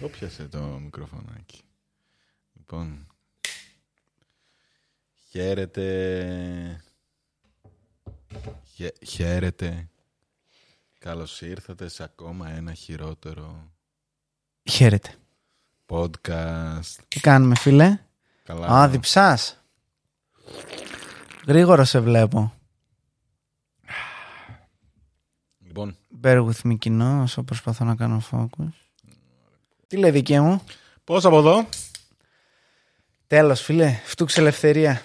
Το πιάσε το μικροφωνάκι. Λοιπόν. Χαίρετε. Χε- χαίρετε. Καλώς ήρθατε σε ακόμα ένα χειρότερο Χαίρετε. podcast. Τι κάνουμε, φίλε; Καλά. Α, διψάς. Γρήγορα σε βλέπω. Λοιπόν, Bear with me κοινό, όσο προσπαθώ να κάνω focus. Τι λέει δική μου; πώς από εδώ; Τέλος, φίλε. Φτούξε ελευθερία.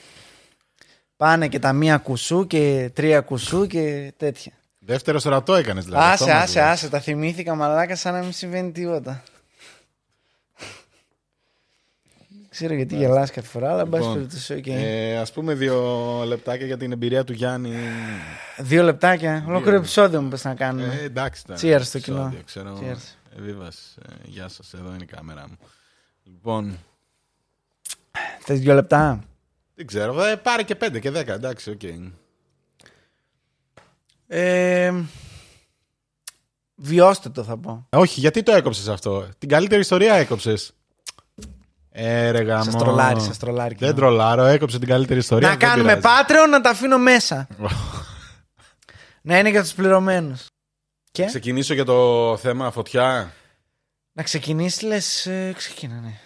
Πάνε και τα μία κουσού και τρία κουσού και τέτοια. Δεύτερο στρατό έκανες δηλαδή. αυτό άσε, μας άσε, λες. άσε. Τα θυμήθηκα μαλάκα σαν να μην συμβαίνει τίποτα. Δεν ξέρω γιατί γελάς κάθε φορά, αλλά εν πάση Λοιπόν, περιπτώσει, οκ. ε, ας πούμε δύο λεπτάκια για την εμπειρία του Γιάννη. Δύο λεπτάκια. Ολόκληρο επεισόδιο μου πες να κάνουμε. Ε, εντάξει. ήταν Cheers ένα στο κοινό. επεισόδιο, Ξέρω. Cheers. Ε, Βίβα, ε, γεια σας, εδώ είναι η κάμερα μου. Λοιπόν, Θες δύο λεπτά; δεν ξέρω, ε, πάρε και πέντε και δέκα, εντάξει, οκ. Ε, βιώστε το θα πω. Όχι, γιατί το έκοψες αυτό; Την καλύτερη ιστορία έκοψες. Ε, ρε γαμό. Σας τρολάρει, σας τρολάρει. Δεν κοινό. τρολάρω, έκοψε την καλύτερη ιστορία. Να δεν κάνουμε πειράζει. Patreon να τα αφήνω μέσα. να είναι για τους πληρωμένους. Και; Ξεκινήσω για το θέμα φωτιά. να ξεκινήσεις λες, ε, ξεκίνα ναι.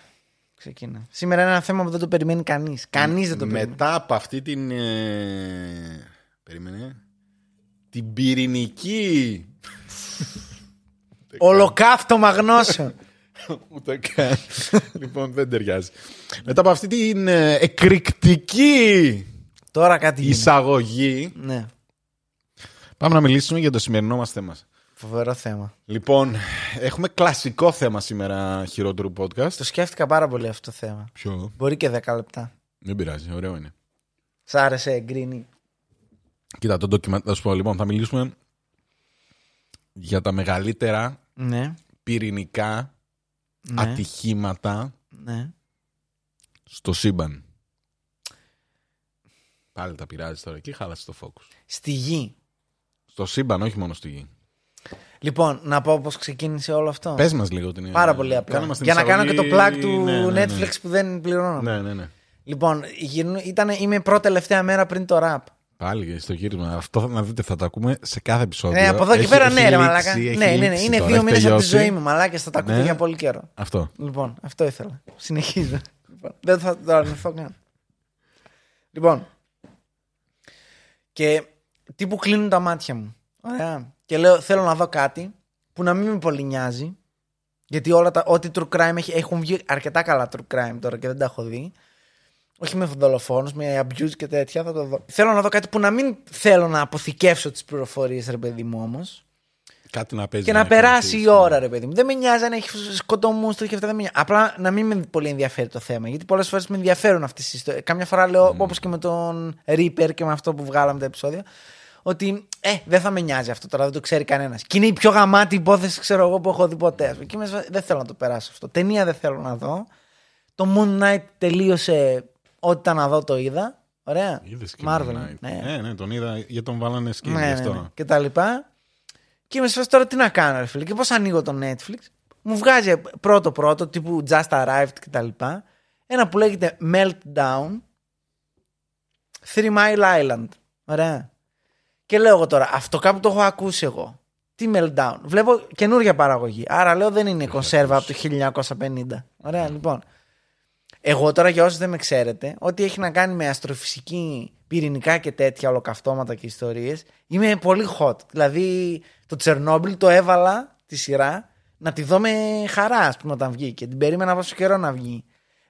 Ξεκίνα. Σήμερα είναι ένα θέμα που δεν το περιμένει κανείς. Κανείς δεν το περιμένει. Μετά από αυτή την. Ε... Περίμενε. Την πυρηνική. Ολοκαύτωμα γνώσεων. Ούτε καν. λοιπόν, δεν ταιριάζει. Μετά από αυτή την ε, εκρηκτική Τώρα κάτι γίνεται. εισαγωγή, Ναι, πάμε να μιλήσουμε για το σημερινό μας θέμα. Φοβερό θέμα. Λοιπόν, έχουμε κλασικό θέμα σήμερα χειρότερου podcast. Το σκέφτηκα πάρα πολύ αυτό το θέμα. Ποιο; Μπορεί και 10 λεπτά. Δεν πειράζει, ωραίο είναι. Σ' άρεσε, γκρίνι; Κοίτα, το ντοκιμαντ... Θα σου πω, λοιπόν, θα μιλήσουμε για τα μεγαλύτερα Ναι, πυρηνικά ναι, ατυχήματα ναι. στο σύμπαν. Πάλι τα πειράζει τώρα. Εκεί χάλασε το focus. Στη γη. Στο σύμπαν, όχι μόνο στη γη. Λοιπόν, να πω πώς ξεκίνησε όλο αυτό. Πες μας λίγο την Πάρα πολύ απλά. Κάνε μας την Για να κάνω και το εισαγωγή. plug του Ναι, ναι, ναι. Netflix που δεν πληρώνω. Ναι, ναι, ναι. Λοιπόν, γυρνού- ήταν, είμαι πρώτη τελευταία μέρα πριν το rap. Πάλι στο γύρισμα. Αυτό θα να δείτε, θα το ακούμε σε κάθε επεισόδιο. Ναι, από εδώ και Έχει- πέρα, έχει ναι, ρε λήξει, μαλάκα. έχει Ναι, ναι, ναι. λήξει Είναι τώρα, δύο έχει μήνες από τη τελειώσει. ζωή μου, μαλάκα. Θα τα ακούτε Ναι. για πολύ καιρό. Αυτό. Λοιπόν, αυτό ήθελα. Συνεχίζω. Λοιπόν, δεν θα το αρνηθώ καν. Λοιπόν. Και τύπου κλείνουν τα μάτια μου. Ωραία. Και λέω, θέλω να δω κάτι που να μην με πολύ νοιάζει. Γιατί όλα τα, ό,τι true crime έχει, έχουν βγει αρκετά καλά true crime τώρα και δεν τα έχω δει. Όχι με δολοφόνους, με abuse και τέτοια. Θα το δω. Θέλω να δω κάτι που να μην θέλω να αποθηκεύσω τις πληροφορίες, ρε παιδί μου όμως Κάτι να παίζει. και να να περάσει η κρατήσει. ώρα, ρε παιδί μου. Δεν με νοιάζει αν έχει σκοτωμού και αυτά. Δεν με νοιάζει. Απλά να μην με πολύ ενδιαφέρει το θέμα. Γιατί πολλές φορές με ενδιαφέρουν αυτές τι ιστορίες. Κάμια φορά λέω, Mm. όπως και με τον Reaper και με αυτό που βγάλαμε τα επεισόδια, ότι ε, δεν θα με νοιάζει αυτό τώρα, δεν το ξέρει κανένας. Και είναι η πιο γαμάτη υπόθεση, ξέρω εγώ, που έχω δει ποτέ. Ας πούμε. Και μέσα δεν θέλω να το περάσω αυτό. Ταινία δεν θέλω να δω. Το Moon Knight τελείωσε. Ό,τι ήταν να δω το είδα. Ωραία. Είδες και Marvel. Moon Knight. Ναι. Ναι, ναι, τον είδα γιατί τον βάλανε σκύλο. Ναι, γι' ναι, αυτό. ναι. Και τα λοιπά. Και είμαι σε φάση τώρα τι να κάνω, ρε φίλε. Και πώς ανοίγω το Netflix. Μου βγάζει πρώτο-πρώτο, τύπου Just Arrived και τα λοιπά. Ένα που λέγεται Meltdown. Three Mile Island. Ωραία. Και λέω εγώ τώρα, αυτό κάπου το έχω ακούσει εγώ. Τι Meltdown. Βλέπω καινούργια παραγωγή. Άρα λέω δεν είναι κονσέρβα από το 1950. Ωραία, λοιπόν. Εγώ τώρα για όσους δεν με ξέρετε, ό,τι έχει να κάνει με αστροφυσική, πυρηνικά και τέτοια ολοκαυτώματα και ιστορίες, είμαι πολύ hot. Δηλαδή το Τσερνόμπιλ το έβαλα τη σειρά να τη δω με χαρά, ας πούμε, όταν βγήκε. Την περίμενα πόσο καιρό να βγει.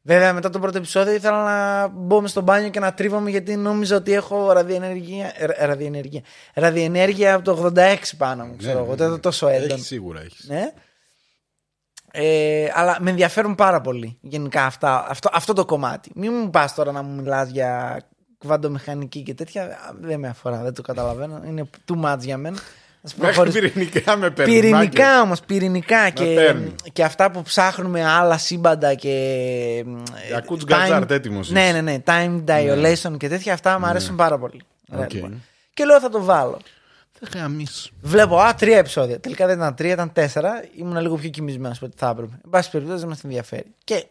Βέβαια, μετά το πρώτο επεισόδιο ήθελα να μπω μες στο μπάνιο και να τρίβομαι γιατί νόμιζα ότι έχω ραδιενέργεια. ε, ραδιενέργεια. Ραδιενέργεια από το 86 πάνω μου, ξέρω Ναι, εγώ. ναι, Δεν ναι. το τόσο έντονο. Έχει σίγουρα έχεις. Ναι. Ε, αλλά με ενδιαφέρουν πάρα πολύ γενικά αυτά, αυτό, αυτό το κομμάτι. Μην μου πας τώρα να μου μιλάς για κβαντομηχανική και τέτοια. Α, Δεν με αφορά, δεν το καταλαβαίνω. Είναι too much για μένα. Ας Μέχρι προχωρήσουμε. πυρηνικά με παίρνει. Πυρηνικά όμως, πυρηνικά και, παίρνει. και αυτά που ψάχνουμε άλλα σύμπαντα και. Για Κουτς time- Γκατζάρτ έτοιμος Ναι, είσαι. ναι, ναι. Time dilation και τέτοια αυτά μου αρέσουν πάρα πολύ. Ωραία, Οκ. λοιπόν. Και λέω θα το βάλω. Θα γαμήσω. Βλέπω, α, τρία επεισόδια. Τελικά δεν ήταν τρία, ήταν τέσσερα. Ήμουν λίγο πιο κοιμισμένος από ό,τι θα έπρεπε. Εν πάση περιπτώσει δεν μας ενδιαφέρει. Και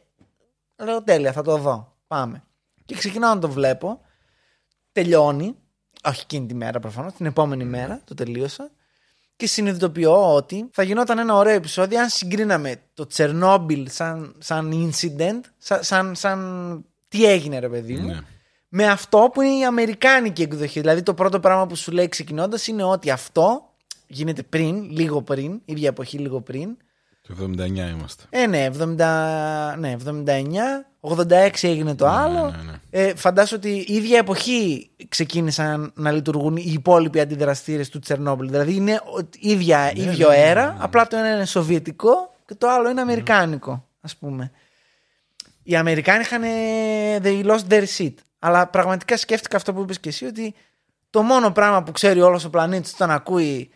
λέω, τέλεια, θα το δω. Πάμε. Και ξεκινάω να το βλέπω. Τελειώνει. Όχι εκείνη τη μέρα προφανώς, την επόμενη μέρα το τελείωσα. Και συνειδητοποιώ ότι θα γινόταν ένα ωραίο επεισόδιο αν συγκρίναμε το Τσερνόμπιλ σαν, σαν incident, σαν, σαν, σαν τι έγινε ρε παιδί μου, Ναι. με αυτό που είναι η αμερικάνικη εκδοχή. Δηλαδή το πρώτο πράγμα που σου λέει ξεκινώντας είναι ότι αυτό γίνεται πριν, λίγο πριν, ίδια εποχή λίγο πριν. Το 79 είμαστε. Ε, ναι, 70, ναι, 79, 86 έγινε το άλλο. ναι, ναι. Ε, φαντάσου ότι η ίδια εποχή ξεκίνησαν να λειτουργούν οι υπόλοιποι αντιδραστήρες του Τσερνόμπιλ. Δηλαδή είναι ο- ίδια, ίδιο ναι, ναι, αέρα, ναι, ναι. απλά το ένα είναι σοβιετικό και το άλλο είναι αμερικάνικο, ας πούμε. Οι Αμερικάνοι είχαν. ε, They lost their shit. Αλλά πραγματικά σκέφτηκα αυτό που είπες και εσύ, ότι το μόνο πράγμα που ξέρει όλος ο πλανήτης όταν ακούει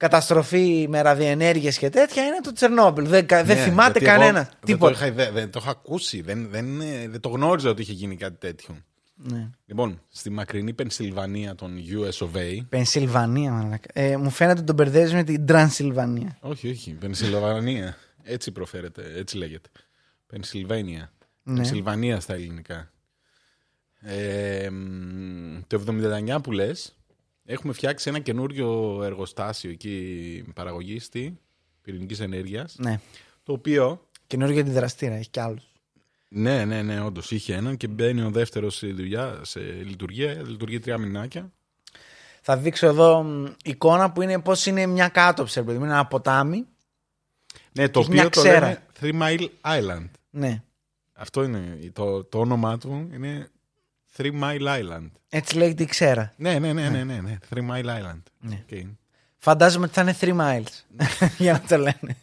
καταστροφή με ραδιενέργειες και τέτοια είναι το Τσερνόμπιλ. Δεν, κα- δεν Ναι, θυμάται γιατί εγώ κανένα. Δεν το, Τίποτα. είχα, δεν, δεν το είχα ακούσει. Δεν, δεν, ε, δεν το γνώριζα ότι είχε γίνει κάτι τέτοιο. Ναι. Λοιπόν, στη μακρινή Πενσιλβανία των US of A. Πενσιλβανία, μαλάκα. Ε, μου φαίνεται ότι τον μπερδεύει με την Τρανσιλβανία. Όχι, όχι. Πενσιλβανία. Έτσι προφέρεται, έτσι λέγεται. Πενσιλβάνια. Ναι. Πενσιλβανία στα ελληνικά. Ε, μ, το 79 που λες, έχουμε φτιάξει ένα καινούριο εργοστάσιο εκεί παραγωγή στη πυρηνικής ενέργειας. Ναι. Το οποίο Καινούργιο αντιδραστήρα, έχει κι άλλους. Ναι, ναι, ναι, όντως είχε έναν και μπαίνει ο δεύτερος σε, δουλειά, σε λειτουργία. Λειτουργεί τρία μηνάκια. Θα δείξω εδώ μ, εικόνα που είναι πώς είναι μια κάτωψη, ρε παιδί μου. Είναι ένα ποτάμι. Ναι, το Έχει μια οποίο το ξέρα. λένε Three Mile Island. Ναι. Αυτό είναι το, το όνομά του. Είναι Three Mile Island. Έτσι λέγεται η ξέρα. Ναι, ναι, ναι, ναι, ναι, ναι. Three Mile Island. Ναι. Okay. Φαντάζομαι ότι θα είναι 3 miles. Για να το λένε.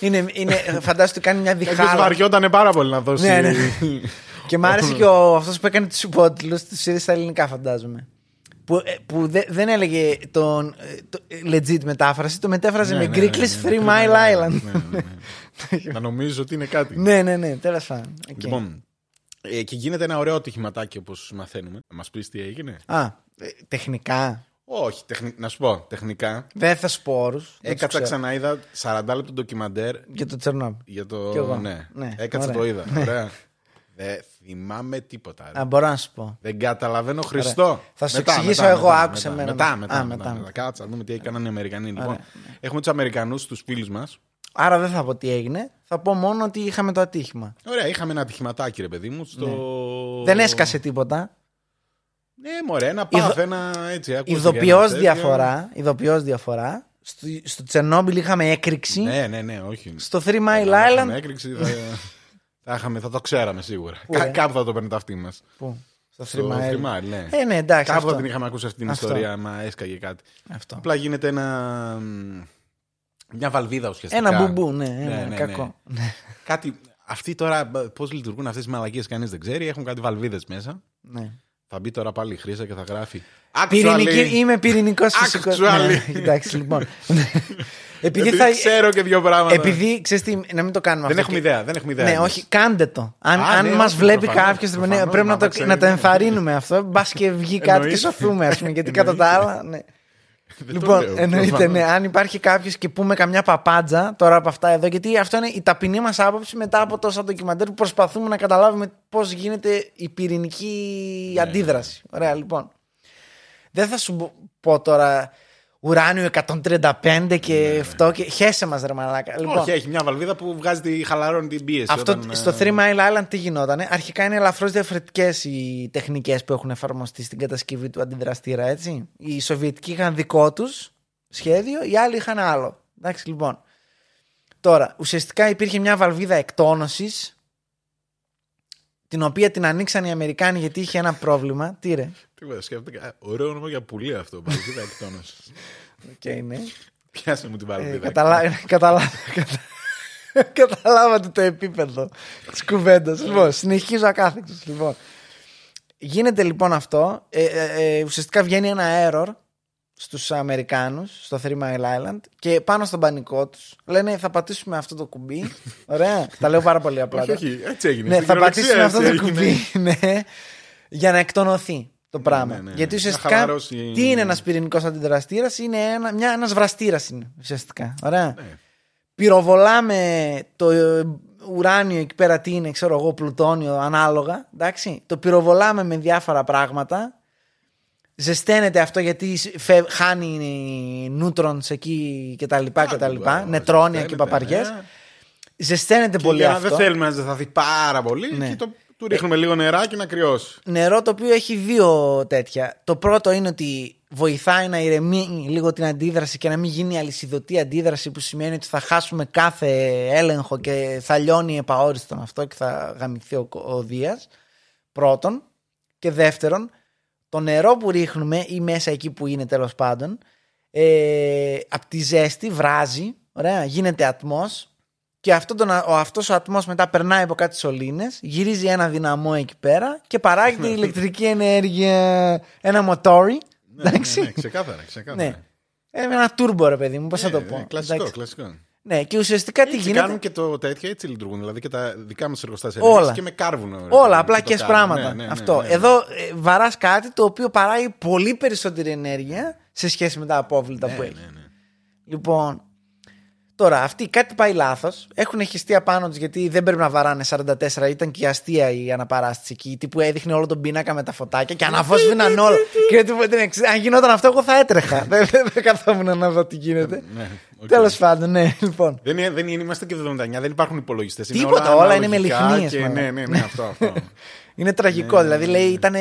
Είναι, είναι, φαντάζομαι ότι κάνει μια Εκτός διχάλα. βαριότανε πάρα πολύ να δώσει. Ναι, ναι. Και μ' άρεσε και ο, αυτός που έκανε τους υπότιτλους τους είδες στα ελληνικά φαντάζομαι. Που, ε, που δε- δεν έλεγε τον ε, το, ε, legit μετάφραση, το μετέφραζε Ναι, με ναι, ναι, Greekless ναι, Three ναι, Mile ναι, Island. ναι, ναι, ναι. Να νομίζω ότι είναι κάτι. Ναι, ναι, ναι, τέλος πάντων. Οκ. Λοιπόν, ε, και γίνεται ένα ωραίο ατυχηματάκι όπως μαθαίνουμε. Να μας πεις τι έγινε. Α, ε, τεχνικά. Όχι, τεχνη... να σου πω, τεχνικά. Δεν θα σου πω όρους, δεν τους Έκατσα ξέρω. ξανά είδα 40 λεπτό ντοκιμαντέρ Για το Τσερνόμπιλ. για το. Κι εγώ. Ναι, Ναι, έκατσα ωραία. το είδα. Ναι. Ωραία. Δεν θυμάμαι τίποτα. ρε. Α, μπορώ να σου πω. Δεν καταλαβαίνω Χριστό. Θα σου Μετά, εξηγήσω μετά, εγώ, μετά, άκουσε μετά, εμένα. Μετά, Α, μετά, μετά, μετά, μετά. Κάτσε να δούμε τι έκαναν οι Αμερικανοί. Λοιπόν, Ωραία. έχουμε τους Αμερικανούς, τους φίλους μας. Άρα δεν θα πω τι έγινε. Θα πω μόνο ότι είχαμε το ατύχημα. Ωραία, είχαμε ένα ατυχηματάκι, ρε παιδί μου. Στο... Δεν έσκασε τίποτα. Ναι, μωρέ, ένα Ειδο- πάθ, ένα έτσι. ακούστηκε Ειδοποιώς ένα τέτοιο. διαφορά. Ειδοποιώς διαφορά. Στο, στο Τσερνόμπιλ είχαμε έκρηξη. Ναι, ναι, ναι, όχι. Στο Three Mile Αν είχαμε Island. έκρηξη, θα, θα, είχαμε, θα το ξέραμε σίγουρα. Πού, Κα- ρε; κάπου θα το παίρνει το αυτί μας. Πού; Στο Στο Three Mile. Three Mile, ναι. Ε, ναι, εντάξει. Κάπου θα αυτό. την είχαμε ακούσει αυτή την Αυτό. ιστορία, μα έσκαγε κάτι. αυτό. Απλά γίνεται ένα. Μ, Μια βαλβίδα ουσιαστικά. Ένα μπουμπού, ναι, Ναι, ένα ναι, κακό. Ναι. Κάτι. Αυτοί τώρα πώς λειτουργούν αυτές τις μαλακίες, κανείς δεν ξέρει. Έχουν κάτι βαλβίδες μέσα. ναι. Θα μπει τώρα πάλι η χρήσα και θα γράφει. Πυρηνική, Actually, είμαι πυρηνικός φυσικός. Actually. εντάξει, λοιπόν. επειδή επειδή θα. ξέρω και δύο πράγματα. Επειδή ξέρεις τι, να μην το κάνουμε Δεν αυτό. έχουμε και- ιδέα. Δεν έχουμε ιδέα. Ναι, εμείς. όχι, κάντε το. Αν, Α, αν ναι, μας όχι, βλέπει προφανώς, κάποιος, προφανώς, πρέπει να να το, ξέρει, να το ναι. ενθαρρύνουμε αυτό. Μπας και βγει κάτι και Εννοείται. σωθούμε, ας πούμε. Γιατί κατά τα άλλα. Ναι. Δεν το Λοιπόν, λέω, εννοείται, προφανώς. ναι. Αν υπάρχει κάποιος και πούμε καμιά παπάντζα τώρα από αυτά εδώ, γιατί αυτό είναι η ταπεινή μας άποψη μετά από τόσα ντοκιμαντέρ που προσπαθούμε να καταλάβουμε πώς γίνεται η πυρηνική Ναι, αντίδραση. Ωραία, λοιπόν. Δεν θα σου πω τώρα ουράνιο 135 και αυτό και χέσε μας ρε μαλάκα. Λοιπόν, Ναι, Όχι, έχει μια βαλβίδα που βγάζει τη χαλαρώνει την πίεση. αυτό όταν, ε, στο Three Mile Island τι γινότανε; Αρχικά είναι ελαφρώς διαφορετικές οι τεχνικές που έχουν εφαρμοστεί στην κατασκευή του αντιδραστήρα, έτσι. Οι Σοβιετικοί είχαν δικό τους σχέδιο, οι άλλοι είχαν άλλο. Εντάξει, λοιπόν. Τώρα, ουσιαστικά υπήρχε μια βαλβίδα εκτόνωσης, την οποία την ανοίξαν οι Αμερικάνοι γιατί είχε ένα πρόβλημα. Τι ρε. Τίποτα, σκέφτηκα. α, Ωραίο όνομα για πουλί αυτό. Βαλβίδα εκτόνωσης. Okay, ναι. Πιάσε μου την Ε, βαλβίδα. καταλα... καταλα... κατα- Καταλάβατε το επίπεδο της κουβέντας. Λοιπόν, συνεχίζω ακάθεκτο. Λοιπόν. Γίνεται λοιπόν αυτό. Ε, ε, ε, ουσιαστικά βγαίνει ένα error στους Αμερικάνους στο Three Mile Island και πάνω στον πανικό τους λένε θα πατήσουμε αυτό το κουμπί. Ωραία. Τα λέω πάρα πολύ απλά. Όχι, τώρα. όχι, έτσι έγινε. Ναι, Στην θα κυριολεξία πατήσουμε αυτό το έτσι έγινε. κουμπί ναι, για να εκτονωθεί. το πράγμα. ναι, ναι. Γιατί Να ουσιαστικά χαλαρώσει- τι είναι ένας πυρηνικός αντιδραστήρας, είναι ένα μια, ένας βραστήρας είναι ουσιαστικά. Ωραία. Ναι. Πυροβολάμε το ε, ουράνιο εκεί πέρα τι είναι, ξέρω εγώ, πλουτόνιο ανάλογα. Εντάξει. Το πυροβολάμε με διάφορα πράγματα. Ζεσταίνεται αυτό γιατί φε- χάνει νούτρονς εκεί και τα λοιπά και τα λοιπά. Άκου, Νετρόνια και ζεσταίνεται, παπαριές. ε. Ζεσταίνεται Και πολύ για να αυτό. δεν θέλουμε να ζεσταθεί πάρα πολύ, Ναι. και το, του ρίχνουμε λίγο νεράκι να κρυώσει. νερό το οποίο έχει δύο τέτοια. Το πρώτο είναι ότι βοηθάει να ηρεμεί λίγο την αντίδραση και να μην γίνει αλυσιδωτή αντίδραση που σημαίνει ότι θα χάσουμε κάθε έλεγχο και θα λιώνει επαόριστον αυτό και θα γαμηθεί ο, ο Δίας. Πρώτον. Και δεύτερον, το νερό που ρίχνουμε ή μέσα εκεί που είναι τέλος πάντων ε, από τη ζέστη βράζει, ωραία, γίνεται ατμός και αυτό τον, ο, αυτός ο ατμός μετά περνάει από κάτι σωλήνες, γυρίζει ένα δυναμό εκεί πέρα και παράγεται ηλεκτρική ενέργεια, ένα μοτόρι. Ναι, εντάξει. ναι, ναι, ξεκάθαρα, ξεκάθαρα. Ναι. Ε, ένα τούρμπο ρε παιδί μου, πώς θα Ναι, το ναι, πω. κλασικό, Εντάξει. κλασικό. Ναι, και ουσιαστικά τι Έτσι γίνεται. κάνουν και το τέτοιο, έτσι λειτουργούν. Δηλαδή και τα δικά μας εργοστάσια Όλα. ενέργειας και με κάρβουνο. ρε Όλα, παιδί μου, απλά και το και κάνουν. πράγματα. Ναι, ναι, ναι, Αυτό. ναι, ναι. Εδώ ε, βαράς κάτι το οποίο παράγει πολύ περισσότερη ενέργεια σε σχέση με τα απόβλητα που Ναι, έχει. ναι, ναι. Λοιπόν, τώρα αυτοί κάτι πάει λάθος. Έχουν χεστεί απάνω τους γιατί δεν πρέπει να βαράνε 44. Ήταν και αστεία η αναπαράσταση εκεί. Τύπου έδειχνε όλο τον πίνακα με τα φωτάκια και αναφόσβηναν όλα. και του την εξ- αν γινόταν αυτό, εγώ θα έτρεχα. δεν δεν καθόμουν να δω τι γίνεται. Ναι, οκ. Τέλος πάντων, ναι, λοιπόν. Δεν, είναι- δεν είναι- είμαστε και 79, δεν υπάρχουν υπολογιστές. Τίποτα, όλα είναι με λυχνίες, Και, μάλλον. ναι, ναι, ναι, αυτό. αυτό. Είναι τραγικό. Ναι, δηλαδή, ναι, λέει, ναι. ήταν.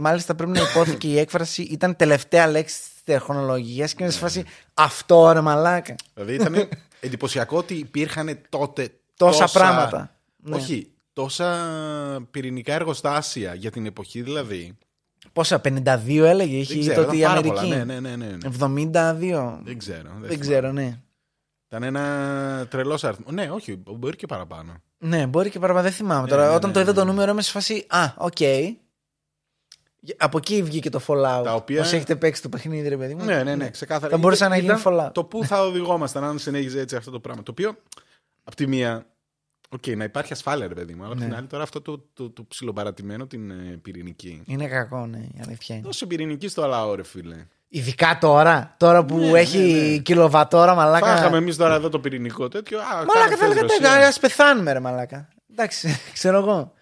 μάλιστα πρέπει να ειπώθηκε η έκφραση, ήταν τελευταία λέξη της τεχνολογίας και είναι σε φάση αυτό ρε μαλάκα. δηλαδή ήταν εντυπωσιακό ότι υπήρχαν τότε Τόσα πράγματα. Ναι. Όχι, τόσα πυρηνικά εργοστάσια για την εποχή δηλαδή. Πόσα, 52 έλεγε, Δεν είχε ξέρω, τότε η ήταν πάρα Αμερική. πολλά. Ναι, ναι, ναι, ναι, ναι. 72. Δεν ξέρω. Δεν θυμάμαι. ξέρω, ναι. Ήταν ένα τρελός αριθμό. Ναι, όχι, μπορεί και παραπάνω. Ναι, μπορεί και παραπάνω, δεν θυμάμαι Ναι, τώρα. ναι, Όταν ναι, το είδα ναι. το νούμερο είμαι σε φάση. Α, οκ. Από εκεί βγήκε το Fallout. Τα οποία- Όσοι έχετε παίξει το παιχνίδι, ρε παιδί μου. Ναι, ναι, ναι, ξεκάθαρα. Θα μπορούσε να Ήταν γίνει Fallout. Το πού θα οδηγόμασταν αν συνέχιζε έτσι αυτό το πράγμα. Το οποίο, απ' τη μία, οκ, να υπάρχει ασφάλεια, ρε παιδί μου, αλλά απ' την Ναι. άλλη τώρα αυτό το, το, το ψιλοπαρατημένο την ε, πυρηνική. Είναι κακό, ναι, η αλήθεια είναι. Δώσε πυρηνική στο λαό, ρε φίλε. Ειδικά τώρα, τώρα που Ναι, έχει ναι, ναι. κιλοβατόρα, μαλάκα. Φάγαμε εμείς τώρα εδώ το πυρηνικό τέτοιο. Α, Μαλάκα κάνε θα θες έλεγα Ρωσία. τέτοια, ας πεθάνουμε, ρε μαλάκα. Εντάξει, ξέρω εγώ.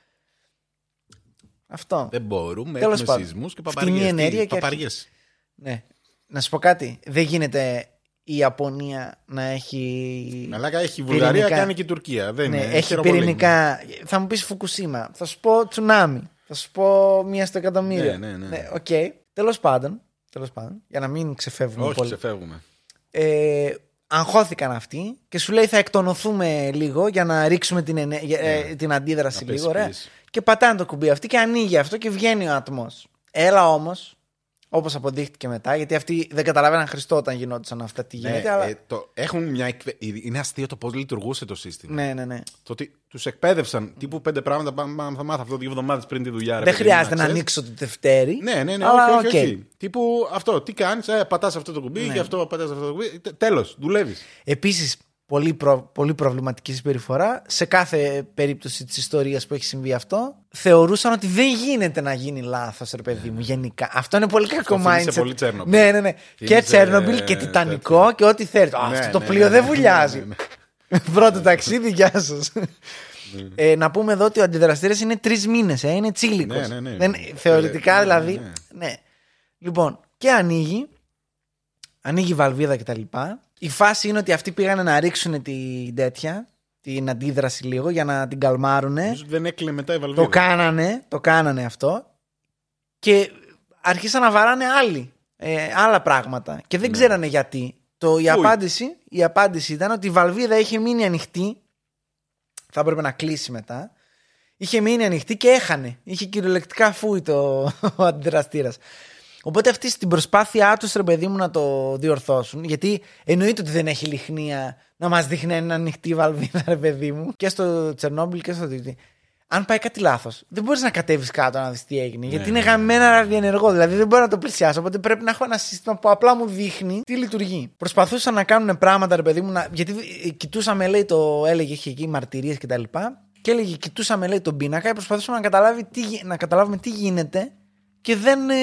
Αυτό. Δεν μπορούμε, Τέλος έχουμε πάντων. σεισμούς και Φτηνή παπαριές. ενέργεια Τι, και παπαριές. Ναι. Να σου πω κάτι. Δεν γίνεται η Ιαπωνία να έχει. Μαλάκα έχει η Βουλγαρία, πυρηνικά. κάνει και η Τουρκία. Δεν Ναι, είναι. έχει χειροπολέμου. πυρηνικά. Θα μου πεις Φουκουσίμα. Θα σου πω τσουνάμι. Θα σου πω μία στο εκατομμύριο. Ναι, ναι, ναι. οκ. Τέλος πάντων, τέλος πάντων, για να μην ξεφεύγουμε Όχι, πολύ. ξεφεύγουμε. Ε, αγχώθηκαν αυτοί και σου λέει θα εκτονωθούμε λίγο για να ρίξουμε την, ενέ- για- ε, Ναι. την αντίδραση Να πέσει λίγο. Ωραία. πίεση. Και πατάνε το κουμπί αυτή και ανοίγει αυτό και βγαίνει ο ατμός. Έλα όμως, όπως αποδείχτηκε μετά, γιατί αυτοί δεν καταλαβαίναν Χριστό όταν γινόντουσαν αυτά τι γίνεται. Ναι, αλλά... ε, το, έχουν μια εκπαί- Είναι αστείο το πώς λειτουργούσε το σύστημα. ναι, ναι, ναι. Το ότι τους εκπαίδευσαν τύπου πέντε πράγματα. Πάμε, πάμε, θα μάθω αυτό δύο εβδομάδες πριν τη δουλειά. ρε δεν παιδί μου, χρειάζεται να ξέρεις. ανοίξω το δευτέρι. Ναι, ναι, ναι, αλλά όχι, όχι, οκ. όχι. Τύπου αυτό, τι κάνεις, ε, πατάς αυτό το κουμπί Ναι. και αυτό πατάς αυτό το κουμπί. Τέλος, δουλεύεις. Επίσης, πολύ, προ- πολύ προβληματική συμπεριφορά. Σε κάθε περίπτωση της ιστορίας που έχει συμβεί αυτό, θεωρούσαν ότι δεν γίνεται να γίνει λάθος, ρε παιδί μου, γενικά. Αυτό είναι πολύ κακό θύμισε mindset. πολύ Τσέρνομπιλ. Ναι, ναι, ναι. Και Θύμισε, Τσέρνομπιλ και ε, Τιτανικό τέτοιο. και ό,τι θέλεις. Α, Ναι, αυτό το ναι, πλοίο ναι, δεν ναι, βουλιάζει. ναι, ναι. Πρώτο ταξίδι, γεια σας. Ε, να πούμε εδώ ότι ο αντιδραστήρας είναι τρεις μήνες, ε, είναι τσίλικος. Ναι, ναι, ναι. Δεν, θεωρητικά Ναι, ναι, δηλαδή. ναι. Ναι. Λοιπόν, και ανοίγει. Ανοίγει η βαλβίδα κτλ. Η φάση είναι ότι αυτοί πήγαν να ρίξουν την τέτοια, την αντίδραση λίγο για να την καλμάρουνε. Νομίζω ότι δεν έκλεινε μετά η Βαλβίδα. Το κάνανε, το κάνανε αυτό. Και άρχισαν να βαράνε άλλοι. Ε, άλλα πράγματα. Και δεν ξέρανε γιατί. Το, η, Ναι. Φούι. απάντηση, η απάντηση ήταν ότι η βαλβίδα είχε μείνει ανοιχτή. Θα έπρεπε να κλείσει μετά. Είχε μείνει ανοιχτή και έχανε. Είχε κυριολεκτικά φούι το, ο αντιδραστήρας. Οπότε αυτοί στην προσπάθειά τους, ρε παιδί μου, να το διορθώσουν, γιατί εννοείται ότι δεν έχει λιχνία να μας δείχνει ένα ανοιχτή βαλβίδα, ρε παιδί μου, και στο Τσερνόμπιλ και στο Τιτι. Αν πάει κάτι λάθος, δεν μπορείς να κατέβεις κάτω να δεις τι έγινε. γιατί είναι ναι, γαμμένα ραδιενεργό. Δηλαδή δεν μπορώ να το πλησιάσω. Οπότε πρέπει να έχω ένα σύστημα που απλά μου δείχνει τι λειτουργεί. Προσπαθούσαν να κάνουν πράγματα, ρε παιδί μου, να... γιατί ε, κοιτούσαμε, λέει, το έλεγε, είχε εκεί μαρτυρίες κτλ. Και έλεγε, κοιτούσαμε, λέει, τον πίνακα και προσπαθούσαμε να, καταλάβει τι, γι- να καταλάβουμε τι γίνεται και δεν ε,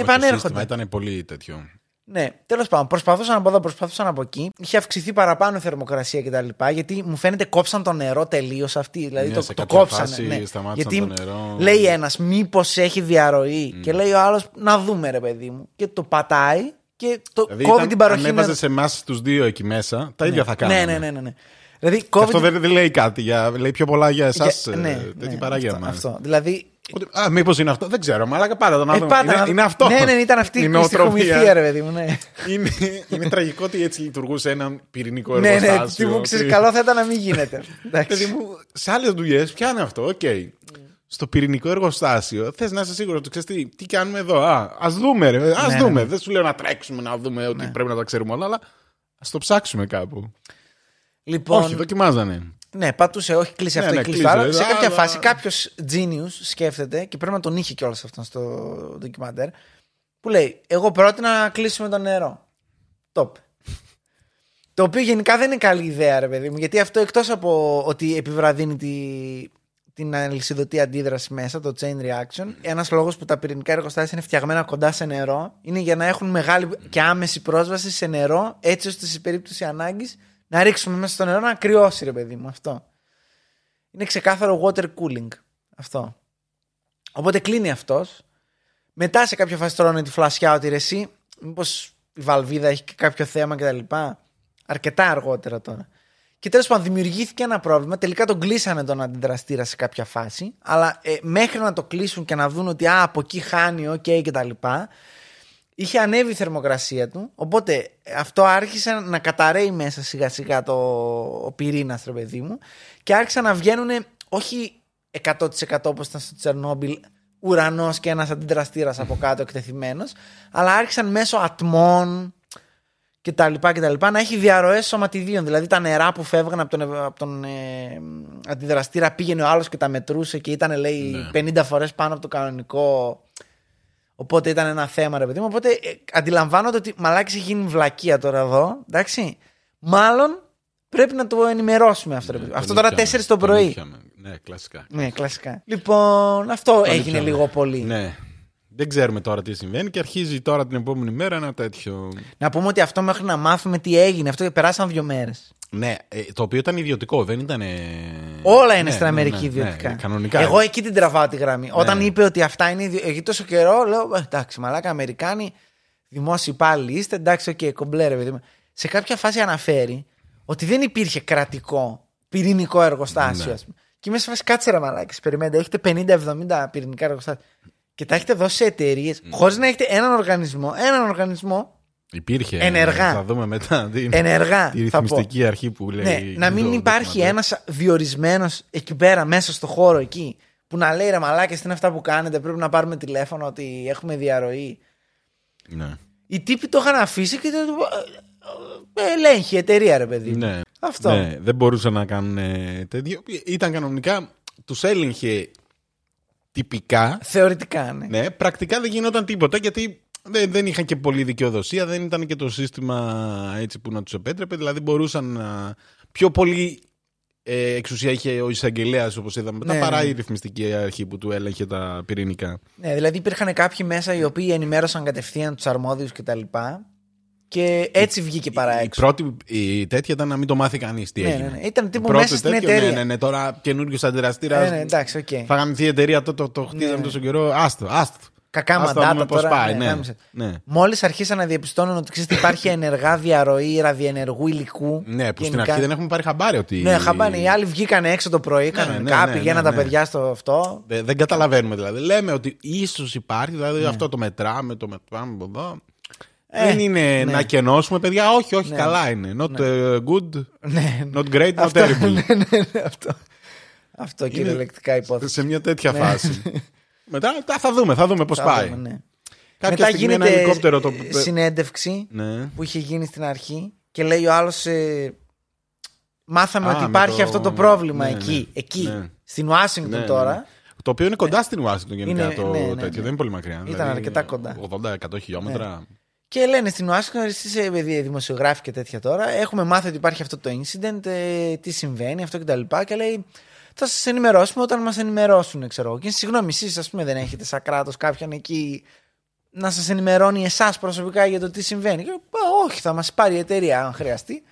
επανέρχονται. Ήταν πολύ τέτοιο. Ναι, τέλος πάντων, προσπαθούσαν από εδώ, προσπαθούσαν από εκεί. Είχε αυξηθεί παραπάνω η θερμοκρασία κτλ. Γιατί μου φαίνεται κόψαν το νερό τελείως αυτή. Δηλαδή Ναι, το, σε το κάποια κόψανε. φάση ναι. σταμάτησαν Γιατί το νερό. λέει ένας, μήπως έχει διαρροή. Και λέει ο άλλος, να δούμε ρε παιδί μου. Και το πατάει και το Δηλαδή, κόβει ήταν, την παροχή. αν έβαζε νερού. σε εμάς τους δύο εκεί μέσα, τα ίδια θα ναι, κάναμε. ναι, ναι, ναι, ναι. Δηλαδή Και κόβει. αυτό την- δεν, δεν λέει κάτι. Για, λέει πιο πολλά για εσάς. για- ναι, τέτοια ναι, παρά για αυτό, εμάς. αυτό. Δηλαδή. Ότι, Α, μήπως είναι αυτό. Δεν ξέρω, μαλάκα πάρα το να ε, δούμε. πάτα είναι, να- είναι αυτό. Ναι, ναι, ήταν αυτή Η η νοοτροπία. στιχομυθία, ρε παιδί μου. Ναι, είναι, είναι τραγικό ότι έτσι λειτουργούσε ένα πυρηνικό ναι, ναι. εργοστάσιο. Τι μου ξέρεις, ότι- καλό θα ήταν να μην γίνεται. Εντάξει. Παιδί μου, σε άλλες δουλειές πιάνει αυτό. Οκ. Στο πυρηνικό εργοστάσιο θες να είσαι σίγουρος ότι ξέρεις τι, τι κάνουμε εδώ. Α ας δούμε, ρε. Α Ναι, δούμε. ναι. Δεν σου λέω να τρέξουμε να δούμε ότι πρέπει να τα ξέρουμε όλα, αλλά ας το ψάξουμε κάπου. Λοιπόν, Όχι, δοκιμάζανε. Ναι, πατούσε, όχι κλείσει Ναι, αυτό ναι, ή κλείσει κλείσε, το άλλο. Σε α, κάποια α, φάση α. κάποιος genius σκέφτεται και πρέπει να τον είχε κιόλας αυτόν στο ντοκιμαντέρ. Που λέει: Εγώ πρότεινα να κλείσουμε το νερό. Το είπε. Το οποίο γενικά δεν είναι καλή ιδέα, ρε παιδί μου, γιατί αυτό εκτός από ότι επιβραδύνει τη, την αλυσιδωτή αντίδραση μέσα, το chain reaction, ένας λόγος που τα πυρηνικά εργοστάσια είναι φτιαγμένα κοντά σε νερό είναι για να έχουν μεγάλη και άμεση πρόσβαση σε νερό, έτσι ώστε σε περίπτωση ανάγκης να ρίξουμε μέσα στο νερό να κρυώσει, ρε παιδί μου. Αυτό. Είναι ξεκάθαρο water cooling. Αυτό. Οπότε κλείνει αυτός. Μετά σε κάποια φάση τρώνε τη φλασιά ότι ρε εσύ, μήπως η βαλβίδα έχει και κάποιο θέμα κτλ. Αρκετά αργότερα τώρα. Και τέλος πάντων δημιουργήθηκε ένα πρόβλημα. Τελικά τον κλείσανε τον αντιδραστήρα σε κάποια φάση. Αλλά ε, μέχρι να το κλείσουν και να δουν ότι α, από εκεί χάνει, οκ κτλ. Είχε ανέβει η θερμοκρασία του. Οπότε ε, αυτό άρχισε να καταραίει μέσα σιγά σιγά το, ο πυρήνας, ρε παιδί μου. Και άρχισαν να βγαίνουν όχι 100% όπως ήταν στο Τσερνόμπιλ, ουρανός και ένας αντιδραστήρας από κάτω εκτεθειμένος, αλλά άρχισαν μέσω ατμών και τα λοιπά και τα λοιπά να έχει διαρροές σωματιδίων. Δηλαδή τα νερά που φεύγαν από τον, από τον ε, αντιδραστήρα πήγαινε ο άλλος και τα μετρούσε και ήταν λέει 50 φορές πάνω από το κανονικό. Οπότε ήταν ένα θέμα ρε παιδί μου. Οπότε ε, αντιλαμβάνονται ότι μαλάκι έχει γίνει βλακεία τώρα εδώ. Εντάξει. Μάλλον πρέπει να το ενημερώσουμε αυτό. ρε παιδί μου. αυτό τώρα 4 το πρωί. Ναι, κλασικά. Ναι, κλασικά. Λοιπόν, αυτό έγινε ήπιαμε. λίγο πολύ. Ναι. Δεν ξέρουμε τώρα τι συμβαίνει και αρχίζει τώρα την επόμενη μέρα ένα τέτοιο. Να πούμε ότι αυτό μέχρι να μάθουμε τι έγινε, αυτό περάσαν δύο μέρες. Ναι, ε, το οποίο ήταν ιδιωτικό, δεν ήταν. Όλα είναι ναι, στην ναι, Αμερική ναι, ιδιωτικά. ναι, κανονικά. Εγώ εκεί την τραβάω τη γραμμή. Όταν είπε ότι αυτά είναι. ιδιο- Εκεί τόσο καιρό λέω «Ε, εντάξει, μαλάκα Αμερικάνοι, δημόσιοι υπάλληλοι είστε, εντάξει, οκ, κομπλέ, ρε παιδί μου. Σε κάποια φάση αναφέρει ότι δεν υπήρχε κρατικό πυρηνικό εργοστάσιο, Ναι. ας πούμε. Και είμαι σε φάση κάτσε ρε μαλάκες, περιμένετε, έχετε 50-70 πυρηνικά εργοστάσια και τα έχετε δώσει σε εταιρείες Ναι. χωρίς να έχετε έναν οργανισμό, έναν οργανισμό Υπήρχε. Ενεργά. Θα δούμε μετά την, ενεργά. θα την πω. ρυθμιστική αρχή που λέει. Ναι, να μην το υπάρχει ντοκιμαντέρ. ένας διορισμένος εκεί πέρα, μέσα στο χώρο εκεί, που να λέει ρε μαλάκες τι είναι αυτά που κάνετε, πρέπει να πάρουμε τηλέφωνο ότι έχουμε διαρροή. Ναι. Οι τύποι το είχαν αφήσει και το. ε, Ελέγχει η εταιρεία, ρε παιδί. Ναι. Αυτό. Ναι, δεν μπορούσαν να κάνουν ε, τέτοιο. Ήταν κανονικά, τους έλεγχε τυπικά. Θεωρητικά, ναι. Ναι, πρακτικά δεν γινόταν τίποτα γιατί δεν, δεν είχαν και πολλή δικαιοδοσία, δεν ήταν και το σύστημα έτσι που να τους επέτρεπε. Δηλαδή μπορούσαν να. Πιο πολύ ε, εξουσία είχε ο εισαγγελέας, όπως είδαμε μετά, Ναι, παρά ναι. η ρυθμιστική αρχή που του έλεγχε τα πυρηνικά. Ναι, δηλαδή υπήρχαν κάποιοι μέσα οι οποίοι ενημέρωσαν κατευθείαν τους αρμόδιους κτλ. Και έτσι βγήκε παρά Η έξω. πρώτη η τέτοια ήταν να μην το μάθει κανείς τι Ναι, έγινε. ναι, ναι. Ήταν τύπου Η πρώτη μέσα στην τέτοιο, εταιρεία. Ναι, ναι, ναι, τώρα καινούριος αντιδραστήρας. Ε, ναι, εντάξει, οκ. Θα γαμηθεί η εταιρεία, το, το, το χτίζαμε Ναι. τόσο καιρό. Άστο, άστο. Κακά Ας το μαντάτα δούμε πώς τώρα. πάει, ναι, ναι. γάμησε. Ναι. Μόλις αρχίσαν να διαπιστώνουν ότι ξέρεις, υπάρχει ενεργά διαρροή ραδιενεργού υλικού. Ναι, που στην γενικά- αρχή δεν έχουμε πάρει χαμπάρι ότι. Ναι, χαμπάνε. Οι άλλοι βγήκαν έξω το πρωί, κανονικά, ναι, ναι, πηγαίναν ναι, τα ναι. παιδιά στο αυτό. Δεν, δεν καταλαβαίνουμε δηλαδή. Λέμε ότι ίσως υπάρχει, Ναι. δηλαδή αυτό το μετράμε, το μετράμε από εδώ. Ε, δεν είναι ναι. να κενώσουμε, παιδιά. Όχι, όχι, Ναι. καλά είναι. Not uh, good, Ναι, not great, not Αυτό, terrible. ναι, ναι, ναι, αυτό. Αυτό κυριολεκτικά υπόθεση. Σε μια τέτοια φάση. Μετά τα θα δούμε, θα δούμε πώς Θα πάει. δούμε, ναι. Κάποια Μετά στιγμή ένα γίνεται ελικόπτερο το. ε, συνέντευξη Ναι. που είχε γίνει στην αρχή και λέει ο άλλος. μάθαμε Α, ότι με υπάρχει το- αυτό το πρόβλημα ναι, εκεί. ναι. εκεί Ναι. Στην Ουάσιγκτον Ναι, ναι, τώρα. ναι. Το οποίο είναι κοντά στην Ουάσιγκτον γενικά Είναι- το ναι, ναι, τέτοιο. ναι. Δεν είναι πολύ μακριά. Ήταν αρκετά κοντά. 80-100 χιλιόμετρα. Και λένε στην Ουάσιγκτον, εσεί ε, δημοσιογράφοι και τέτοια τώρα, έχουμε μάθει ότι υπάρχει αυτό το incident, ε, τι συμβαίνει, αυτό κτλ. Και, και λέει, θα σας ενημερώσουμε όταν μας ενημερώσουν, ξέρω εγώ. Και συγγνώμη, εσείς, ας πούμε, δεν έχετε σαν κράτος κάποιον εκεί να σας ενημερώνει εσάς προσωπικά για το τι συμβαίνει. Και, «Α, όχι, θα μας πάρει η εταιρεία αν χρειαστεί.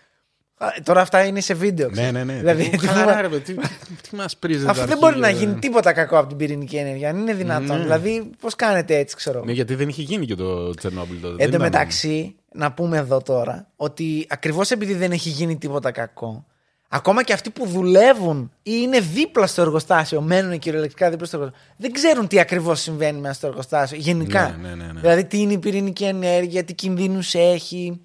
Α, Τώρα αυτά είναι σε βίντεο. Ναι, ναι, ναι. Δηλαδή, Τι- τι χαλαρά, μα- ρε, παιδί, τι, τι μας πρίζετε. Αυτό δεν μπορεί να γίνει τίποτα κακό από την πυρηνική ενέργεια. Αν είναι δυνατόν. Ναι. Δηλαδή, πώς κάνετε έτσι, ξέρω. Ναι, γιατί δεν είχε γίνει και το Τσερνόμπιλ τότε. Εν Δεν τω ήταν- μεταξύ, να πούμε εδώ τώρα ότι ακριβώς επειδή δεν έχει γίνει τίποτα κακό, ακόμα και αυτοί που δουλεύουν ή είναι δίπλα στο εργοστάσιο, μένουν κυριολεκτικά δίπλα στο εργοστάσιο, δεν ξέρουν τι ακριβώς συμβαίνει μέσα στο εργοστάσιο. Γενικά. Ναι, ναι, ναι, ναι. Δηλαδή, τι είναι η πυρηνική ενέργεια, τι κινδύνους έχει,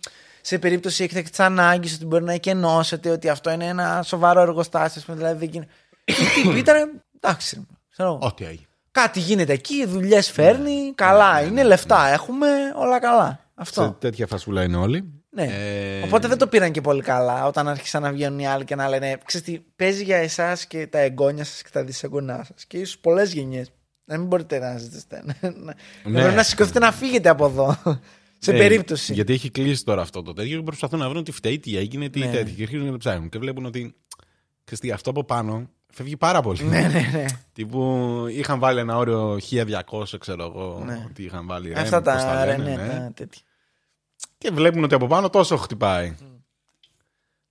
σε περίπτωση έκτακτη ανάγκης, ότι μπορεί να εκενώσετε, ότι αυτό είναι ένα σοβαρό εργοστάσιο. ας πούμε, Δηλαδή, δεν γίνεται. Οι τύποι ήταν. Εντάξει. ξέρω εγώ. Ό,τι έγινε. Κάτι γίνεται εκεί, δουλειές φέρνει, καλά είναι, λεφτά έχουμε, όλα καλά. Αυτό. Σε τέτοια φασούλα είναι όλοι. Ναι. Ε, Οπότε δεν το πήραν και πολύ καλά όταν άρχισαν να βγαίνουν οι άλλοι και να λένε Ξέρεις τι, παίζει για εσάς και τα εγγόνια σας και τα δυσεγγονά σας και ίσως πολλές γενιές. Να μην μπορείτε να ζητήσετε. Να, να, Ναι. πρέπει να σηκωθείτε να φύγετε από εδώ. Σε ναι, περίπτωση. Γιατί έχει κλείσει τώρα αυτό το τέτοιο και προσπαθούν να βρουν τι φταίει, τι έγινε, τι Ναι. τέτοιο. Και αρχίζουν να το ψάχνουν. Και βλέπουν ότι. ξέρεις τι, αυτό από πάνω φεύγει πάρα πολύ. ναι, ναι, ναι. Τύπου είχαν βάλει ένα όριο 1200, ξέρω εγώ. Ναι. Τι είχαν βάλει. Αυτά Ρέμ, πώς τα λένε, ρενέ, ναι. τα τέτοια. Και βλέπουν ότι από πάνω τόσο χτυπάει.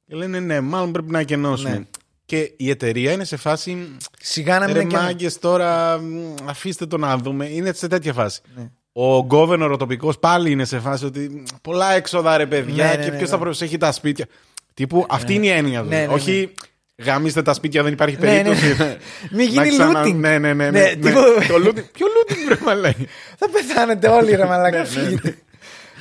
Και λένε ναι, μάλλον πρέπει να εκενώσουμε. Ναι. Και η εταιρεία είναι σε φάση. Σιγά να μην Ρε είναι και- μάγκες, τώρα μ, αφήστε το να δούμε. Είναι σε τέτοια φάση. Ναι. Ο governor ο τοπικός πάλι είναι σε φάση ότι μ, πολλά έξοδα ρε παιδιά Ναι, ναι, και ναι, ποιος ναι. θα προσέχει τα σπίτια. Τύπου αυτή είναι η έννοια του. Ναι, ναι, ναι. Όχι γαμίστε τα σπίτια, δεν υπάρχει Ναι, ναι, περίπτωση. ναι. Μην Να γίνει ξανα- looting. Ναι, ναι, ναι. ναι, Ναι, ναι. τύπου- Το looting. Ποιο looting πρέπει να λέει. Θα πεθάνετε όλοι ρε μαλάκα. Ναι, ναι. φύγετε.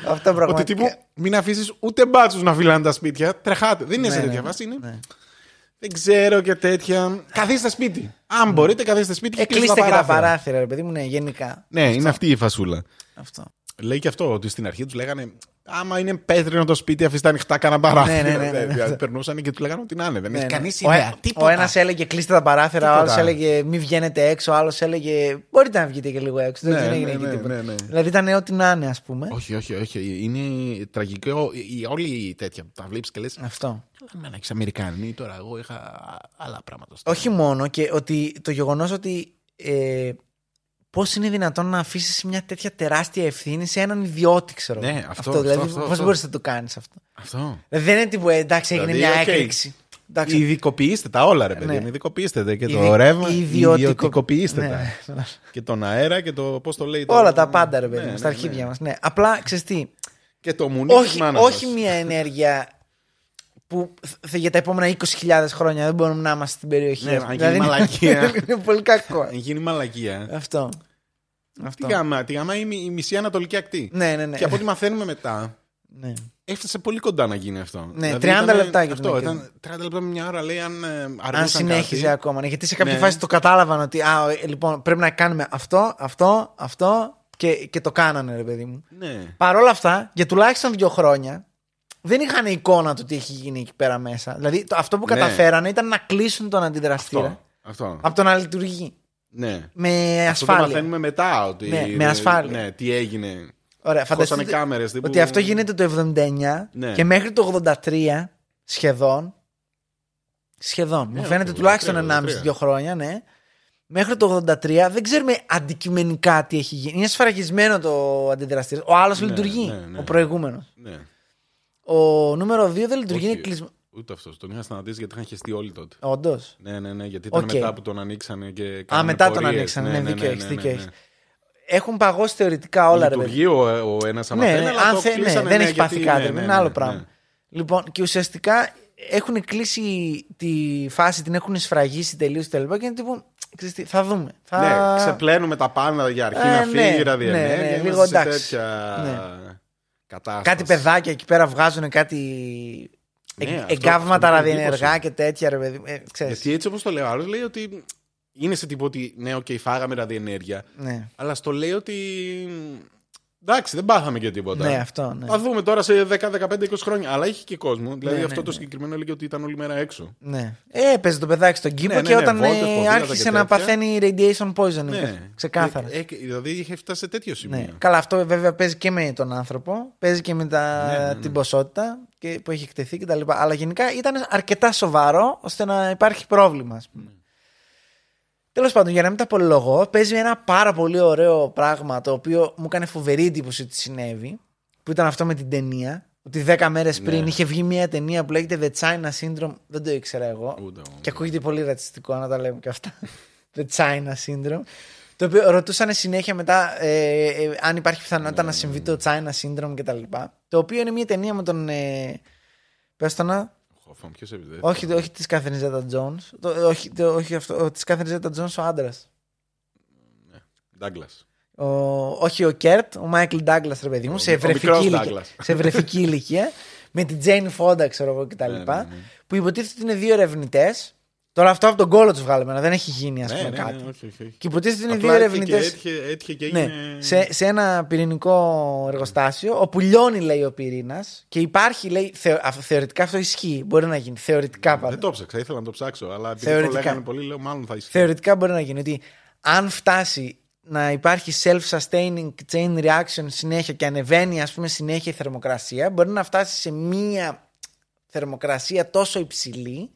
Αυτό Ότι πραγματικά. τύπου μην αφήσεις ούτε μπάτσους να φυλάνε τα σπίτια. Τρεχάτε. Δεν είναι Ναι, σε ναι, τέτοια ναι. φάση. Είναι. Ναι. Δεν ξέρω και τέτοια. Καθίστε σπίτι. Αν μπορείτε, καθίστε σπίτι και Ε, κλείστε κλείστε και τα παράθυρα. παράθυρα, ρε παιδί μου, ναι, γενικά. Ναι, είναι αυτή η φασούλα. Αυτό. Λέει και αυτό ότι στην αρχή τους λέγανε Άμα είναι πέτρινο το σπίτι, αφήστε ανοιχτά κανένα παράθυρο. Ναι, ναι, ναι, ναι, ναι. Δηλαδή, Περνούσαν και τους λέγανε ότι να είναι. Δεν Ναι, έχει ναι. κανείς Ο, ιδέα. ε- Τίποτα. ο ένας έλεγε κλείστε τα παράθυρα, ο άλλος Τίποτα. έλεγε μη βγαίνετε έξω, ο άλλος έλεγε μπορείτε να βγείτε και λίγο έξω. Ναι, δεν ναι, έγινε ναι, εκεί τίποτα. ναι, ναι. Δηλαδή ήταν ό,τι να είναι, ας πούμε. Όχι, όχι, όχι. Είναι τραγικό. Η- Όλη η τέτοια που τα βλέπεις και λες. Αυτό. Να έχεις Αμερικανή τώρα. Εγώ είχα άλλα πράγματα. στο- Όχι μόνο και ότι το γεγονός ότι. Ε, Πώς είναι δυνατόν να αφήσεις μια τέτοια τεράστια ευθύνη σε έναν ιδιώτη, ξέρω. Ναι, εγώ. αυτό, αυτό, δηλαδή, αυτό, πώς αυτό. μπορείς να το κάνεις αυτό; Αυτό. Δηλαδή, δεν είναι τύπου ε, εντάξει, έγινε Δηλαδή, μια οκ. έκρηξη. Εντάξει, Ιδιωτικοποιήστε τα όλα, ρε παιδί. Ναι. μου. Ιδιωτικοποιήστε τα. Και Ιδι- το ρεύμα. ιδιωτικο- Ιδιωτικοποιήστε Ναι. τα. Και τον αέρα και το. Πώς το λέει. το- Όλα τα πάντα, ρε παιδί Ναι, μου, ναι, στα ναι. αρχίδια μας. Ναι. Απλά ξέρεις τι. Και το μουνί της όχι, μάνας όχι μας. μια ενέργεια που θ- για τα επόμενα 20.000 χρόνια δεν μπορούμε να είμαστε στην περιοχή. Ναι, αυτή. αν γίνει μαλακία. είναι πολύ κακό. Αν γίνει μαλακία. Αυτό. Τι Αυτό. γάμα, τη γάμα η, μη- η μισή ανατολική ακτή. Ναι, ναι, ναι. Και από ό,τι μαθαίνουμε μετά, ναι. έφτασε πολύ κοντά να γίνει αυτό. Ναι, Δηλαδή 30 ήταν- λεπτάκια Αυτό, την ήταν 30 λεπτά με μια ώρα, λέει, αν ε, Αν αργούσαν συνέχιζε κάτι. ακόμα. Ναι, γιατί σε κάποια Ναι. φάση το κατάλαβαν ότι α, ε, λοιπόν, πρέπει να κάνουμε αυτό, αυτό, αυτό και, και το κάνανε, ρε παιδί μου. Ναι. Παρ' όλα αυτά, για τουλάχιστον δύο χρόνια, δεν είχαν εικόνα του τι έχει γίνει εκεί πέρα μέσα. Δηλαδή, το, αυτό που Ναι. καταφέρανε ήταν να κλείσουν τον αντιδραστήρα Αυτό. αυτό. από το να λειτουργεί. Ναι. Με Αυτό το ασφάλεια. μαθαίνουμε μετά. Ότι, Ναι, με ασφάλεια. Ναι, τι έγινε. Ωραία, Χώσανε φανταστείτε κάμερες, τύπου- ότι αυτό γίνεται το 79 Ναι. και μέχρι το 83 σχεδόν. Σχεδόν. Ναι, Μου φαίνεται όχι, τουλάχιστον 83. 1,5-2 χρόνια, ναι. Μέχρι το 83 δεν ξέρουμε αντικειμενικά τι έχει γίνει. Είναι σφραγισμένο το αντιδραστήριο. Ο άλλος Ναι, λειτουργεί. ναι, ναι. Ο προηγούμενος. Ναι. Ο νούμερο 2 δεν λειτουργεί, Όχι, είναι κλεισμένο. Ούτε αυτός. Τον είχα σταματήσει γιατί είχαν χεστεί όλοι τότε. Όντως. Ναι, ναι, ναι. Γιατί ήταν Οκ. μετά που τον ανοίξανε και. Α, κάνανε μετά τον πορείες. ανοίξανε. Ναι, δίκιο έχεις, ναι, δίκιο ναι, έχεις. ναι. Έχουν παγώσει θεωρητικά όλα, ρε παιδί. Λειτουργεί ο, ο ένας άμα Ναι, θέλει, ναι, αλλά αν το θε- ναι, κλείσανε, δεν ναι, έχει πάθει γιατί- κάτι. ναι, είναι ναι, άλλο ναι, πράγμα. ναι. Λοιπόν, και ουσιαστικά έχουν κλείσει τη φάση, την έχουν σφραγίσει τελείως και είναι τύπου. ξέρεις τι, θα δούμε. Θα... Ναι, ξεπλένουμε τα πάντα για αρχή Ε, να ναι, φύγει η ναι, ραδιενέργεια. ναι, είμαστε λίγο σε εντάξει. Τέτοια Ναι. κατάστασης. Κάτι παιδάκια εκεί πέρα βγάζουν κάτι. Ναι, εγ- αυτό- εγκαύματα αυτό μου έκανε ραδιενεργά εντύπωση. και τέτοια, ρε παιδί. Ε, ξέρεις. Γιατί έτσι όπως το λέω, άλλος λέει ότι είναι σε τύπο ότι ναι, οκ, φάγαμε ραδιενέργεια. Ναι. Αλλά στο λέει ότι. Εντάξει, δεν πάθαμε και τίποτα. ναι, αυτό. Ναι. Θα δούμε τώρα σε 10-15-20 χρόνια. Αλλά είχε και κόσμο. Δηλαδή Ναι, αυτό ναι, το ναι. συγκεκριμένο έλεγε ότι ήταν όλη μέρα έξω. ναι. Ε, έπαιζε το παιδάκι στον κήπο Ναι, ναι, και ναι, όταν βόλτες, ε, ποδήλατα άρχισε και να τέτοια. παθαίνει radiation poisoning. Ναι. Ξεκάθαρα. Ε, ε, δηλαδή είχε φτάσει σε τέτοιο σημείο. Ναι. Καλά, αυτό βέβαια παίζει και με τον άνθρωπο, παίζει και με τα, Ναι, ναι, ναι. την ποσότητα και που έχει εκτεθεί κτλ. Αλλά γενικά ήταν αρκετά σοβαρό ώστε να υπάρχει πρόβλημα. Ας πούμε. Τέλος πάντων, για να μην τα πολυλογώ, παίζει ένα πάρα πολύ ωραίο πράγμα το οποίο μου έκανε φοβερή εντύπωση ότι συνέβη. Που ήταν αυτό με την ταινία. Ότι 10 μέρες πριν Ναι. είχε βγει μια ταινία που λέγεται The China Syndrome. Δεν το ήξερα εγώ. Ούτε εγώ. Και ακούγεται πολύ ρατσιστικό να τα λέμε και αυτά. The China Syndrome. Το οποίο ρωτούσαν συνέχεια μετά ε, ε, αν υπάρχει πιθανότητα να συμβεί το China Syndrome κτλ. Το οποίο είναι μια ταινία με τον. Ε, πες το να. Χόφμαν, ποιος έπαιζε. Όχι, όχι της Κάθριν Zeta Jones. Το, όχι, το, όχι αυτό. Της Κάθριν Zeta Jones ο άντρας. Ντάγκλας. Ο, όχι ο Κέρτ, ο Μάικλ Ντάγκλας, ρε παιδί μου, Ο- σε ο βρεφική, μικρός ηλικία, Douglas. σε βρεφική ηλικία. Με την Τζέιν Φόντα, ξέρω εγώ κτλ. Ναι, ναι, ναι. Που υποτίθεται ότι είναι δύο ερευνητές. Τώρα αυτό από τον κόλο τους βγάλαμε, δεν έχει γίνει, ας Ναι, πούμε ναι, κάτι. ναι, όχι, όχι, όχι. Και υποτίθεται ότι είναι Απλά δύο έτυχε και- ερευνητές. έτυχε- έτυχε και Ναι, έγινε... σε, σε ένα πυρηνικό εργοστάσιο, όπου λιώνει, λέει, ο πυρήνας και υπάρχει, λέει, θεω- α, θεωρητικά αυτό ισχύει. Μπορεί να γίνει. Θεωρητικά πάντα. Δεν το ψάξα, ήθελα να το ψάξω, αλλά επειδή Θεωρητικά. το λέγανε πολύ, λέω μάλλον θα ισχύει. Θεωρητικά μπορεί να γίνει. Ότι αν φτάσει να υπάρχει self-sustaining chain reaction συνέχεια και ανεβαίνει, ας πούμε, συνέχεια η θερμοκρασία, μπορεί να φτάσει σε μία θερμοκρασία τόσο υψηλή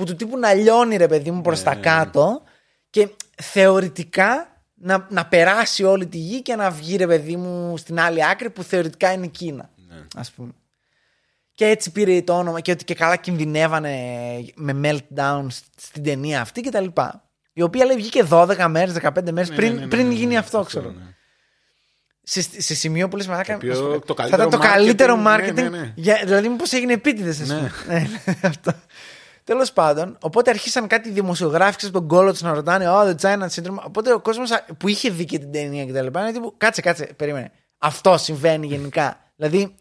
που του τύπου να λιώνει, ρε παιδί μου, προς τα κάτω και θεωρητικά να, να περάσει όλη τη γη και να βγει, ρε παιδί μου, στην άλλη άκρη που θεωρητικά είναι η Κίνα. Ναι. Ας πούμε. Και έτσι πήρε το όνομα και ότι και καλά κινδυνεύανε με meltdown στην ταινία αυτή κτλ. Η οποία λέει βγήκε 12 μέρες, 15 μέρες Ναι, πριν, ναι, ναι, πριν ναι, γίνει ναι, αυτό, ξέρω. ναι. Σε, σε σημείο που λες μαλάκα, οποίο να σου πω το κάτι. καλύτερο θα ήταν το καλύτερο marketing, marketing. ναι, ναι, ναι. Για, δηλαδή, μήπως έγινε επίτηδες, ας Ναι. πούμε. αυτό. Τέλος πάντων, οπότε αρχίσαν κάτι δημοσιογράφοι από τον κόλλο τους να ρωτάνε, Oh, the China Syndrome. Οπότε ο κόσμος που είχε δει και την ταινία και τα λοιπά, είναι τύπου, κάτσε, κάτσε, περίμενε. Αυτό συμβαίνει γενικά. δηλαδή,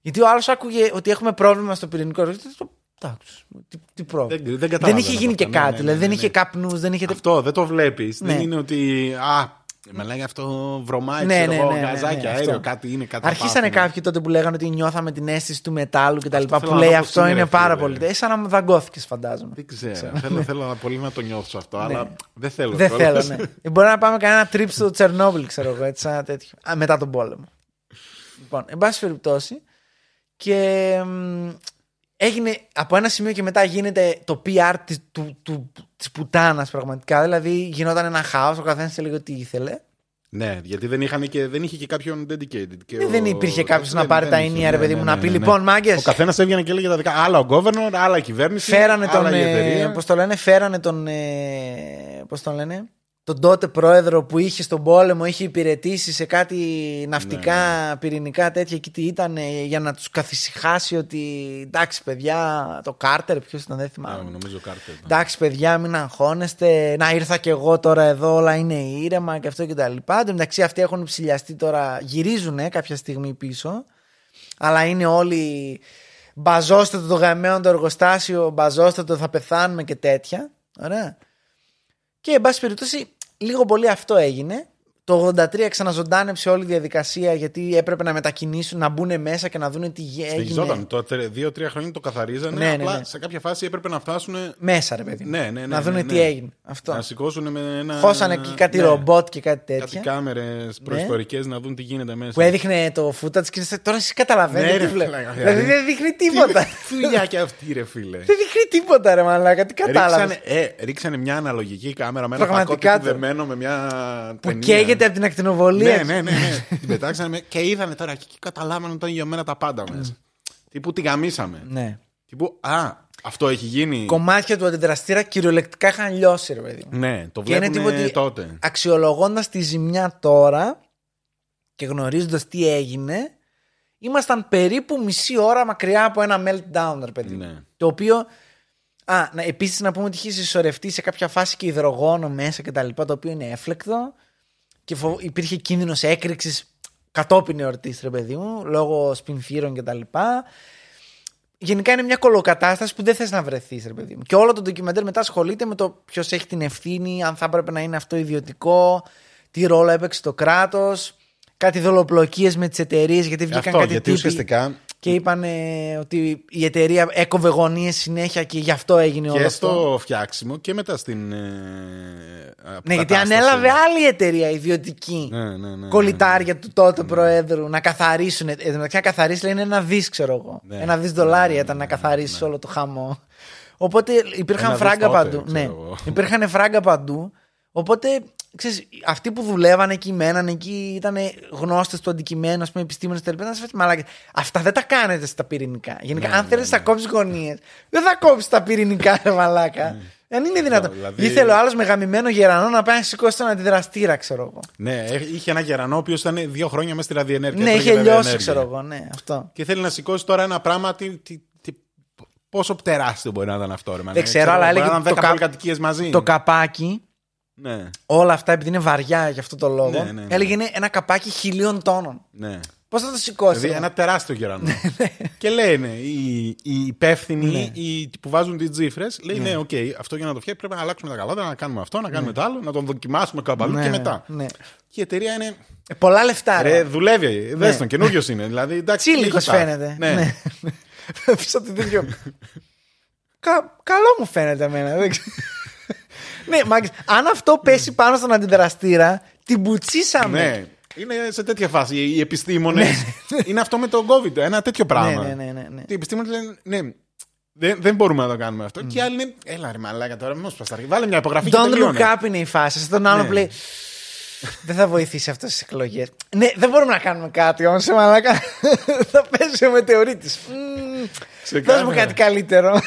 γιατί ο άλλος άκουγε ότι έχουμε πρόβλημα στο πυρηνικό εργοστάσιο. Εντάξει, τι, τι πρόβλημα. Δεν- δεν δεν καταλάβαινα είχε γίνει αυτό. και Ναι, κάτι. ναι, δηλαδή, ναι, δεν ναι, είχε ναι. καπνούς, δεν είχε. Αυτό δεν το βλέπεις. Ναι. Δεν είναι ότι. Α, με λέγανε αυτό βρωμάει, Ναι, ξέρω ναι, εγώ, ναι, ναι, γαζάκι, ναι, αέριο, αυτό. κάτι είναι κάτι. Αρχίσανε πάθουμε. κάποιοι τότε που λέγανε ότι νιώθαμε την αίσθηση του μετάλλου κτλ. Αυτό Που θέλω να λέει δω πώς αυτό είναι, είναι ρε πάρα φίλε. πολύ. Ε, σαν να μου δαγκώθηκες, φαντάζομαι. Δεν ξέρω. θέλω, θέλω να πολύ να το νιώθω αυτό, αλλά δεν θέλω. Ναι. Δεν κιόλας. θέλω, ναι. Ε, Μπορεί να πάμε κανένα trip στο Τσερνόμπιλ, ξέρω εγώ, έτσι, σαν ένα τέτοιο. Α, μετά τον πόλεμο. Λοιπόν, εν πάση περιπτώσει. Και μ, έγινε από ένα σημείο και μετά γίνεται το PR της, του, του, της πουτάνας πραγματικά. Δηλαδή γινόταν ένα χάος, ο καθένας έλεγε ό,τι ήθελε. Ναι, γιατί δεν, είχαν και, δεν είχε και κάποιον dedicated. Και Ε, ο- δεν υπήρχε κάποιος δεν- να πάρει δεν τα είχε, ενία, ρε ναι, παιδί ναι, μου, ναι, να πει ναι, ναι. λοιπόν, μάγκες. Ο καθένας έβγαινε και έλεγε τα δικά. Άλλα ο governor, άλλα η κυβέρνηση. Φέρανε τον. άλλα η εταιρεία. Ε, Πώς το λένε, φέρανε τον. Ε, Πώς τον λένε, τον τότε πρόεδρο που είχε στον πόλεμο, είχε υπηρετήσει σε κάτι ναυτικά, Ναι, πυρηνικά τέτοια και τι ήταν ε, για να τους καθησυχάσει ότι εντάξει, παιδιά, το Κάρτερ, ποιος ήταν, δεν Α, θυμάμαι. νομίζω Κάρτερ. ήταν. Εντάξει, παιδιά, μην αγχώνεστε. Να ήρθα κι εγώ τώρα εδώ, όλα είναι ήρεμα και αυτό και τα λοιπά. Εν τω μεταξύ, αυτοί έχουν ψηλιαστεί τώρα, γυρίζουν κάποια στιγμή πίσω. Αλλά είναι όλοι. Μπαζώστε το το γαμμένο το εργοστάσιο, μπαζώστε το, θα πεθάνουμε και τέτοια. Ωραία. Και εν πάση περιπτώσει, λίγο πολύ αυτό έγινε. Το 83 ξαναζωντάνεψε όλη η διαδικασία γιατί έπρεπε να μετακινήσουν, να μπουν μέσα και να δουν τι έγινε. Συνεχιζόταν. Το δύο-τρία χρόνια το καθαρίζανε. Ναι, ναι, απλά ναι. σε κάποια φάση έπρεπε να φτάσουν. Μέσα, ρε παιδί. μου. Ναι, ναι, ναι, να δουν ναι, τι ναι. έγινε. Αυτό. Να σηκώσουν με ένα. Χώσανε εκεί κάτι ναι, ρομπότ και κάτι Κάτι τέτοια. κάμερες προϊστορικές να δουν τι γίνεται μέσα. Που έδειχνε το footage και είσαι- τώρα εσύ καταλαβαίνεις Ναι, τι ρε, βλέπει. φίλε, Δηλαδή δεν δείχνει τίποτα. Τι δουλειά και αυτή, ρε φίλε. δεν δείχνει τίποτα, ρε μαλάκα. Τι κατάλαβες. Ρίξανε, ε, ρίξανε μια αναλογική κάμερα με ένα Πραγματικά πακό το. δεμένο με μια. Που ταινία. Καίγεται από την ακτινοβολία. Ναι, ναι, ναι. ναι. την πετάξανε με- και είδανε τώρα εκεί και καταλάβανε ότι ήταν για μένα τα πάντα μέσα. Τύπου τη γαμίσαμε. Ναι. Τύπου, α, αυτό έχει γίνει. Κομμάτια του αντιδραστήρα κυριολεκτικά είχαν λιώσει, ρε παιδί μου. Ναι, το Και είναι βλέπουν τίποτα- τότε. Αξιολογώντας τη ζημιά τώρα και γνωρίζοντας τι έγινε, ήμασταν περίπου μισή ώρα μακριά από ένα meltdown, ρε παιδί. μου. Ναι. Το οποίο. Α, να, επίσης να πούμε ότι είχε συσσωρευτεί σε κάποια φάση και υδρογόνο μέσα και τα λοιπά, το οποίο είναι έφλεκτο και φο... υπήρχε κίνδυνος έκρηξης κατόπιν εορτής, ρε παιδί μου, λόγω σπινθύρων και τα λοιπά. Γενικά είναι μια κολοκατάσταση που δεν θες να βρεθείς, ρε παιδί μου. Και όλο το ντοκιμαντέρ μετά ασχολείται με το ποιος έχει την ευθύνη, αν θα έπρεπε να είναι αυτό ιδιωτικό, τι ρόλο έπαιξε το κράτος, κάτι δολοπλοκίες με τις εταιρείες γιατί βγήκαν Αυτό, κάτι γιατί τύποι ουσιαστικά και είπαν ότι η εταιρεία έκοβε γωνίες συνέχεια και γι' αυτό έγινε όλο και αυτό. στο φτιάξιμο και μετά στην. Ε, Ναι, γιατί αποκατάσταση. ανέλαβε άλλη εταιρεία ιδιωτική. Ναι, ναι, ναι, Κολλητάρια του τότε Προέδρου να καθαρίσουν. Εν τω μεταξύ, να καθαρίσει λέει, είναι ένα δις, ξέρω εγώ. Ναι. Ένα δις δολάρια ήταν να καθαρίσεις όλο το χαμό. Οπότε υπήρχαν Ένα δις φράγκα τότε, παντού. ξέρω Ναι, εγώ. υπήρχαν φράγκα παντού. Οπότε, ξέρεις, αυτοί που δουλεύαν εκεί, μέναν εκεί, ήταν γνώστες του αντικειμένου, ας πούμε, επιστήμονες κτλ. Να σε μαλάκι. Αυτά δεν τα κάνετε στα πυρηνικά. Γενικά, Ναι, αν ναι, θέλεις ναι. να κόψεις γωνίες, δεν θα κόψεις τα πυρηνικά, ρε μαλάκα. Δεν είναι δυνατόν. δηλαδή- Ήθελε ο άλλος με γαμημένο γερανό να πάει να σηκώσει τον αντιδραστήρα, ξέρω εγώ. Ναι, ε, είχε ένα γερανό ο οποίος ήταν δύο χρόνια μέσα στη ραδιενέργεια. ναι, έτρωγε είχε λιώσει, ραδιενέργεια. ξέρω εγώ, ναι, αυτό. Και θέλει να σηκώσει τώρα ένα πράγμα. Τι, τι, τι, πόσο τεράστιο μπορεί να ήταν αυτό, ρε μάνα. ξέρω, αλλά μπορεί έλεγε να ήταν το 10 κα- πολυκατοικίες μαζί. Το καπάκι, Ναι, όλα αυτά επειδή είναι βαριά για αυτό το λόγο, Ναι, ναι, ναι. έλεγε είναι ένα καπάκι χιλίων τόνων. ναι. Πώς θα το σηκώσει. Δηλαδή ένα τεράστιο γερανό. και λένε οι, οι υπεύθυνοι οι, που βάζουν τις τζίφρες, λέει ναι, οκ, αυτό για να το φτιάξει πρέπει να αλλάξουμε τα καλούπια, να κάνουμε αυτό, να κάνουμε το άλλο, να τον δοκιμάσουμε κάπου αλλού Ναι, και ναι, μετά. ναι. Και η εταιρεία είναι. Ε, πολλά λεφτά. Ρε, Ρε. δουλεύει. Δες τον, καινούριο είναι. Δηλαδή, εντάξει, Τσίλικος έχει τα- φαίνεται. Ναι. Πίσω από το τέτοιο. Κα- καλό μου φαίνεται εμένα. Δεν ξέρω. ναι, μάγκες, αν αυτό πέσει πάνω στον αντιδραστήρα, την πουτσίσαμε. Ναι. Είναι σε τέτοια φάση. Οι επιστήμονες. είναι αυτό με το COVID. Ένα τέτοιο πράγμα. Ναι, ναι, ναι, ναι, ναι. Οι επιστήμονες λένε, ναι, δεν, δεν μπορούμε να το κάνουμε αυτό. Και οι άλλοι λένε, έλα ρε μαλάκα τώρα, μην μας Βάλε μια υπογραφή και Don't τελείωνε. look up είναι η φάση. Στον άλλο Ναι. που λέει. Δεν θα βοηθήσει αυτό στι εκλογές. Ναι, δεν μπορούμε να κάνουμε κάτι όμως, σε μαλάκα. θα πέσει ο μετεωρίτη. Ξεκάθαρα. Δώσ' μου κάτι καλύτερο. Ένα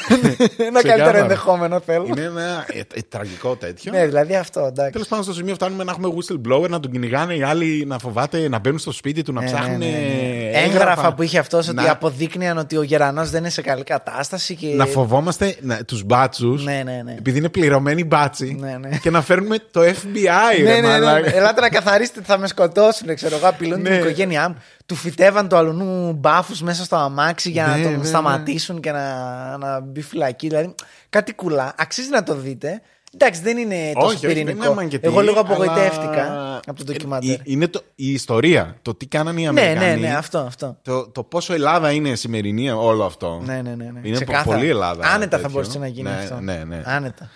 καλύτερο Ξεκάθαρα. ενδεχόμενο θέλω. Είναι ένα ε, ε, τραγικό τέτοιο. Ναι, δηλαδή αυτό, εντάξει. Τέλος πάντων, στο σημείο φτάνουμε να έχουμε whistleblower, να τον κυνηγάνε οι άλλοι να φοβάται να μπαίνουν στο σπίτι του, να Ναι, ψάχνουν. ναι, ναι, ναι. ε, Έγγραφα που είχε αυτός ότι Να- αποδείκνυαν ότι ο Γερανός δεν είναι σε καλή κατάσταση. Και... Να φοβόμαστε τους μπάτσους. Ναι, ναι, ναι. Επειδή είναι πληρωμένοι μπάτσι. Ναι, ναι. Και να φέρνουμε το FBI, Ναι, ρε ναι, ναι, ναι. μαλάκα. Ελάτε να καθαρίσετε, θα με σκοτώσουν. Ξέρω εγώ, απειλούν την Ναι. οικογένειά μου. Του φυτεύαν το αλουνού μπάφους μέσα στο αμάξι για Ναι, να τον ναι, ναι. σταματήσουν και να, να μπει φυλακή. Δηλαδή, κάτι κουλά. Αξίζει να το δείτε. Εντάξει, δεν είναι τόσο Όχι, όχι, δεν πυρηνικό. είναι μαγκετή, Εγώ λίγο αλλά- απογοητεύτηκα από το Ε, ντοκιμαντέρ. ε, Είναι το, η ιστορία. Το τι κάνανε οι Ναι, Αμερικανοί. ναι, ναι, αυτό, αυτό. Το, το πόσο Ελλάδα είναι σημερινή όλο αυτό. Ναι, ναι, ναι. ναι. Είναι Ξεκάθαρα. πολύ Ελλάδα. Άνετα θα τέτοιο. μπορούσε να γίνει ναι, αυτό. Ναι, ναι. Άνετα.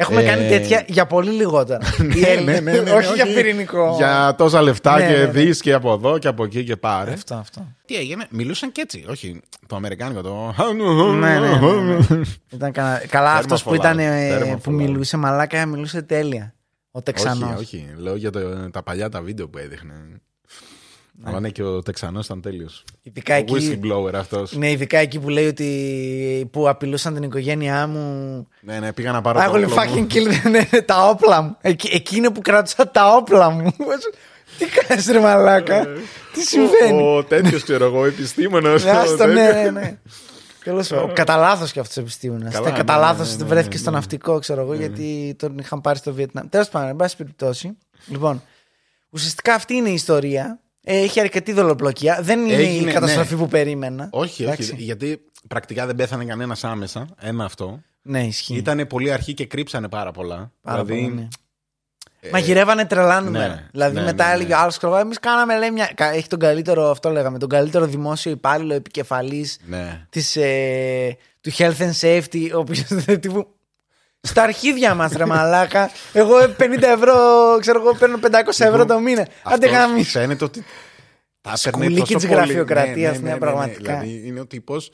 Έχουμε Ε, κάνει τέτοια για πολύ λιγότερα. Οι Ναι, Έλληνες. ναι, ναι, ναι, όχι για πυρηνικό. Για τόσα λεφτά Ναι, και ναι, ναι. δεις και από εδώ και από εκεί και πάρε. Αυτό, αυτό. Τι έγινε, μιλούσαν και έτσι. Όχι, το αμερικάνικο το. ναι, ναι, ναι, ναι. Ήταν κανα... Καλά, αυτός που, Θέρμα ήταν, φωλάδι, ε, θέρμα που φωλάδι. μιλούσε μαλάκα, μιλούσε τέλεια. Ο Τεξανός. Όχι, όχι. Λέω για το, τα παλιά τα βίντεο που έδειχνε. Αλλά ναι, και ο Τεξανός ήταν τέλειος. Ειδικά Ο εκεί, whistleblower αυτός. ναι, ειδικά εκεί που λέει ότι που απειλούσαν την οικογένειά μου. Ναι, ναι, πήγα να πάρω I το will όπλο fucking μου. kill ναι, ναι, τα όπλα μου. Εκεί, εκεί είναι που κράτησα τα όπλα μου. Τι κάνεις ρε μαλάκα; Τι συμβαίνει; Ο τέτοιος, ξέρω εγώ, επιστήμονας. Άστο, ναι, ναι, ναι. Τέλος πάντων. Κατά λάθος και αυτός ο επιστήμονας. Καλά, Κατά ναι, λάθος ναι, ναι, βρέθηκες ναι, στο ναι. ναυτικό, ξέρω εγώ, γιατί τον είχαν πάρει στο Βιετνάμ. Τέλος πάντων, εν πάση περιπτώσει. Λοιπόν, ουσιαστικά αυτή είναι η ιστορία. Ε, Έχει αρκετή δολοπλοκία. Δεν είναι Έγινε, η καταστροφή ναι. που περίμενα. Όχι, Εντάξει. όχι. Γιατί πρακτικά δεν πέθανε κανένας άμεσα. Ένα αυτό. Ναι, ισχύει. Ήταν πολύ αρχή και κρύψανε πάρα πολλά. Πάρα δηλαδή, πολύ, ναι. ε, Μαγειρεύανε τρελά νούμερα. ναι, δηλαδή ναι, μετά ναι, ναι. έλεγε ο άλλος, εμείς κάναμε λέει, μια. κα- Έχει τον καλύτερο, αυτό λέγαμε, τον καλύτερο δημόσιο υπάλληλο επικεφαλής Ναι. της, ε, του health and safety, ο οποίος τύπου στα αρχίδια μας ρε μαλάκα εγώ 50 ευρώ ξέρω εγώ παίρνω 500 ευρώ το μήνα άντε Αυτό γάμι Φαίνεται ότι. Τα έπαιρνε Σκουλίκι τόσο της πολύ. γραφειοκρατίας, ναι, πραγματικά. Δηλαδή είναι ο τύπος.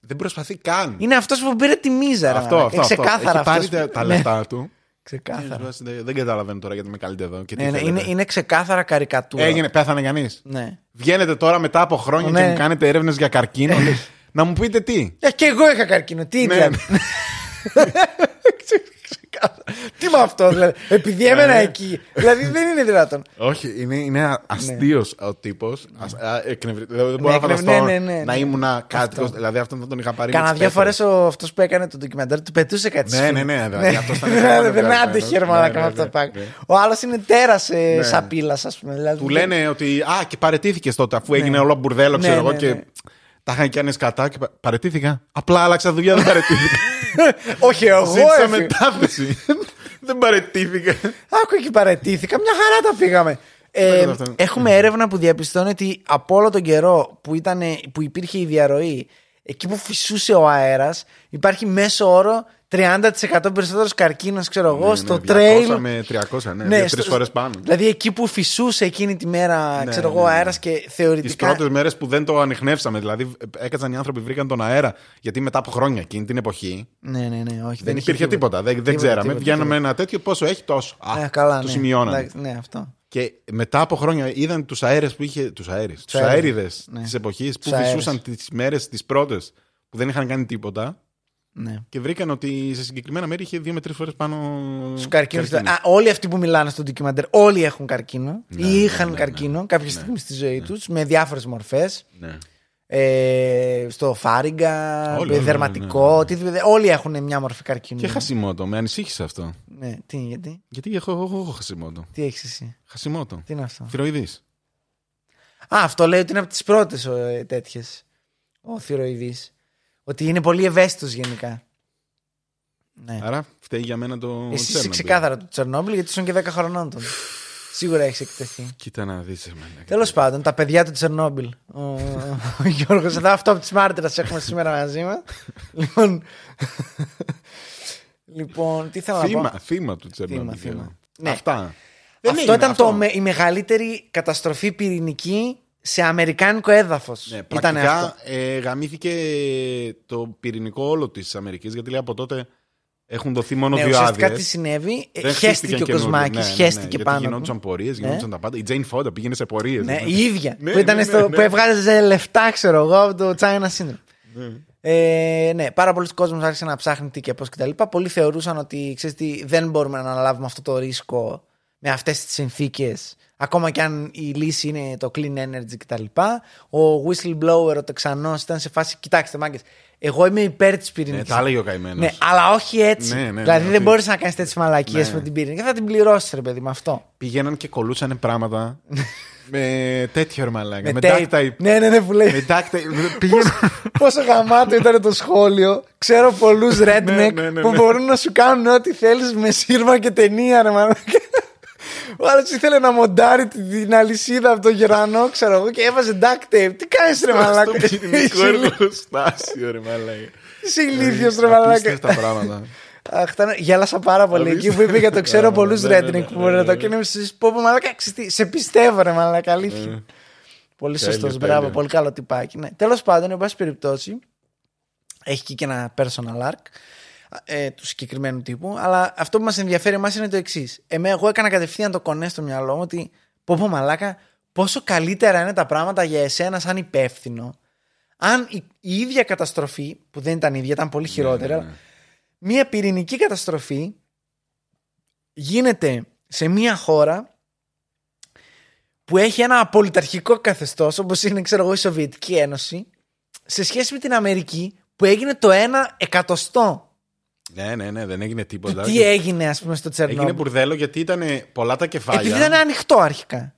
Δεν προσπαθεί καν. είναι αυτός που πήρε τη μίζα ρε αυτό, μαλάκα. αυτό, Ε, αυτό. ξεκάθαρα Έχει πάρει αυτός τα, που- τα ναι, λεφτά του. ξεκάθαρα Δεν, δεν καταλαβαίνω τώρα γιατί με καλείτε εδώ. Και τι ναι, ναι, θέλετε. είναι, είναι ξεκάθαρα καρικατούρα Έγινε, πέθανε κανείς. ναι. Βγαίνετε τώρα μετά από χρόνια Ναι. και μου κάνετε έρευνες για καρκίνο. λες, να μου πείτε τι. Ε, και εγώ είχα καρκίνο τι Ναι, δηλαδή Ξεκάθαρα. τι με αυτό δηλαδή; Επειδή έμενα Ναι. εκεί δηλαδή δεν είναι δυνατόν Όχι, είναι, είναι αστείος ο τύπος. Δεν μπορώ να εκνευ- φανταστώ ναι, ναι, ναι, να ναι. ήμουν κάτοικος. Δηλαδή αυτόν θα τον είχα πάρει. με Κάνα τις δύο φορές πέτρες. αυτός που έκανε το ντοκιμαντέρ του πετούσε κάτι Ναι, στις ναι, φίλες. ναι, δηλαδή, αυτός ήταν Ναι, πάρα Δεν πολύ άντεχε ρε αγαπημένος. μαλάκα Ναι, με ναι, αυτό το ναι, πράγμα. ναι. Ο άλλος είναι τέρας ε, Ναι. σαπίλας, ας πούμε. Δηλαδή, Του λένε ότι. Α, και παρετήθηκες τότε αφού έγινε όλο μπουρδέλο, ξέρω Ναι, εγώ. Ναι, Και ναι. τα είχαν κάνει κατά και πα- παρετήθηκα. Απλά άλλαξα δουλειά, δεν παρετήθηκα. Όχι, εγώ. Ζήτησα έφυγα. μετάθεση. Δεν παρετήθηκα. Άκου εκεί παρετήθηκα. Μια χαρά τα πήγαμε. Ε, Φαίνεται αυτό. έχουμε έρευνα που διαπιστώνει ότι από όλο τον καιρό που, ήταν, που υπήρχε η διαρροή εκεί που φυσούσε ο αέρας, υπάρχει μέσο όρο 30% περισσότερος καρκίνος, ξέρω εγώ, Ναι, στο ναι, 200 trail. με 300, ναι, Ναι, δύο, στο- τρεις φορές πάνω. Δηλαδή εκεί που φυσούσε εκείνη τη μέρα, Ναι, ξέρω ναι, εγώ, ναι. αέρας και Τις θεωρητικά. πρώτες μέρες που δεν το ανοιχνεύσαμε. Δηλαδή, έκατσαν οι άνθρωποι, βρήκαν τον αέρα. Γιατί μετά από χρόνια εκείνη την εποχή Ναι, ναι, ναι, όχι. δεν είχε υπήρχε τίποτα. Δεν, δεν ξέραμε. τίποτα, Βγαίναμε τίποτα. ένα τέτοιο, πόσο έχει τόσο. Α, Ε, καλά, το ναι. σημειώναμε. Εντάξει, Ναι, αυτό. Και μετά από χρόνια είδαν τους αέρες που είχε. Τους αέρες. Τους αέρες, αέριδες ναι. της εποχής που Τους αέρες. φυσούσαν τις μέρες τις πρώτες που δεν είχαν κάνει τίποτα. Ναι. Και βρήκαν ότι σε συγκεκριμένα μέρη είχε δύο με τρεις φορές πάνω. Στου καρκίνου. καρκίνους. Α, όλοι αυτοί που μιλάνε στο ντοκιμαντέρ, όλοι έχουν καρκίνο Ναι, ή ναι, είχαν ναι, ναι. καρκίνο κάποια στιγμή στη ζωή τους με διάφορες μορφές. Ναι. Ε, στο φάριγγα, Όλοι, όλοι, δερματικό, ναι, ναι, ναι. οτιδήποτε. Όλοι έχουν μια μορφή καρκίνου. Και χασιμότο, με ανησύχησε αυτό. Ναι, τι, γιατί, Γιατί έχω, έχω, έχω χασιμότο. τι έχεις εσύ, Χασιμότο. τι είναι αυτό; Θηροειδή. Α, αυτό λέει ότι είναι από τις πρώτες τέτοιες. Ο θηροειδή. Ότι είναι πολύ ευαίσθητος γενικά. Ναι. Άρα φταίει για μένα το. Εσύ είσαι Τσέρνομπιλ. ξεκάθαρα του Τσερνόμπιλ γιατί ήσουν και 10 χρονών τον. Σίγουρα έχεις εκτεθεί. Κοίτα να δεις εμένα. Τέλος πάντων, τα παιδιά του Τσερνόμπιλ. Ο, ο Γιώργος, εδώ αυτό από τη Μάρτυρα έχουμε σήμερα μαζί μας. λοιπόν. λοιπόν, τι θέλω να πω; Θύμα, θύμα του Τσέρνομπιλ. Θύμα, και θύμα. εγώ. Ναι. Αυτά. Δεν Αυτό έγινε ήταν αυτό. Το, με- η μεγαλύτερη καταστροφή πυρηνική σε αμερικάνικο έδαφος. Ναι, ήταν πρακτικά αυτό. ε, γαμήθηκε το πυρηνικό όλο της Αμερικής γιατί λέει από τότε έχουν δοθεί μόνο Ναι, δύο ουσιαστικά άδειες. τι συνέβη. ε, Χέστηκε ο Κοσμάκης, χέστηκε γιατί πάνω. Γινόντουσαν του. πορείες, Ναι. γινόντουσαν τα πάντα. Η Τζέιν Φόντα πήγαινε σε πορείες. Ναι, η ίδια. Ναι, που, ήταν ναι, στο, ναι, ναι. που έβγαζε λεφτά, ξέρω εγώ, από το China Syndrome. Ε, ναι, πάρα πολλοί κόσμοι άρχισαν να ψάχνει τι και πώς κτλ. Πολλοί θεωρούσαν ότι ξέρεις τι, δεν μπορούμε να αναλάβουμε αυτό το ρίσκο με αυτές τις συνθήκες. Ακόμα και αν η λύση είναι το clean energy κτλ. Ο whistleblower, ο Τεξανός, ήταν σε φάση. Κοιτάξτε, μάγκες. Εγώ είμαι υπέρ της Ναι, πυρηνική. τα έλεγε ο καημένος. Ναι, αλλά όχι έτσι. Ναι, ναι, δηλαδή ναι, δεν ότι- μπορείς να κάνεις τέτοιες μαλακίες Ναι. με την πυρηνική. Θα την πληρώσεις, ρε παιδί, με αυτό. Πηγαίναν και κολούσαν πράγματα με τέτοιο ρε μαλάκα. Με tape. duct tape. Ναι, ναι, ναι, που λέει. Με duct tape. Πήγαινε. Πόσο γαμάτο ήταν το σχόλιο. Ξέρω πολλούς redneck Ναι, ναι, ναι, που ναι. μπορούν να σου κάνουν ό,τι θέλεις με σύρμα και ταινία, ρε μαλάκα. Ο άλλος ήθελε να μοντάρει την, την αλυσίδα από το γερανό, ξέρω εγώ, και έβαζε duct tape. Τι κάνεις, ρε μαλάκα; Στο πυρηνικό εργοστάσιο ρε μαλάκα. Είσαι ηλίθιος, ρε μαλάκα. Απίστευτα πράγματα. Αχ, ήταν- γέλασα πάρα πολύ. Εκεί που είπε για το ξέρω Α, πολλούς ναι, ναι, ναι, redneck που ναι, μπορεί να το ναι. κάνει. Πω πω μαλάκα, ξέρεις τι, σε πιστεύω, ρε μαλάκα, αλήθεια. Ε, Πολύ Τέλειο, σωστός, τέλειο. μπράβο, πολύ καλό τυπάκι. Ναι. Τέλος πάντων, εν πάση περιπτώσει, έχει και, και ένα personal arc ε, του συγκεκριμένου τύπου. Αλλά αυτό που μας ενδιαφέρει εμάς είναι το εξής. Εμέ, εγώ έκανα κατευθείαν το κονέ στο μυαλό μου ότι πω πω μαλάκα, πόσο καλύτερα είναι τα πράγματα για εσένα σαν υπεύθυνο. Αν η, η ίδια καταστροφή, που δεν ήταν ίδια, ήταν πολύ χειρότερη, ναι, αλλά ναι. μία πυρηνική καταστροφή γίνεται σε μία χώρα που έχει ένα απολυταρχικό καθεστώς όπως είναι ξέρω εγώ η Σοβιετική Ένωση σε σχέση με την Αμερική που έγινε το ένα εκατοστό Ναι, ναι, ναι, δεν έγινε τίποτα. τι έγινε ας πούμε στο Έγινε Τσερνόμπιλ μπουρδέλο γιατί ήταν πολλά τα κεφάλια. επειδή ήταν ανοιχτό αρχικά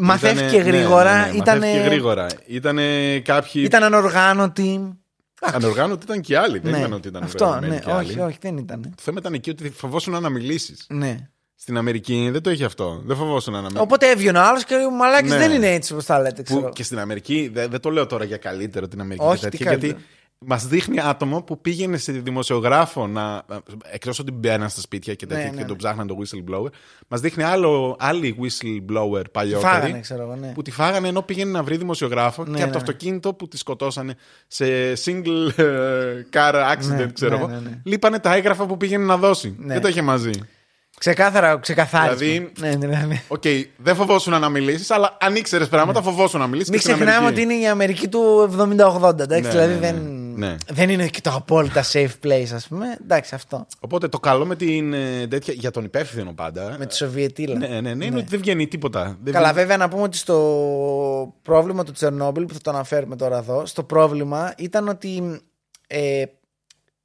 μαθαίθηκε Ήτανε- ναι, γρήγορα ναι, ναι, ήταν, μαθαίθηκε γρήγορα. Ήταν κάποιοι. ήταν ανοργάνωτοι Ανοργάνωτοι ήταν και άλλοι. Δεν ναι. ήταν ότι ήταν αυτό οργανωμένοι ναι, και άλλοι. όχι, όχι δεν ήταν Το θέμα ήταν εκεί ότι φοβόσουν να μιλήσεις. ναι. Στην Αμερική δεν το έχει αυτό. Δεν φοβόσουν να μιλήσεις. Οπότε έβγαινε ο άλλος και λέει: Μαλάκι Ναι. δεν είναι έτσι όπως τα λέτε. Ξέρω. Που και στην Αμερική, δεν, δεν το λέω τώρα για καλύτερο την Αμερική Όχι, και τι τέτοια, γιατί καλύτερο. Μας δείχνει άτομο που πήγαινε σε δημοσιογράφο να. εκτός ότι μπαίναν στα σπίτια και τέτοια Ναι, ναι, και ναι. τον ψάχναν το whistleblower, μας δείχνει άλλο, άλλη whistleblower παλιότερη. Φάγανε, ξέρω εγώ, ναι. Που τη φάγανε ενώ πήγαινε να βρει δημοσιογράφο Ναι, και από ναι, το ναι. αυτοκίνητο που τη σκοτώσανε σε single ε, car accident, Ναι, ξέρω ναι, εγώ. ναι, ναι. Λείπανε τα έγγραφα που πήγαινε να δώσει. Ναι. Δεν τα είχε μαζί. Ξεκάθαρα, ξεκαθάρισμα. Δηλαδή- Ναι, ναι, ναι. Οκ, δεν φοβόσουν να μιλήσεις, αλλά αν ήξερες πράγματα, φοβόσουν να μιλήσεις. Μην ξεχνάμε ότι είναι η Αμερική του 70-80. Εντάξει, Ναι, δηλαδή ναι, δεν, ναι. Ναι. δεν είναι και το απόλυτα safe place, ας πούμε. Εντάξει, αυτό. Οπότε το καλό με την ε, τέτοια. για τον υπεύθυνο πάντα. Με τη Σοβιετήλα. Ναι, ναι, ναι, είναι ότι δεν βγαίνει τίποτα. Δεν Καλά, βγαίνει- βέβαια να πούμε ότι στο πρόβλημα του Τσερνόμπιλ, που θα το αναφέρουμε τώρα εδώ, στο πρόβλημα ήταν ότι ε,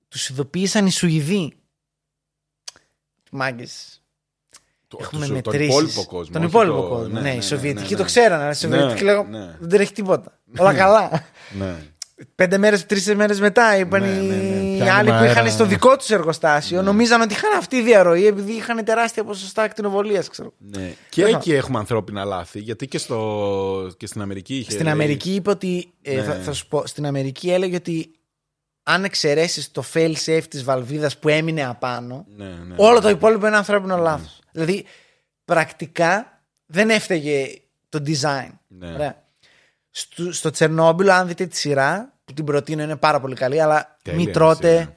τους ειδοποίησαν οι Σουηδοί. Μάγκες. το- Έχουμε το- τον μετρήσεις. υπόλοιπο κόσμο. Τον όχι υπόλοιπο το- κόσμο. Ναι, οι Σοβιετικοί ναι, ναι. το ξέρανε. αλλά Οι Σοβιετικοί Ναι, λέγανε ναι. Δεν τρέχει τίποτα. Όλα καλά. Ναι. Πέντε μέρες, τρεις μέρες μετά είπαν Ναι, οι ναι, ναι. οι Κάνουμε άλλοι που αέρα. είχαν στο δικό τους εργοστάσιο νομίζαν ότι είχαν αυτή η διαρροή επειδή είχαν τεράστια ποσοστά ακτινοβολίας, ξέρω. Ναι. Και Δεν θα- εκεί έχουμε ανθρώπινα λάθη. Γιατί και, στο... και στην Αμερική είχε. Στην λέει- Αμερική είπε ότι. ε, Ναι. θα, θα σου πω, στην Αμερική έλεγε ότι αν εξαιρέσεις το fail safe της βαλβίδας που έμεινε απάνω, Ναι, ναι, όλο το ναι. υπόλοιπο είναι ανθρώπινο λάθος. Δηλαδή, πρακτικά δεν έφταιγε το design. Ναι. Ωραία. Στο, στο Τσερνόμπιλ, αν δείτε τη σειρά, που την προτείνω είναι πάρα πολύ καλή, αλλά Τέλεια μην είναι τρώτε, η σειρά.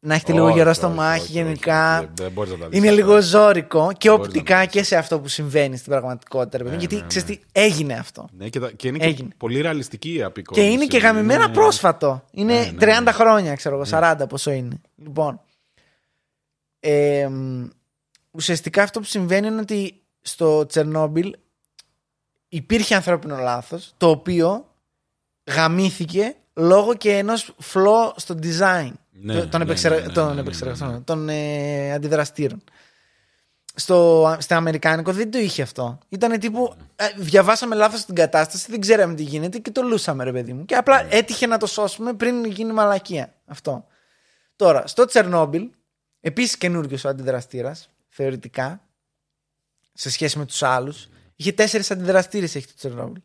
να έχετε λίγο Όχι, γερό όχι, στο όχι, μάχη όχι, γενικά. όχι, δεν μπορείς να τα δεις είναι αυτά. λίγο ζώρικο και μπορείς να οπτικά τα δεις. και σε αυτό που συμβαίνει στην πραγματικότητα. ρε παιδί μου, Ναι, γιατί ναι, ξέρεις ναι. τι, έγινε αυτό. Ναι, και, τα- και είναι Έγινε. και πολύ ρεαλιστική η απεικόνηση. Και είναι και γαμημένα Είναι- πρόσφατο. Είναι Ναι, ναι, 30 ναι. χρόνια, ξέρω εγώ, 40 πόσο είναι. Λοιπόν. ε, μ, ουσιαστικά αυτό που συμβαίνει είναι ότι στο Τσερνόμπιλ υπήρχε ανθρώπινο λάθος το οποίο γαμήθηκε λόγω και ενός φλό στο design Ναι, των, ναι, επεξερα... ναι, ναι, των, ναι, ναι, επεξεργαστών, ναι. των ε, αντιδραστήρων. Στο, στο Αμερικάνικο δεν το είχε αυτό. Ήταν τύπου. ε, διαβάσαμε λάθος την κατάσταση, δεν ξέραμε τι γίνεται και το λούσαμε, ρε παιδί μου. Και απλά Ναι. έτυχε να το σώσουμε πριν γίνει μαλακία. Αυτό. Τώρα, στο Τσερνόμπιλ, επίσης καινούριο ο αντιδραστήρας, θεωρητικά, σε σχέση με τους άλλους. Είχε τέσσερις αντιδραστήρες έχει το Τσερνόμπιλ.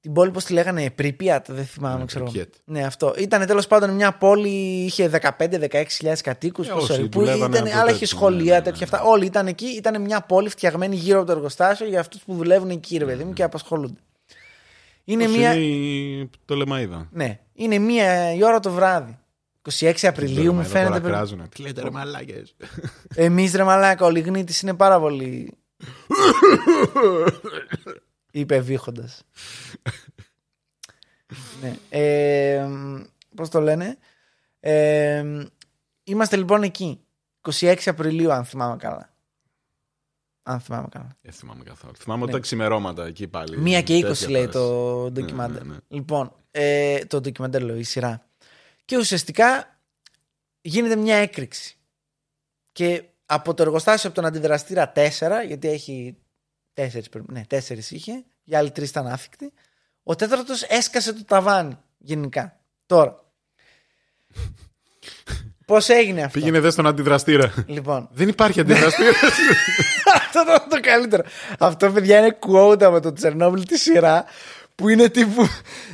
Την πόλη, πώς τη λέγανε, Πρίπιατ, δεν θυμάμαι, Ναι, ξέρω. Pripyat. Ναι, αυτό. Ήταν τέλος πάντων μια πόλη, είχε 15-16 χιλιάδες κατοίκους. Ε, όσοι που δουλεύανε ήταν, από άλλα τέτοιο, είχε σχολεία, ναι, ναι, τέτοια ναι. αυτά. Όλοι ήταν εκεί. Ήταν μια πόλη φτιαγμένη γύρω από το εργοστάσιο για αυτούς που δουλεύουν εκεί, ρε παιδί μου, και απασχολούνται. Είναι Πώς μια. είναι η- το Λεμαίδα. Ναι, είναι μία η ώρα το βράδυ. 26 Απριλίου μου φαίνεται. Τώρα πρέπει- κράζουνε. Τι λέτε ρε μαλάκες; Εμείς ρε μαλάκα, ο Λιγνίτης είναι πάρα πολύ. Είπε βήχοντας. ναι. Ε, Πώς το λένε; Ε, είμαστε λοιπόν εκεί. 26 Απριλίου, αν θυμάμαι καλά. Αν θυμάμαι καλά. Δεν θυμάμαι καθόλου. Θυμάμαι ότι Ναι. τα ξημερώματα εκεί πάλι. Μία και 20 τέτοια λέει φάση. το ντοκιμάντερ. ναι, ναι. Λοιπόν, ε, το ντοκιμάντερ λέω, η σειρά. Και ουσιαστικά γίνεται μια έκρηξη. Και από το εργοστάσιο από τον αντιδραστήρα 4, γιατί έχει 4, ναι, 4 είχε, οι άλλοι τρεις ήταν άθικτοι, ο τέταρτος έσκασε το ταβάνι γενικά. Τώρα. Πώς έγινε αυτό; Πήγαινε δε στον αντιδραστήρα. Λοιπόν, Δεν υπάρχει αντιδραστήρα. αυτό το, το καλύτερο. Αυτό, παιδιά, είναι quote από το Τσερνόμπιλ τη σειρά που είναι τύπου.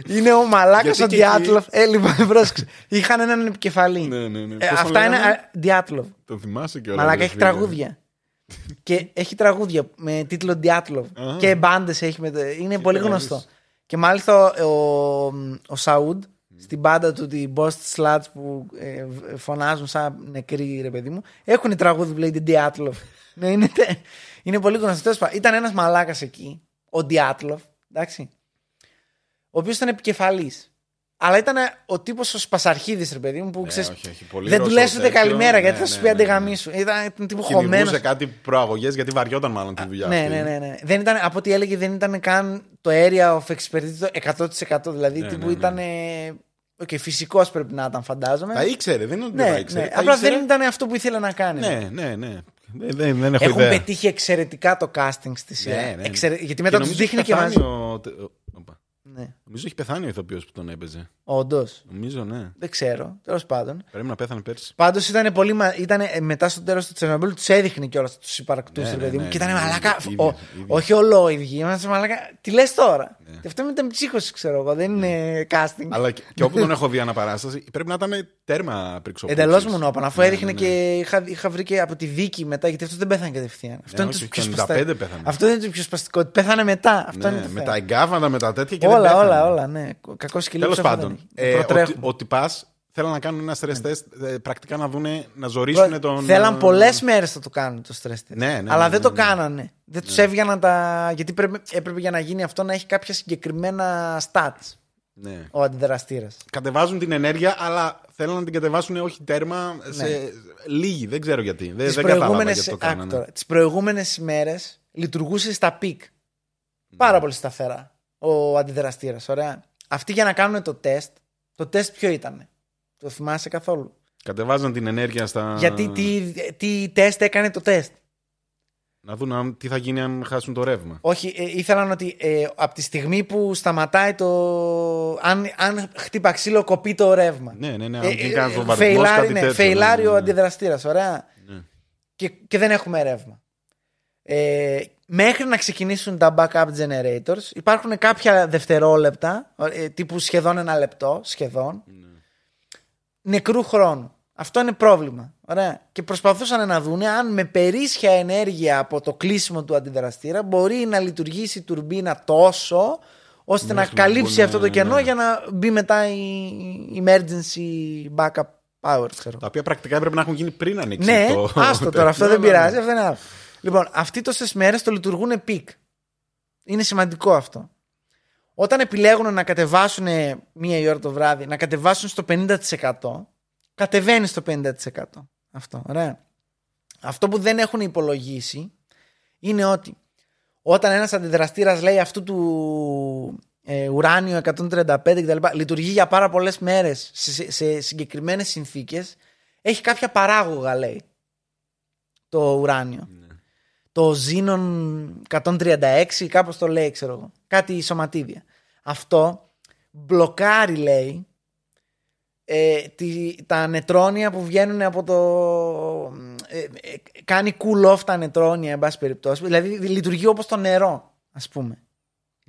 Είναι ο μαλάκας Γιατί ο και Διάτλοφ. Ε, λοιπόν, πρόσεξε. Είχαν έναν επικεφαλή. Ναι, ναι, ναι. Ε, Πώς τον αυτά είναι λέγανε; α, Διάτλοφ. Το θυμάσαι και όλα. Μαλάκα έχει τραγούδια. και έχει τραγούδια με τίτλο Διάτλοφ. Α. και μπάντες έχει με. το- Είναι πολύ κάνεις. γνωστό. Και μάλιστα ο, ο, ο Σαούντ στην μπάντα του, την Bost Sluts που ε, φωνάζουν σαν νεκροί, ρε παιδί μου, έχουν τραγούδι που λέγεται Διάτλοφ. ναι, είναι, τε- είναι πολύ γνωστό. Τέλος πάντων, Ήταν ένας μαλάκας εκεί, ο Διάτλοφ, εντάξει, ο οποίος ήταν επικεφαλής. Αλλά ήταν ο τύπος ο σπασαρχίδης, ρε παιδί μου, που Ναι, ξέρεις, όχι, όχι, πολύ δεν του Ρώσο λες ούτε τέτοιο. καλημέρα γιατί Ναι, θα σου ναι, πει ναι, ναι. άντε γαμήσου. Ήταν, ήταν τύπου χωμένος. Κυνηγούσε κάτι προαγωγές γιατί βαριόταν μάλλον τη δουλειά. Ναι, αυτή. ναι, ναι, ναι. Δεν ήταν, από ό,τι έλεγε, δεν ήταν καν το area of expertise το 100%. Δηλαδή, Ναι, τύπου ναι, ναι. ήταν. Οκ, φυσικός πρέπει να ήταν, φαντάζομαι. Τα ήξερε, δεν είναι ότι ναι, δεν τα ναι. ήξερε. Τα Απλά ήξερε. δεν ήταν αυτό που ήθελε να κάνει. Ναι, ναι, ναι. Δεν, δεν, δεν έχω Έχουν ιδέα. πετύχει εξαιρετικά το casting στη σειρά. Ναι, ναι, ναι. Εξαιρε- Γιατί μετά τους νομίζω δείχνει έχει και μαζί. πεθάνει ο- ο- Οπα. Ναι. Νομίζω έχει πεθάνει ο ηθοποιός που τον έπαιζε. Όντως. Νομίζω, ναι. Δεν ξέρω. Τέλος πάντων. Πρέπει να πέθανε πέρσι. Πάντως ήταν πολύ. Μα... Ήτανε, ε, μετά στο τέλος του Τσερνομπίλ τους έδειχνε κιόλας τους υπαρκτούς Ναι, του ναι, παιδί μου. ναι, και ήταν ναι, μαλάκα. ίδιοι, ο- ίδιοι. όχι ολόιδιοι. Είμαστε μαλάκα. Τι λες τώρα; Ναι. Και αυτό ήταν ψύχωση, ξέρω εγώ. Δεν είναι casting. Αλλά και, και όπου τον έχω δει αναπαράσταση, πρέπει να ήταν τέρμα πριξοπούτσης. Εντελώς μονόπαν. Αφού Ναι, έδειχνε ναι, ναι. και είχα, είχα βρει και από τη δίκη μετά, γιατί αυτό δεν πέθανε κατευθείαν. Αυτό είναι όχι, το το πιο 95 σπαστικό. πέθανε. Αυτό είναι το πιο σπαστικό. ότι Πέθανε μετά. Αυτό είναι Ναι, το με θέμα. τα εγκάβματα, με τα τέτοια και δεν Όλα, πέθανε. Όλα, όλα. Ναι. Κακός σκυλί. Τέλος ψεύδο δεν πάντων, έχει. ε, Προτρέχουν. ότι, ότι πας θέλαν να κάνουν ένα stress test ε, πρακτικά να δούνε, να ζωρίσουν τον. Θέλαν ε, πολλές μέρες να το κάνουν το stress test. Ναι, ναι, αλλά ναι, δεν ναι, το ναι. κάνανε. Δεν τους έβγαιναν τα. Γιατί πρέπει, έπρεπε για να γίνει αυτό να έχει κάποια συγκεκριμένα stats Ναι. ο αντιδραστήρας. Κατεβάζουν την ενέργεια, αλλά θέλουν να την κατεβάσουν όχι τέρμα σε Ναι. λίγη. Δεν ξέρω γιατί. Δεν, Τις δεν κατάλαβα προηγούμενες γιατί το κάνανε. τις προηγούμενες ημέρες λειτουργούσε στα peak. Ναι. Πάρα πολύ σταθερά ο αντιδραστήρας. Ωραία. Αυτοί για να κάνουν το τεστ, το τεστ ποιο ήταν. Το θυμάσαι καθόλου; Κατεβάζαν την ενέργεια στα. Γιατί τι, τι τεστ έκανε το τεστ; Να δουν αν, τι θα γίνει αν χάσουν το ρεύμα. Όχι, ε, ήθελαν ότι ε, από τη στιγμή που σταματάει το. Αν, αν χτύπα ξύλο, κοπεί το ρεύμα. Ναι, ναι, ναι. Ε, Αν ε, γίνει κανένας ε, βομβαρδισμό. φεϊλάρει, κάτι ναι, τέτοιο. φεϊλάρει ναι, ο ναι. αντιδραστήρας. Ωραία. Ναι. Και, και δεν έχουμε ρεύμα. Ε, μέχρι να ξεκινήσουν τα backup generators υπάρχουν κάποια δευτερόλεπτα, ε, τύπου σχεδόν ένα λεπτό, σχεδόν, Ναι. νεκρού χρόνου. Αυτό είναι πρόβλημα. Ωραία. Και προσπαθούσαν να δούνε αν με περίσσια ενέργεια από το κλείσιμο του αντιδραστήρα μπορεί να λειτουργήσει η τουρμπίνα τόσο ώστε να Μέχρι να καλύψει μπουν, αυτό το κενό ναι. για να μπει μετά η η emergency backup power, ξέρω. Τα οποία πρακτικά έπρεπε να έχουν γίνει πριν ανοίξει Ναι, το. άστο τώρα, αυτό Ναι, δεν ναι, πειράζει. ναι. Αυτό είναι άλλο. Λοιπόν, αυτοί τόσες μέρες το λειτουργούν peak. Είναι σημαντικό αυτό. Όταν επιλέγουν να κατεβάσουν μία η ώρα το βράδυ, να κατεβάσουν στο 50%, κατεβαίνει στο 50%. Αυτό, ωραία. Αυτό που δεν έχουν υπολογίσει είναι ότι όταν ένας αντιδραστήρας λέει αυτού του ε, ουράνιο 135 κτλ. λειτουργεί για πάρα πολλές μέρες σε, σε, σε συγκεκριμένες συνθήκες, έχει κάποια παράγωγα λέει το ουράνιο. Το Xenon 136, κάπως το λέει, ξέρω εγώ. Κάτι σωματίδια. Αυτό μπλοκάρει, λέει, ε, τη, τα νετρόνια που βγαίνουν από το. Ε, ε, κάνει cool off τα νετρόνια, εν πάση περιπτώσει. Δηλαδή λειτουργεί όπως το νερό, ας πούμε.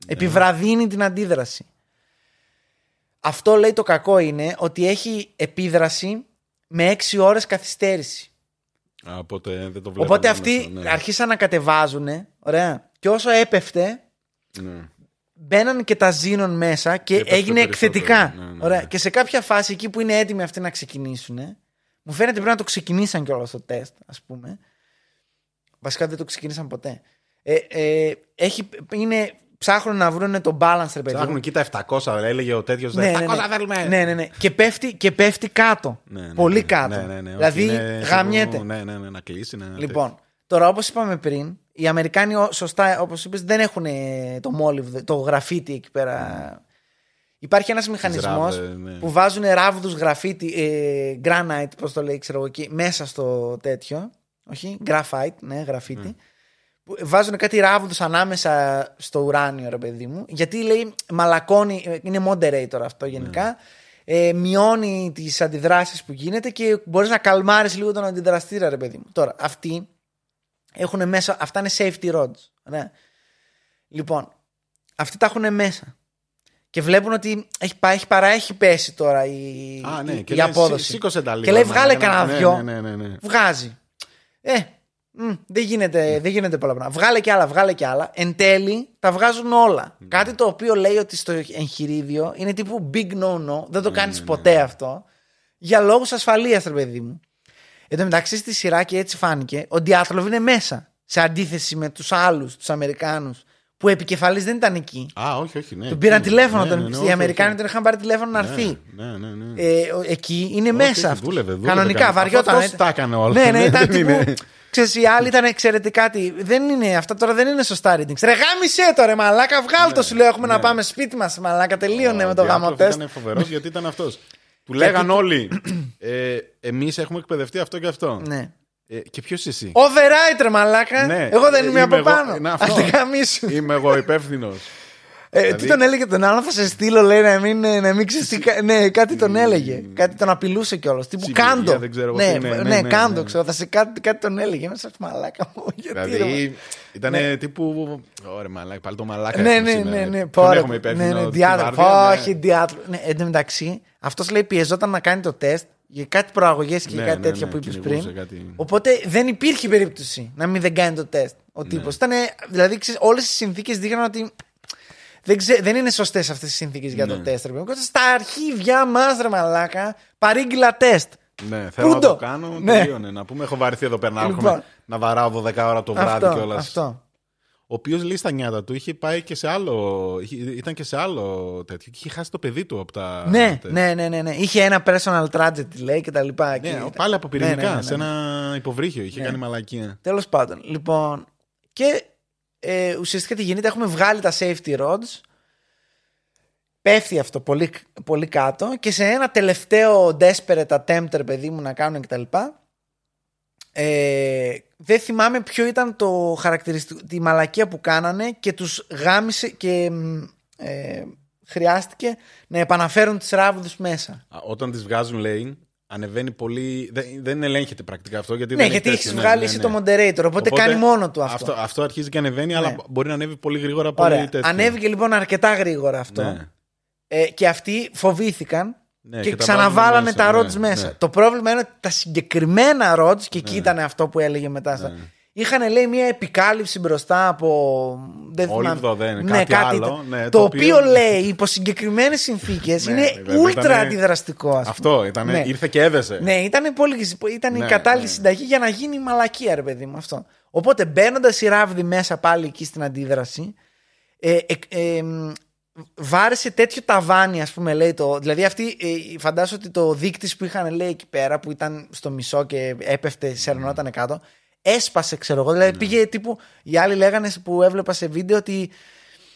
Επιβραδύνει την αντίδραση. Αυτό λέει το κακό είναι ότι έχει επίδραση με 6 ώρες καθυστέρηση. Α, Οπότε δεν το βλέπω. Οπότε αυτοί ναι. αρχίσαν να κατεβάζουν. Ωραία. Και όσο έπεφτε, Ναι. μπαίναν και τα ζήνων μέσα και έπεφτε έγινε περισσότερο. εκθετικά. Ναι, ναι, Ωραία. ναι. Και σε κάποια φάση εκεί που είναι έτοιμοι αυτοί να ξεκινήσουν, μου φαίνεται πρέπει να το ξεκινήσαν κιόλας το τεστ, ας πούμε. Βασικά δεν το ξεκινήσαν ποτέ. Ε, ε, έχει, είναι, ψάχνουν να βρουν το balance, ρε παιδί. μου. Ψάχνουν εκεί τα 700, έλεγε ο τέτοιος. Ναι, ναι, 700 ναι. θέλουμε. ναι, ναι, ναι. Και, πέφτει, και πέφτει κάτω. Ναι, ναι, Πολύ ναι. κάτω. Ναι, ναι, ναι. Δηλαδή Όχι, είναι γαμιέται. σίγουρο- Ναι, ναι, ναι, να κλείσει. Ναι, ναι, Λοιπόν, τώρα όπως είπαμε πριν, οι Αμερικάνοι, ο- σωστά όπως είπες, δεν έχουν ε, το μόλιβδο, το γραφίτι εκεί πέρα. Υπάρχει ένας μηχανισμός ράβδες, ναι. που βάζουν ράβδους γραφίτι, ε, granite, πώς το λέει, ξέρω εγώ εκεί, μέσα στο τέτοιο. Όχι, graphite, ναι, γραφίτι. Που Βάζουν κάτι ράβδου ανάμεσα στο ουράνιο, ρε παιδί μου. Γιατί λέει μαλακώνει, ε, είναι moderator αυτό γενικά. Ε, μειώνει τις αντιδράσεις που γίνεται και μπορείς να καλμάρεις λίγο τον αντιδραστήρα, ρε παιδί μου. Τώρα, αυτοί έχουν μέσα, αυτά είναι safety rods. Ναι. Λοιπόν, αυτοί τα έχουν μέσα. Και βλέπουν ότι έχει, πάει, έχει παρά έχει πέσει τώρα η, Α, ναι, η, και η λέει, απόδοση. «Σύ- σήκωσε τα λίγο, και λέει μας, βγάλε ναι, κανένα ναι, δυο. ναι, ναι, ναι. Βγάζει. Ε, μ, δεν, γίνεται, δεν γίνεται πολλά πράγματα. Βγάλε και άλλα, βγάλε και άλλα. Εν τέλει τα βγάζουν όλα. Ναι. Κάτι το οποίο λέει ότι στο εγχειρίδιο είναι τύπου big no-no. Δεν το Ναι, κάνεις ποτέ αυτό. Για λόγους ασφαλείας, ρε παιδί μου. Εν τω μεταξύ στη σειρά και έτσι φάνηκε, ο Διάτλοβ είναι μέσα. Σε αντίθεση με τους άλλους, τους Αμερικάνους, που επικεφαλής δεν ήταν εκεί. Α, όχι, όχι. Ναι. Τον πήραν Ναι, τηλέφωνο. ναι, τον, ναι, ναι, οι όχι, Αμερικάνοι όχι. τον είχαν πάρει τηλέφωνο να Ναι, έρθει. Ναι, ναι, ναι. Ε, ο- εκεί είναι Όχι, μέσα όχι, αυτός. δούλευε, δούλευε, Κανονικά, κάνει. βαριόταν. Αυτός τα έκανε όλα. Ναι, ναι, ήταν Δεν τύπου. Είναι. Ξέρεις, οι άλλοι ήταν, ξέρετε κάτι. Δεν είναι, αυτά τώρα δεν είναι σωστά readings. Ρε γάμισε το ρε μαλάκα, βγάλ το σου λέω. Έχουμε να ναι. πάμε σπίτι μας. Μαλάκα, τελείωνε με το Ο γάμο Διάπλοφ τεστ. Ήταν φοβερός γιατί ήταν αυτός. Του λέγαν όλοι. Ε, Εμείς έχουμε εκπαιδευτεί αυτό και αυτό. Ναι. Ε, και ποιος εσύ; Override ρε μαλάκα. Ναι. Εγώ δεν είμαι Ε, από εγώ. πάνω. Είναι αυτό. Άντε γαμίσου. Είμαι εγώ υπεύθυνος. Ε, Δηλαδή- Τι τον έλεγε τον άλλο, θα σε στείλω, λέει να μην, να μην ξέρεις τι κα- Ναι, κάτι τον έλεγε. Κάτι τον απειλούσε κιόλας. Τύπου Συμμετρία, κάντο. δεν ξέρω εγώ ναι, τι είναι. ναι, Ναι, ναι, κάντο, ναι. ξέρω. Θα σε κάτι, κάτι τον έλεγε. Μέσα στη μαλάκα μου. Γιατί, ρε, Δηλαδή ήταν τύπου. Ωραία, μαλάκα, πάλι το μαλάκα. Ναι, έχουμε ναι, σήμερα. ναι, ναι. Ποιον Πόρε, έχουμε υπεύθυνο. ναι, ναι, τη διάδρο. βάρδια, ναι. Όχι, διάδρο. Ναι, εν τω μεταξύ, αυτός λέει πιεζόταν να κάνει το τεστ για κάτι προαγωγές και Ναι, κάτι ναι, τέτοια ναι, που είπες κυνηγούσε πριν. κάτι. Οπότε δεν υπήρχε περίπτωση να μην δεν κάνει το τεστ ο Ναι. τύπος. Δηλαδή, όλες οι συνθήκες δείχναν ότι δεν, ξέ, δεν είναι σωστές αυτές οι συνθήκες για το Ναι. τεστ. Ρε, παιδί μου. Στα αρχίδια μας, ρε μαλάκα, παρήγγειλα τεστ. Ναι, θέλω να Πούντο. το κάνω. Ναι. Τελείωνε. Να πούμε, έχω βαρεθεί εδώ πέρα να Λοιπόν. έρχομαι να βαράω 12 ώρα το βράδυ Αυτό, κιόλας. αυτό. Ο οποίος λέει στα νιάτα του είχε πάει και σε άλλο. είχε- ήταν και σε άλλο τέτοιο. Και είχε χάσει το παιδί του από τα. Ναι, τέτοια. ναι, ναι, ναι, ναι. Είχε ένα personal tragedy, λέει και τα λοιπά. εκεί. Ναι, πάλι από Ναι, ναι, πυρηνικά, ναι, ναι. σε ένα υποβρύχιο. Είχε Ναι. κάνει μαλακία. Τέλος πάντων. Λοιπόν. Και ε, ουσιαστικά τι γίνεται, έχουμε βγάλει τα safety rods. Πέφτει αυτό πολύ, πολύ κάτω και σε ένα τελευταίο desperate attempt, ρε παιδί μου, να κάνουν κτλ. Ε, δεν θυμάμαι ποιο ήταν το χαρακτηριστικό, τη μαλακία που κάνανε και τους γάμισε και μ, ε, χρειάστηκε να επαναφέρουν τις ράβδους μέσα. Α, Όταν τις βγάζουν, λέει, ανεβαίνει πολύ. Δεν, δεν ελέγχεται πρακτικά αυτό. Γιατί Ναι, δεν γιατί έχει έχεις τέτοιο, βγάλει ναι, εσύ ναι, το ναι. moderator, οπότε, κάνει μόνο του αυτό. Αυτό, αυτό αρχίζει και ανεβαίνει, αλλά Ναι. μπορεί να ανέβει πολύ γρήγορα. Πολύ Ωραία. τέτοιο. Ανέβηκε λοιπόν αρκετά γρήγορα αυτό. Ναι. Ε, και αυτοί φοβήθηκαν Ναι, και, και τα ξαναβάλανε βάζουν τα μέσα, rods ναι, μέσα. ναι. Το πρόβλημα είναι ότι τα συγκεκριμένα rods, και εκεί ήταν αυτό που έλεγε μετά. στα- Ναι. Είχαν λέει μια επικάλυψη μπροστά από. Δεν Olive θυμάμαι. δεν, κάτι άλλο, ήταν. ναι, το, το οποίο, οποίο- λέει υπό συγκεκριμένες συνθήκες Ναι, είναι βέβαια, ούλτρα ήτανε- αντιδραστικό. ας πούμε. Αυτό ήταν. Ναι. Ήρθε και έδεσε. Ναι, ήταν, πολύ, ήταν η Ναι, κατάλληλη ναι. συνταγή για να γίνει μαλακία, ρε παιδί μου αυτό. Οπότε μπαίνοντας η ράβδη μέσα πάλι εκεί στην αντίδραση, ε, ε, ε, μ, βάρεσε τέτοιο ταβάνι, ας πούμε, λέει το. Δηλαδή, αυτή, ε, φαντάζομαι ότι το δείκτης που είχαν, λέει εκεί πέρα, που ήταν στο μισό και έπεφτε, σερνόταν κάτω, έσπασε, ξέρω εγώ. Δηλαδή, πήγε τύπου. Οι άλλοι λέγανε που έβλεπα σε βίντεο ότι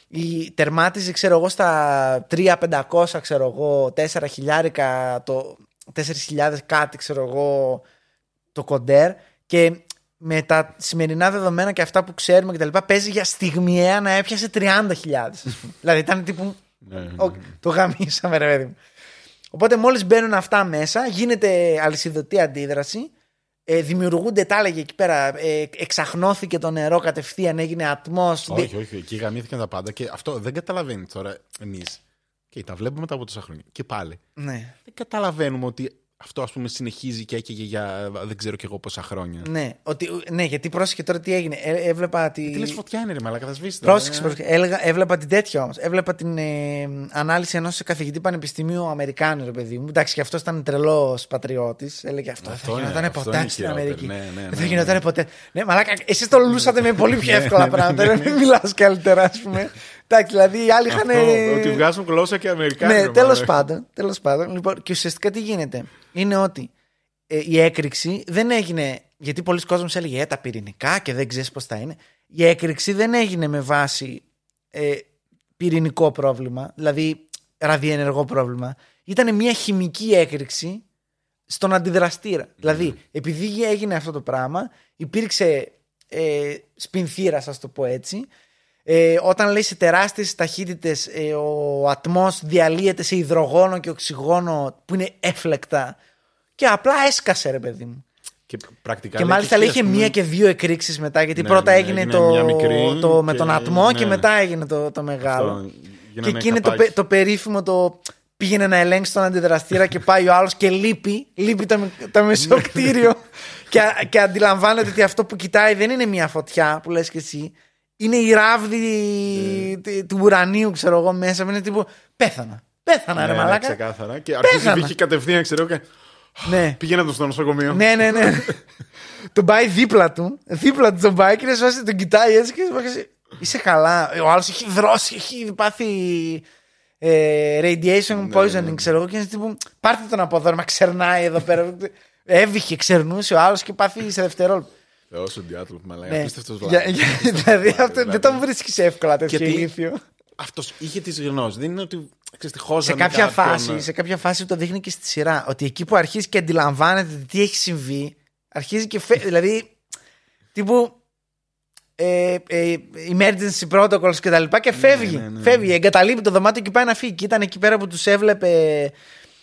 η, τερμάτιζε, ξέρω εγώ, στα 3-500, ξέρω εγώ, 4 χιλιάρικα, το 4.000 κάτι, ξέρω εγώ, το κοντέρ και με τα σημερινά δεδομένα και αυτά που ξέρουμε και τα λοιπά, παίζει για στιγμιαία να έπιασε 30.000. ας πούμε. δηλαδή ήταν τύπου. Ναι, ναι, «OK, το γαμίσαμε, ρε παιδί μου. Οπότε μόλις μπαίνουν αυτά μέσα, γίνεται αλυσιδωτή αντίδραση. Ε, δημιουργούνται, τα έλεγε εκεί πέρα, ε, εξαχνώθηκε το νερό κατευθείαν, έγινε ατμός. Όχι, όχι, εκεί γαμήθηκαν τα πάντα και αυτό δεν καταλαβαίνει τώρα εμείς. Και τα βλέπουμε μετά από τόσα χρόνια. Και πάλι. Ναι. Δεν καταλαβαίνουμε ότι αυτό ας πούμε συνεχίζει και έκαιγε για δεν ξέρω κι εγώ πόσα χρόνια. Ναι, ότι, ναι, γιατί πρόσεχε τώρα τι έγινε. Ε, έβλεπα τη. Τι λες φωτιά είναι ρε μαλάκα, θα σβήσεις. τώρα, Πρόσεξε, ε. πρόσεξε. Έλεγα, έβλεπα την τέτοια όμως. Έβλεπα την ε, ανάλυση ενός καθηγητή πανεπιστημίου Αμερικάνου, ρε παιδί μου. Εντάξει, και αυτός ήταν τρελός πατριώτης. Έλεγε αυτό. Αυτό δεν θα είναι- γινόταν αυτό ποτέ είναι στην χειρότερο. Αμερική. Ναι, ναι, ναι, δεν θα ναι. γινόταν ποτέ. Ναι, μαλάκα, εσείς το λούσατε με πολύ πιο εύκολα πράγματα. Μην μιλάς καλύτερα, ας πούμε. Εντάξει, δηλαδή οι άλλοι είχαν. Αυτό, ότι βγάζουν γλώσσα και Αμερικάνοι. Ναι, ρε τέλος μαλάκα. πάντων, τέλος πάντων. Λοιπόν, και ουσιαστικά τι γίνεται; Είναι ότι ε, η έκρηξη δεν έγινε. Γιατί πολλοί κόσμοι έλεγε ε, τα πυρηνικά και δεν ξέρεις πώς θα είναι. Η έκρηξη δεν έγινε με βάση ε, πυρηνικό πρόβλημα, δηλαδή ραδιενεργό πρόβλημα. Ήταν μια χημική έκρηξη στον αντιδραστήρα. Δηλαδή, επειδή έγινε αυτό το πράγμα, υπήρξε ε, σπινθήρα, ας το πω έτσι. Ε, όταν λέει σε τεράστιες ταχύτητες ε, ο ατμός διαλύεται σε υδρογόνο και οξυγόνο που είναι έφλεκτα και απλά έσκασε ρε παιδί μου. Και, πρακτικά Και λέει μάλιστα εκεί, λέει είχε ας πούμε, μία και δύο εκρήξεις μετά γιατί Ναι, πρώτα ναι, έγινε, έγινε το, μια μικρή το, με και- τον ατμό και ναι. μετά έγινε το, το μεγάλο. αυτό, Και γίνανε εκεί είναι το, καπάκι. πε- το περίφημο το πήγαινε να ελέγξει τον αντιδραστήρα και πάει ο άλλος και λείπει, λείπει το, το μεσοκτήριο και, α- και αντιλαμβάνεται ότι αυτό που κοιτάει δεν είναι μια φωτιά που λες και εσύ, είναι η ράβδη Ναι. τε- του ουρανίου ξέρω εγώ μέσα, είναι τύπου πέθανα. Πέθανα Ναι, ρε ναι, μαλάκα. ξεκάθαρα. Και αρχίζει Πέθανα. βγήκε κατευθείαν, ξέρω και. Ναι. Πήγαινε τον στο νοσοκομείο. ναι, ναι, ναι. τον πάει δίπλα του, δίπλα του τον πάει και είναι σε φάση, τον κοιτάει έτσι και σε φάση, είσαι καλά. Ο άλλος έχει δρώσει, έχει πάθει ε, radiation poisoning, ξέρω εγώ. Και είναι τύπου, πάρτε τον από εδώ, μα ξερνάει εδώ πέρα. Έβηχε, ξερνούσε ο άλλος και πάθει σε δευτερόλεπτο. Θεός ο Διάτλου, μαλάκα. Ναι. Απίστευτος Για- για- Δηλαδή αυτό δεν τον βρίσκεις εύκολα τέτοιο Γιατί- ηλίθιο. Αυτός είχε τις γνώσεις. Δεν είναι ότι. Ξέρεις, τι χώσανε Σε κάποια, κάποιον, φάση, ε. σε κάποια φάση το δείχνει και στη σειρά. Ότι εκεί που αρχίζει και αντιλαμβάνεται τι έχει συμβεί, αρχίζει και φε... δηλαδή τύπου ε, ε, emergency protocols και τα λοιπά και φεύγει. ναι, ναι. Φεύγει, εγκαταλείπει το δωμάτιο και πάει να φύγει. Και ήταν εκεί πέρα που τους έβλεπε,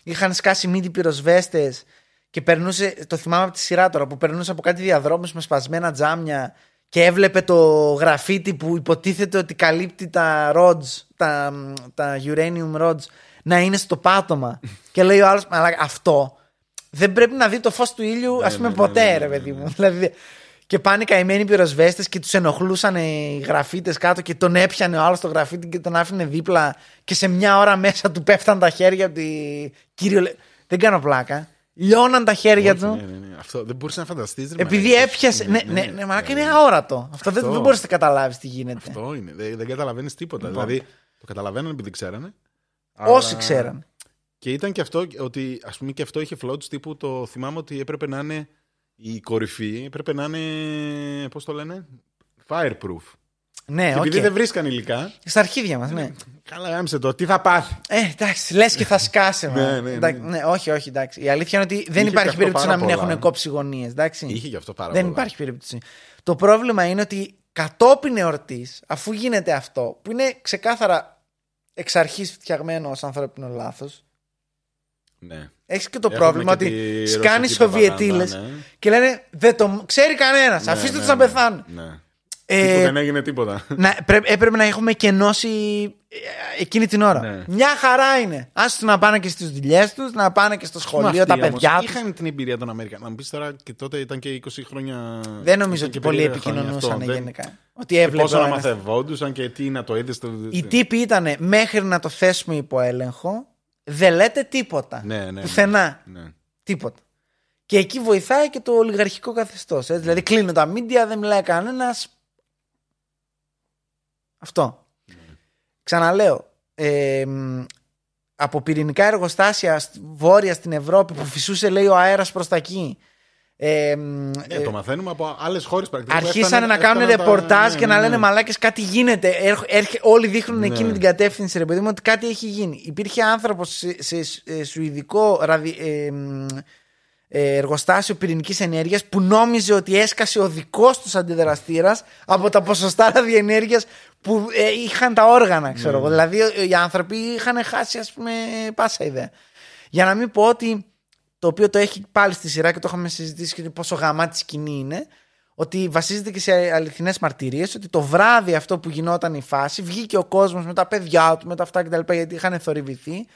είχαν σκάσει μύτη πυροσβέστες και περνούσε, το θυμάμαι από τη σειρά τώρα, που περνούσε από κάτι διαδρόμους με σπασμένα τζάμια και έβλεπε το γραφίτι που υποτίθεται ότι καλύπτει τα rods, τα, τα uranium rods, να είναι στο πάτωμα. και λέει ο άλλος, αλλά αυτό δεν πρέπει να δει το φως του ήλιου, ας πούμε, ναι, ποτέ, ναι, ναι, ρε ναι, παιδί μου. Δηλαδή, και πάνε καημένοι πυροσβέστες και τους ενοχλούσαν οι γραφίτες κάτω και τον έπιανε ο άλλος το γραφίτι και τον άφηνε δίπλα. Και σε μια ώρα μέσα του πέφταν τα χέρια από τη. Κύριο. Λε- Δεν κάνω πλάκα. Λιώναν τα χέρια Όχι, του. ναι, ναι, ναι. Αυτό δεν μπορούσε να φανταστείς. Επειδή έπιασε. Ναι, ναι, ναι, μαλάκα είναι αόρατο. Αυτό δεν, Αυτό. δεν μπορείς να καταλάβεις τι γίνεται. Αυτό είναι. Δεν, δεν καταλαβαίνεις τίποτα. Λοιπόν. Δηλαδή το καταλαβαίνουν επειδή ξέρανε. Όσοι αλλά- ξέραν. Και ήταν και αυτό ότι ας πούμε και αυτό είχε floats τύπου το θυμάμαι ότι έπρεπε να είναι η κορυφή, έπρεπε να είναι. Πώς το λένε, fireproof. Ναι, Και επειδή οκ. δεν βρίσκαν υλικά. Στα αρχίδια μας, ναι. Καλά, γάμισε το. Τι θα πάθει; Ε, εντάξει, λες και θα σκάσε. μα. Ναι, ναι, ναι. Εντάξει, ναι, όχι, όχι, εντάξει. Η αλήθεια είναι ότι δεν Είχε και υπάρχει αυτό περίπτωση να πάρα μην πολλά. έχουν κόψει γωνίες. Εντάξει. Είχε γι' αυτό πάρα δεν πολλά. υπάρχει περίπτωση. Το πρόβλημα είναι ότι κατόπιν εορτής, αφού γίνεται αυτό, που είναι ξεκάθαρα εξ αρχής φτιαγμένο ως ανθρώπινο λάθος, Ναι. έχεις και το Έχουμε πρόβλημα και ότι τη σκάνεις ρωσική Σοβιετήλες προπαγάνδα, ναι. και λένε Δεν το ξέρει κανένας. Αφήστε Ναι, τους ναι, να ναι. πεθάνουν. Ναι. Ε, Τίποτα, δεν έγινε τίποτα. να, πρέ- έπρεπε να έχουμε κενώσει ε, εκείνη την ώρα. Ναι. Μια χαρά είναι. Άστο να πάνε και στις δουλειές τους, να πάνε και στο σχολείο Αυτοί τα όμως παιδιά τους. Είχαν την εμπειρία των Αμερικανών. Να μου πεις τώρα και τότε ήταν και 20 χρόνια. Δεν νομίζω ήταν ότι και πολλοί περίεργα χρόνια επικοινωνούσαν αυτό. Δεν- γενικά. Ότι Και έβλεπε. πόσο ο να ένας- μαθευόντουσαν και τι να το είδε. Στο... Οι τύποι ήταν μέχρι να το θέσουμε υπό έλεγχο, δεν λέτε τίποτα. Ναι, ναι, ναι. Πουθενά. Ναι. Τίποτα. Και εκεί βοηθάει και το ολιγαρχικό καθεστώς. Δηλαδή κλείνουν τα μίντια, δεν μιλάει κανένας. Αυτό. Ξαναλέω. ε, μ, από πυρηνικά εργοστάσια σ- βόρεια στην Ευρώπη που φυσούσε λέει ο αέρας προς τα εκεί. Ε, μ, Ναι, ε, το μαθαίνουμε από άλλες χώρες πρακτικά. που Αρχίσανε έφταναν- να κάνουν έφταναν τα- ρεπορτάζ ναι, και να ναι, λένε ναι. μαλάκες κάτι γίνεται. Έρχ- έρχε- όλοι δείχνουν Ναι. εκείνη την κατεύθυνση, ρε παιδί μου, ότι κάτι έχει γίνει. Υπήρχε άνθρωπος σε, σε, ε, σουηδικό ραδι, ε, μ, ε, εργοστάσιο πυρηνικής ενέργειας που νόμιζε ότι έσκασε ο δικός τους αντιδραστήρας από τα ποσοστά ραδιενέργειας που ε, είχαν τα όργανα, ξέρω Ναι. εγώ. Δηλαδή ε, οι άνθρωποι είχαν χάσει, ας πούμε, πάσα ιδέα. Για να μην πω ότι το οποίο το έχει πάλι στη σειρά και το είχαμε συζητήσει και πόσο γαμάτη σκηνή είναι, ότι βασίζεται και σε αληθινές μαρτυρίες, ότι το βράδυ αυτό που γινόταν η φάση, βγήκε ο κόσμος με τα παιδιά του, με τα αυτά κτλ. Γιατί είχαν θορυβηθεί,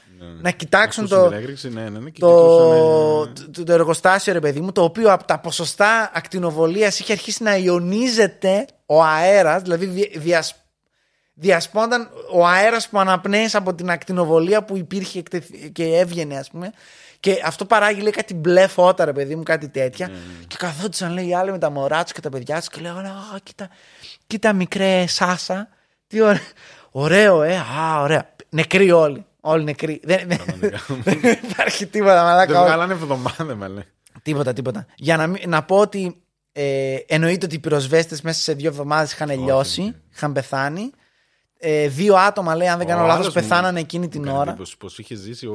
να κοιτάξουν Ακούσουν το, την έκρηξη, ναι, ναι, ναι, και το, κυκλούσανε- το, το εργοστάσιο, ρε παιδί μου, το οποίο από τα ποσοστά ακτινοβολίας είχε αρχίσει να ιονίζεται ο αέρας, δηλαδή δι- διασ, διασπώνταν ο αέρας που αναπνέει από την ακτινοβολία που υπήρχε εκτεθ- και έβγαινε, ας πούμε. Και αυτό παράγει λέει κάτι μπλε φώτα, ρε παιδί μου, κάτι τέτοια. Και καθόντουσαν λέει οι άλλοι με τα μωρά τους και τα παιδιά τους και λέγανε Α, κοίτα, κοίτα μικρέ Σάσα. Τι ωραίο. Ωραίο, ε, α, ωραία. Νεκροί όλοι. Όλοι νεκροί. Δεν, δεν, δεν υπάρχει τίποτα, μαλάκα. Δεν όλοι. βγάλανε εβδομάδα, με λέει. Τίποτα, τίποτα. Για να, μην- να πω ότι ε, εννοείται ότι οι πυροσβέστες μέσα σε δύο εβδομάδες είχαν λιώσει, είχαν πεθάνει. Ε, δύο άτομα, λέει, αν δεν κάνω Ο λάθος, άλλος πεθάνανε μου- εκείνη μου την κάνει ώρα. εντύπωση Πώς είχε ζήσει ο.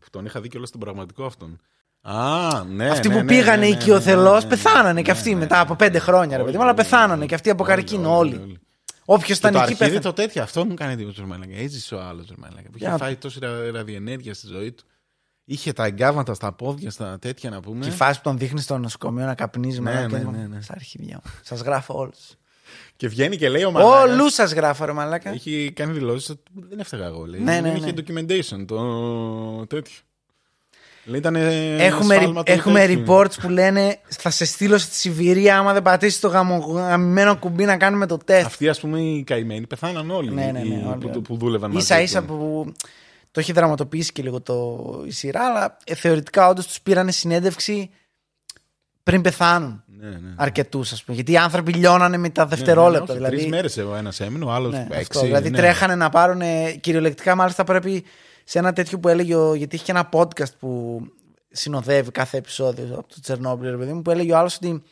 που τον είχα δει και όλο στον πραγματικό αυτόν. Α, ναι. Αυτοί ναι, που ναι, πήγανε ναι, ναι, οικειοθελώ ναι, ναι, πεθάνανε ναι, και αυτοί ναι, μετά ναι, από ναι. πέντε χρόνια, ρε Όλοι, παιδί μου, αλλά όλοι, πεθάνανε όλοι. και αυτοί από Όλοι, καρκίνο όλοι, όλοι. όλοι. Όποιος ήταν το εκεί αρχίδι πέθανε. το τέτοιο, αυτό μου κάνει εντύπωση. ρε μαλάκα. Έτσι ο άλλος, μαλάκα. Που είχε Για- φάει τόση ρα- ραδιενέργεια στη ζωή του. Είχε τα εγκάβματα στα πόδια, στα τέτοια να πούμε. Και η φάση που τον δείχνει στο νοσοκομείο να καπνίζει Ναι, μαλάκα. ναι, και- ναι, ναι. Στα αρχίδια μου. Σας γράφω όλους. Και βγαίνει και λέει ο μαλάκα. Όλου σας γράφω, ρε μαλάκα. Έχει κάνει δηλώσεις ότι δεν έφταγα εγώ. Λέει. Ναι, ναι, Δεν είχε ναι. documentation το τέτοιο. Λέει ήταν. Έχουμε, έχουμε reports που λένε θα σε στείλω στη Σιβηρία άμα δεν πατήσεις το γαμο- γαμμένο κουμπί να κάνουμε το τεστ. Αυτοί, ας πούμε, οι καημένοι πεθάναν όλοι. Ναι, ναι, ναι, οι- όλοι, που, όλοι. που δούλευαν μαζί. σα ίσα του. που το έχει δραματοποιήσει και λίγο το, η σειρά, αλλά ε, θεωρητικά όντως τους πήρανε συνέντευξη πριν πεθάνουν. Ναι, ναι. Αρκετούς, ας πούμε. Γιατί οι άνθρωποι λιώνανε με τα δευτερόλεπτα. Ναι, ναι, δηλαδή, Τρεις μέρες ο ένας έμεινε, ο άλλος Ναι, έξι. αυτό. δηλαδή ναι. τρέχανε να πάρουν. Κυριολεκτικά, μάλιστα πρέπει σε ένα τέτοιο που έλεγε. ο- γιατί έχει και ένα podcast που συνοδεύει κάθε επεισόδιο από το Τσερνόμπιλ, ρε παιδί μου, που έλεγε ο άλλος ότι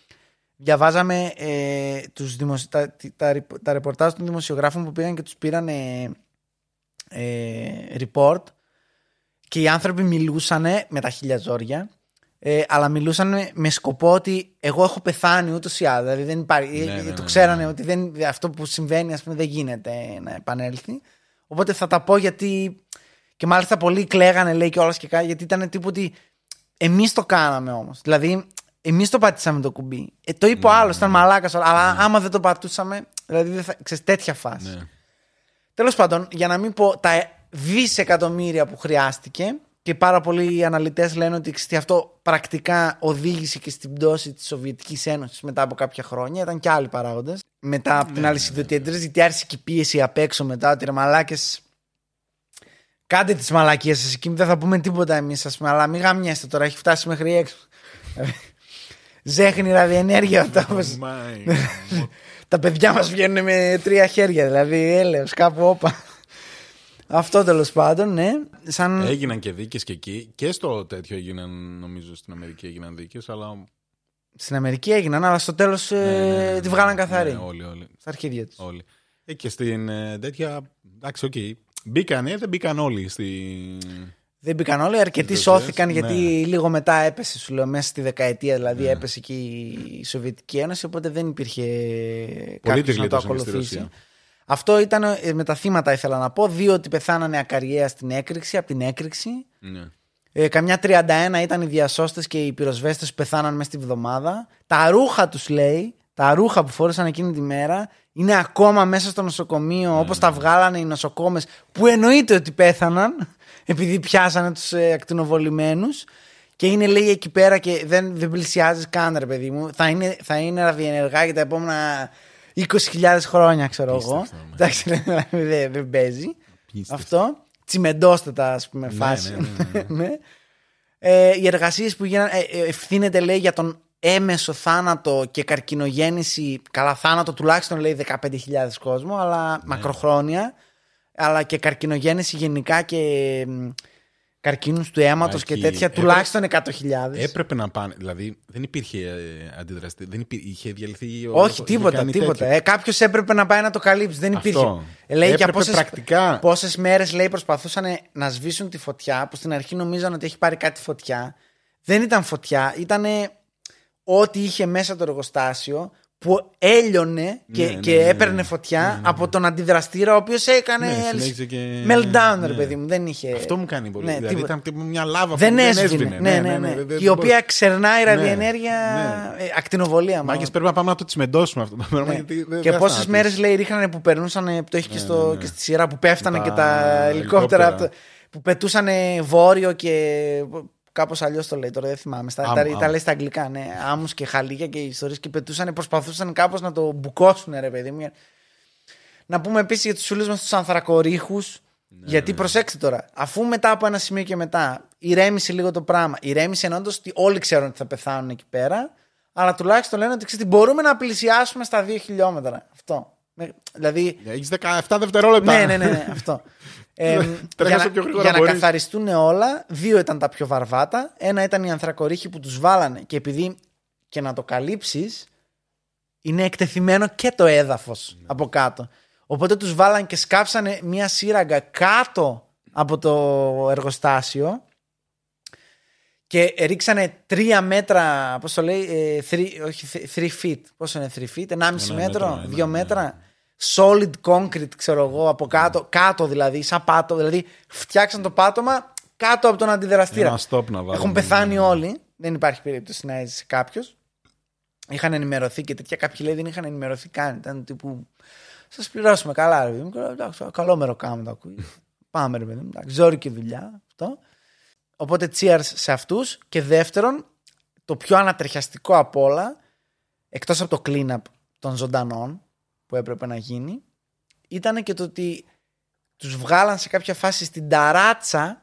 διαβάζαμε ε, τους δημοσι... τα, τα, ρεπο- τα ρεπορτάζ των δημοσιογράφων που πήγαν και τους πήραν ε, ε, report και οι άνθρωποι μιλούσαν με τα χίλια ζόρια ε, αλλά μιλούσαν με σκοπό ότι εγώ έχω πεθάνει ούτως ή άλλως. Δηλαδή δεν υπάρχει, Ναι, ε, ναι, το ναι, ξέρανε ναι. ότι δεν, αυτό που συμβαίνει ας πούμε, δεν γίνεται να επανέλθει. Οπότε θα τα πω γιατί. Και μάλιστα πολλοί κλαίγανε, λέει και όλας και κάτι, γιατί ήταν τύπου ότι εμείς το κάναμε όμως. Δηλαδή, εμείς το πατήσαμε το κουμπί. Ε, το είπε ο άλλος, ήταν μαλάκας. Αλλά άμα δεν το πατούσαμε, δηλαδή δεν θα. Ξέρεις, τέτοια φάση. Ναι. Τέλος πάντων, για να μην πω τα δισεκατομμύρια που χρειάστηκε και πάρα πολλοί αναλυτές λένε ότι ξέρεις τι, αυτό πρακτικά οδήγησε και στην πτώση της Σοβιετικής Ένωσης μετά από κάποια χρόνια. Ήταν και άλλοι παράγοντες. Μετά από την άλλη συνδοτήτρε, γιατί άρχισε και η πίεση απ' έξω μετά ότι ρε μαλάκες. Κάντε τις μαλακίες σας εκεί, δεν θα πούμε τίποτα εμείς, ας πούμε, αλλά μην γαμιέστε τώρα, έχει φτάσει μέχρι έξω. Ζέχνη ραδιενέργεια αυτό. όπως- Μάι, τα παιδιά μας βγαίνουν με τρία χέρια, δηλαδή έλεος, κάπου όπα. Αυτό τέλος πάντων, ναι. Σαν... Έγιναν και δίκες και εκεί. Και στο τέτοιο έγιναν, νομίζω, στην Αμερική έγιναν δίκες, αλλά Στην Αμερική έγιναν, αλλά στο τέλος Ναι, ναι, ναι, τη ναι, βγάλαν ναι, καθαρή. ναι, όλοι, όλοι. Στα αρχίδια τους. όλοι. Ε, και στην ε, τέτοια. Εντάξει, οκ. Μπήκανε, δεν μπήκαν όλοι. Στη... Δεν μπήκαν όλοι, αρκετοί Στις σώθηκαν αρχές, γιατί ναι. λίγο μετά έπεσε, σου λέω, μέσα στη δεκαετία δηλαδή Ναι. έπεσε και η Σοβιετική Ένωση, οπότε δεν υπήρχε Πολλοί κάποιος τη να το γλίτωσαν στη ακολουθήσει. Ρωσία. Αυτό ήταν ε, με τα θύματα, ήθελα να πω. Δύο ότι πεθάνανε ακαριαία στην έκρηξη, από την έκρηξη. Ναι. Ε, καμιά 31 ήταν οι διασώστες και οι πυροσβέστες που πεθάναν μέσα στη βδομάδα. Τα ρούχα τους λέει, τα ρούχα που φόρεσαν εκείνη τη μέρα, είναι ακόμα μέσα στο νοσοκομείο Ναι, όπως τα βγάλανε οι νοσοκόμες που εννοείται ότι πέθαναν επειδή πιάσανε τους ε, ακτινοβολημένους. Και είναι λέει εκεί πέρα και δεν, δεν πλησιάζεις καν, ρε παιδί μου. Θα είναι, θα είναι ραδιενεργά για τα επόμενα 20.000 χρόνια, ξέρω εγώ. Απίστευτο, ναι. Εντάξει, δηλαδή, δεν, δεν παίζει. Απίστευτο. Αυτό. Τσιμεντόστατα, ας πούμε, Ναι, φάση. ναι, ναι, ναι. Ναι. Ε, οι εργασίες που γίνανε. Ε, ε, ευθύνεται, λέει, για τον έμεσο θάνατο και καρκινογέννηση. Καλά, θάνατο τουλάχιστον λέει 15.000 κόσμο, αλλά Ναι. μακροχρόνια. Αλλά και καρκινογέννηση γενικά και μ, καρκίνους του αίματος Μα και εκεί τέτοια έπρεπε- τουλάχιστον 100.000. Έπρεπε να πάνε. Δηλαδή δεν υπήρχε ε, αντιδραστή. Δεν υπήρχε, είχε διαλυθεί. ο- Όχι, είχε τίποτα, κάνει τίποτα. τέτοιο. Ε, Κάποιος έπρεπε να πάει να το καλύψει. Δεν Αυτό. υπήρχε. Ε, λέει για Έπρεπε πόσες, πρακτικά. πόσες μέρες λέει προσπαθούσαν να σβήσουν τη φωτιά που στην αρχή νομίζαν ότι έχει πάρει κάτι φωτιά. Δεν ήταν φωτιά, ήταν ό,τι είχε μέσα το εργοστάσιο που έλειωνε και, Ναι, ναι, και ναι, ναι. έπαιρνε φωτιά από τον αντιδραστήρα ο οποίος έκανε Ναι, συνέχιζε και- meltdown, ρε ναι. παιδί μου. Δεν είχε. Αυτό μου κάνει πολύ. Ναι, δηλαδή τίποτα. ήταν τύπου μια λάβα δεν που έσβηνε. Ναι, ναι, ναι. δεν- δεν η οποία μπορούσε. ξερνάει Ναι, ραδιενέργεια. ναι. ε, ακτινοβολία μάλλον. Μάγκες πρέπει να πάμε να το τσιμεντώσουμε αυτό το πράγμα. Ναι. γιατί δεν- και δεν πόσες θα μέρες σταματήσει. λέει ρίχνανε που περνούσαν, που το έχει και, Ναι, στο, ναι, ναι. και στη σειρά που πέφτανε Τα και τα ελικόπτερα. ελικόπτερα. από το- που πετούσαν βόρειο και. Κάπως αλλιώς το λέει τώρα, δεν θυμάμαι. Στα, Άμμο, τα, άμμο. τα λέει στα αγγλικά, ναι. Άμμου και χαλίκια και ιστορίες και πετούσαν, προσπαθούσαν κάπως να το μπουκώσουν, ρε παιδί μου. Να πούμε επίσης για τους φίλους μας τους ανθρακορίχους. Ναι, γιατί προσέξτε τώρα, αφού μετά από ένα σημείο και μετά ηρέμησε λίγο το πράγμα. Ηρέμησε εννοώντα ότι όλοι ξέρουν ότι θα πεθάνουν εκεί πέρα, αλλά τουλάχιστον λένε ότι ξέρετε, μπορούμε να πλησιάσουμε στα 2 χιλιόμετρα. Αυτό. Με- Δηλαδή, Έχεις 17 δευτερόλεπτα. ναι, ναι, ναι, ναι, αυτό. Ε, Τρέχα για όσο να, πιο γρήγορα για να μπορείς. καθαριστούν όλα, δύο ήταν τα πιο βαρβάτα. Ένα ήταν οι ανθρακορίχοι που τους βάλανε και επειδή και να το καλύψεις είναι εκτεθειμένο και το έδαφος Ναι. από κάτω. Οπότε τους βάλανε και σκάψανε μια σύραγγα κάτω από το εργοστάσιο και ρίξανε τρία μέτρα, πώς το λέει, ε, three, όχι, three feet, πόσο είναι three feet, 1,5 Ένα μέτρο, μέτρο, ένα, δύο ναι. μέτρα, solid concrete, ξέρω εγώ, από κάτω, κάτω δηλαδή, σαν πάτο, δηλαδή φτιάξαν το πάτωμα κάτω από τον αντιδραστήρα. Ένα stop να βάλουμε. Έχουν πεθάνει όλοι, δεν υπάρχει περίπτωση να έζησε κάποιος. Είχαν ενημερωθεί και τέτοια. Κάποιοι λέει δεν είχαν ενημερωθεί καν. Ήταν τύπου. Σας πληρώσουμε καλά, ρε παιδί μου. Και λέω, Εντάξει, καλό μέρο κάνουμε το ακούει. Πάμε, ρε παιδί μου. Εντάξει, Ζόρικη δουλειά. Αυτό. Οπότε cheers σε αυτούς. Και δεύτερον, το πιο ανατριχιαστικό απ' όλα, εκτός από το clean-up των ζωντανών που έπρεπε να γίνει, ήταν και το ότι τους βγάλαν σε κάποια φάση στην ταράτσα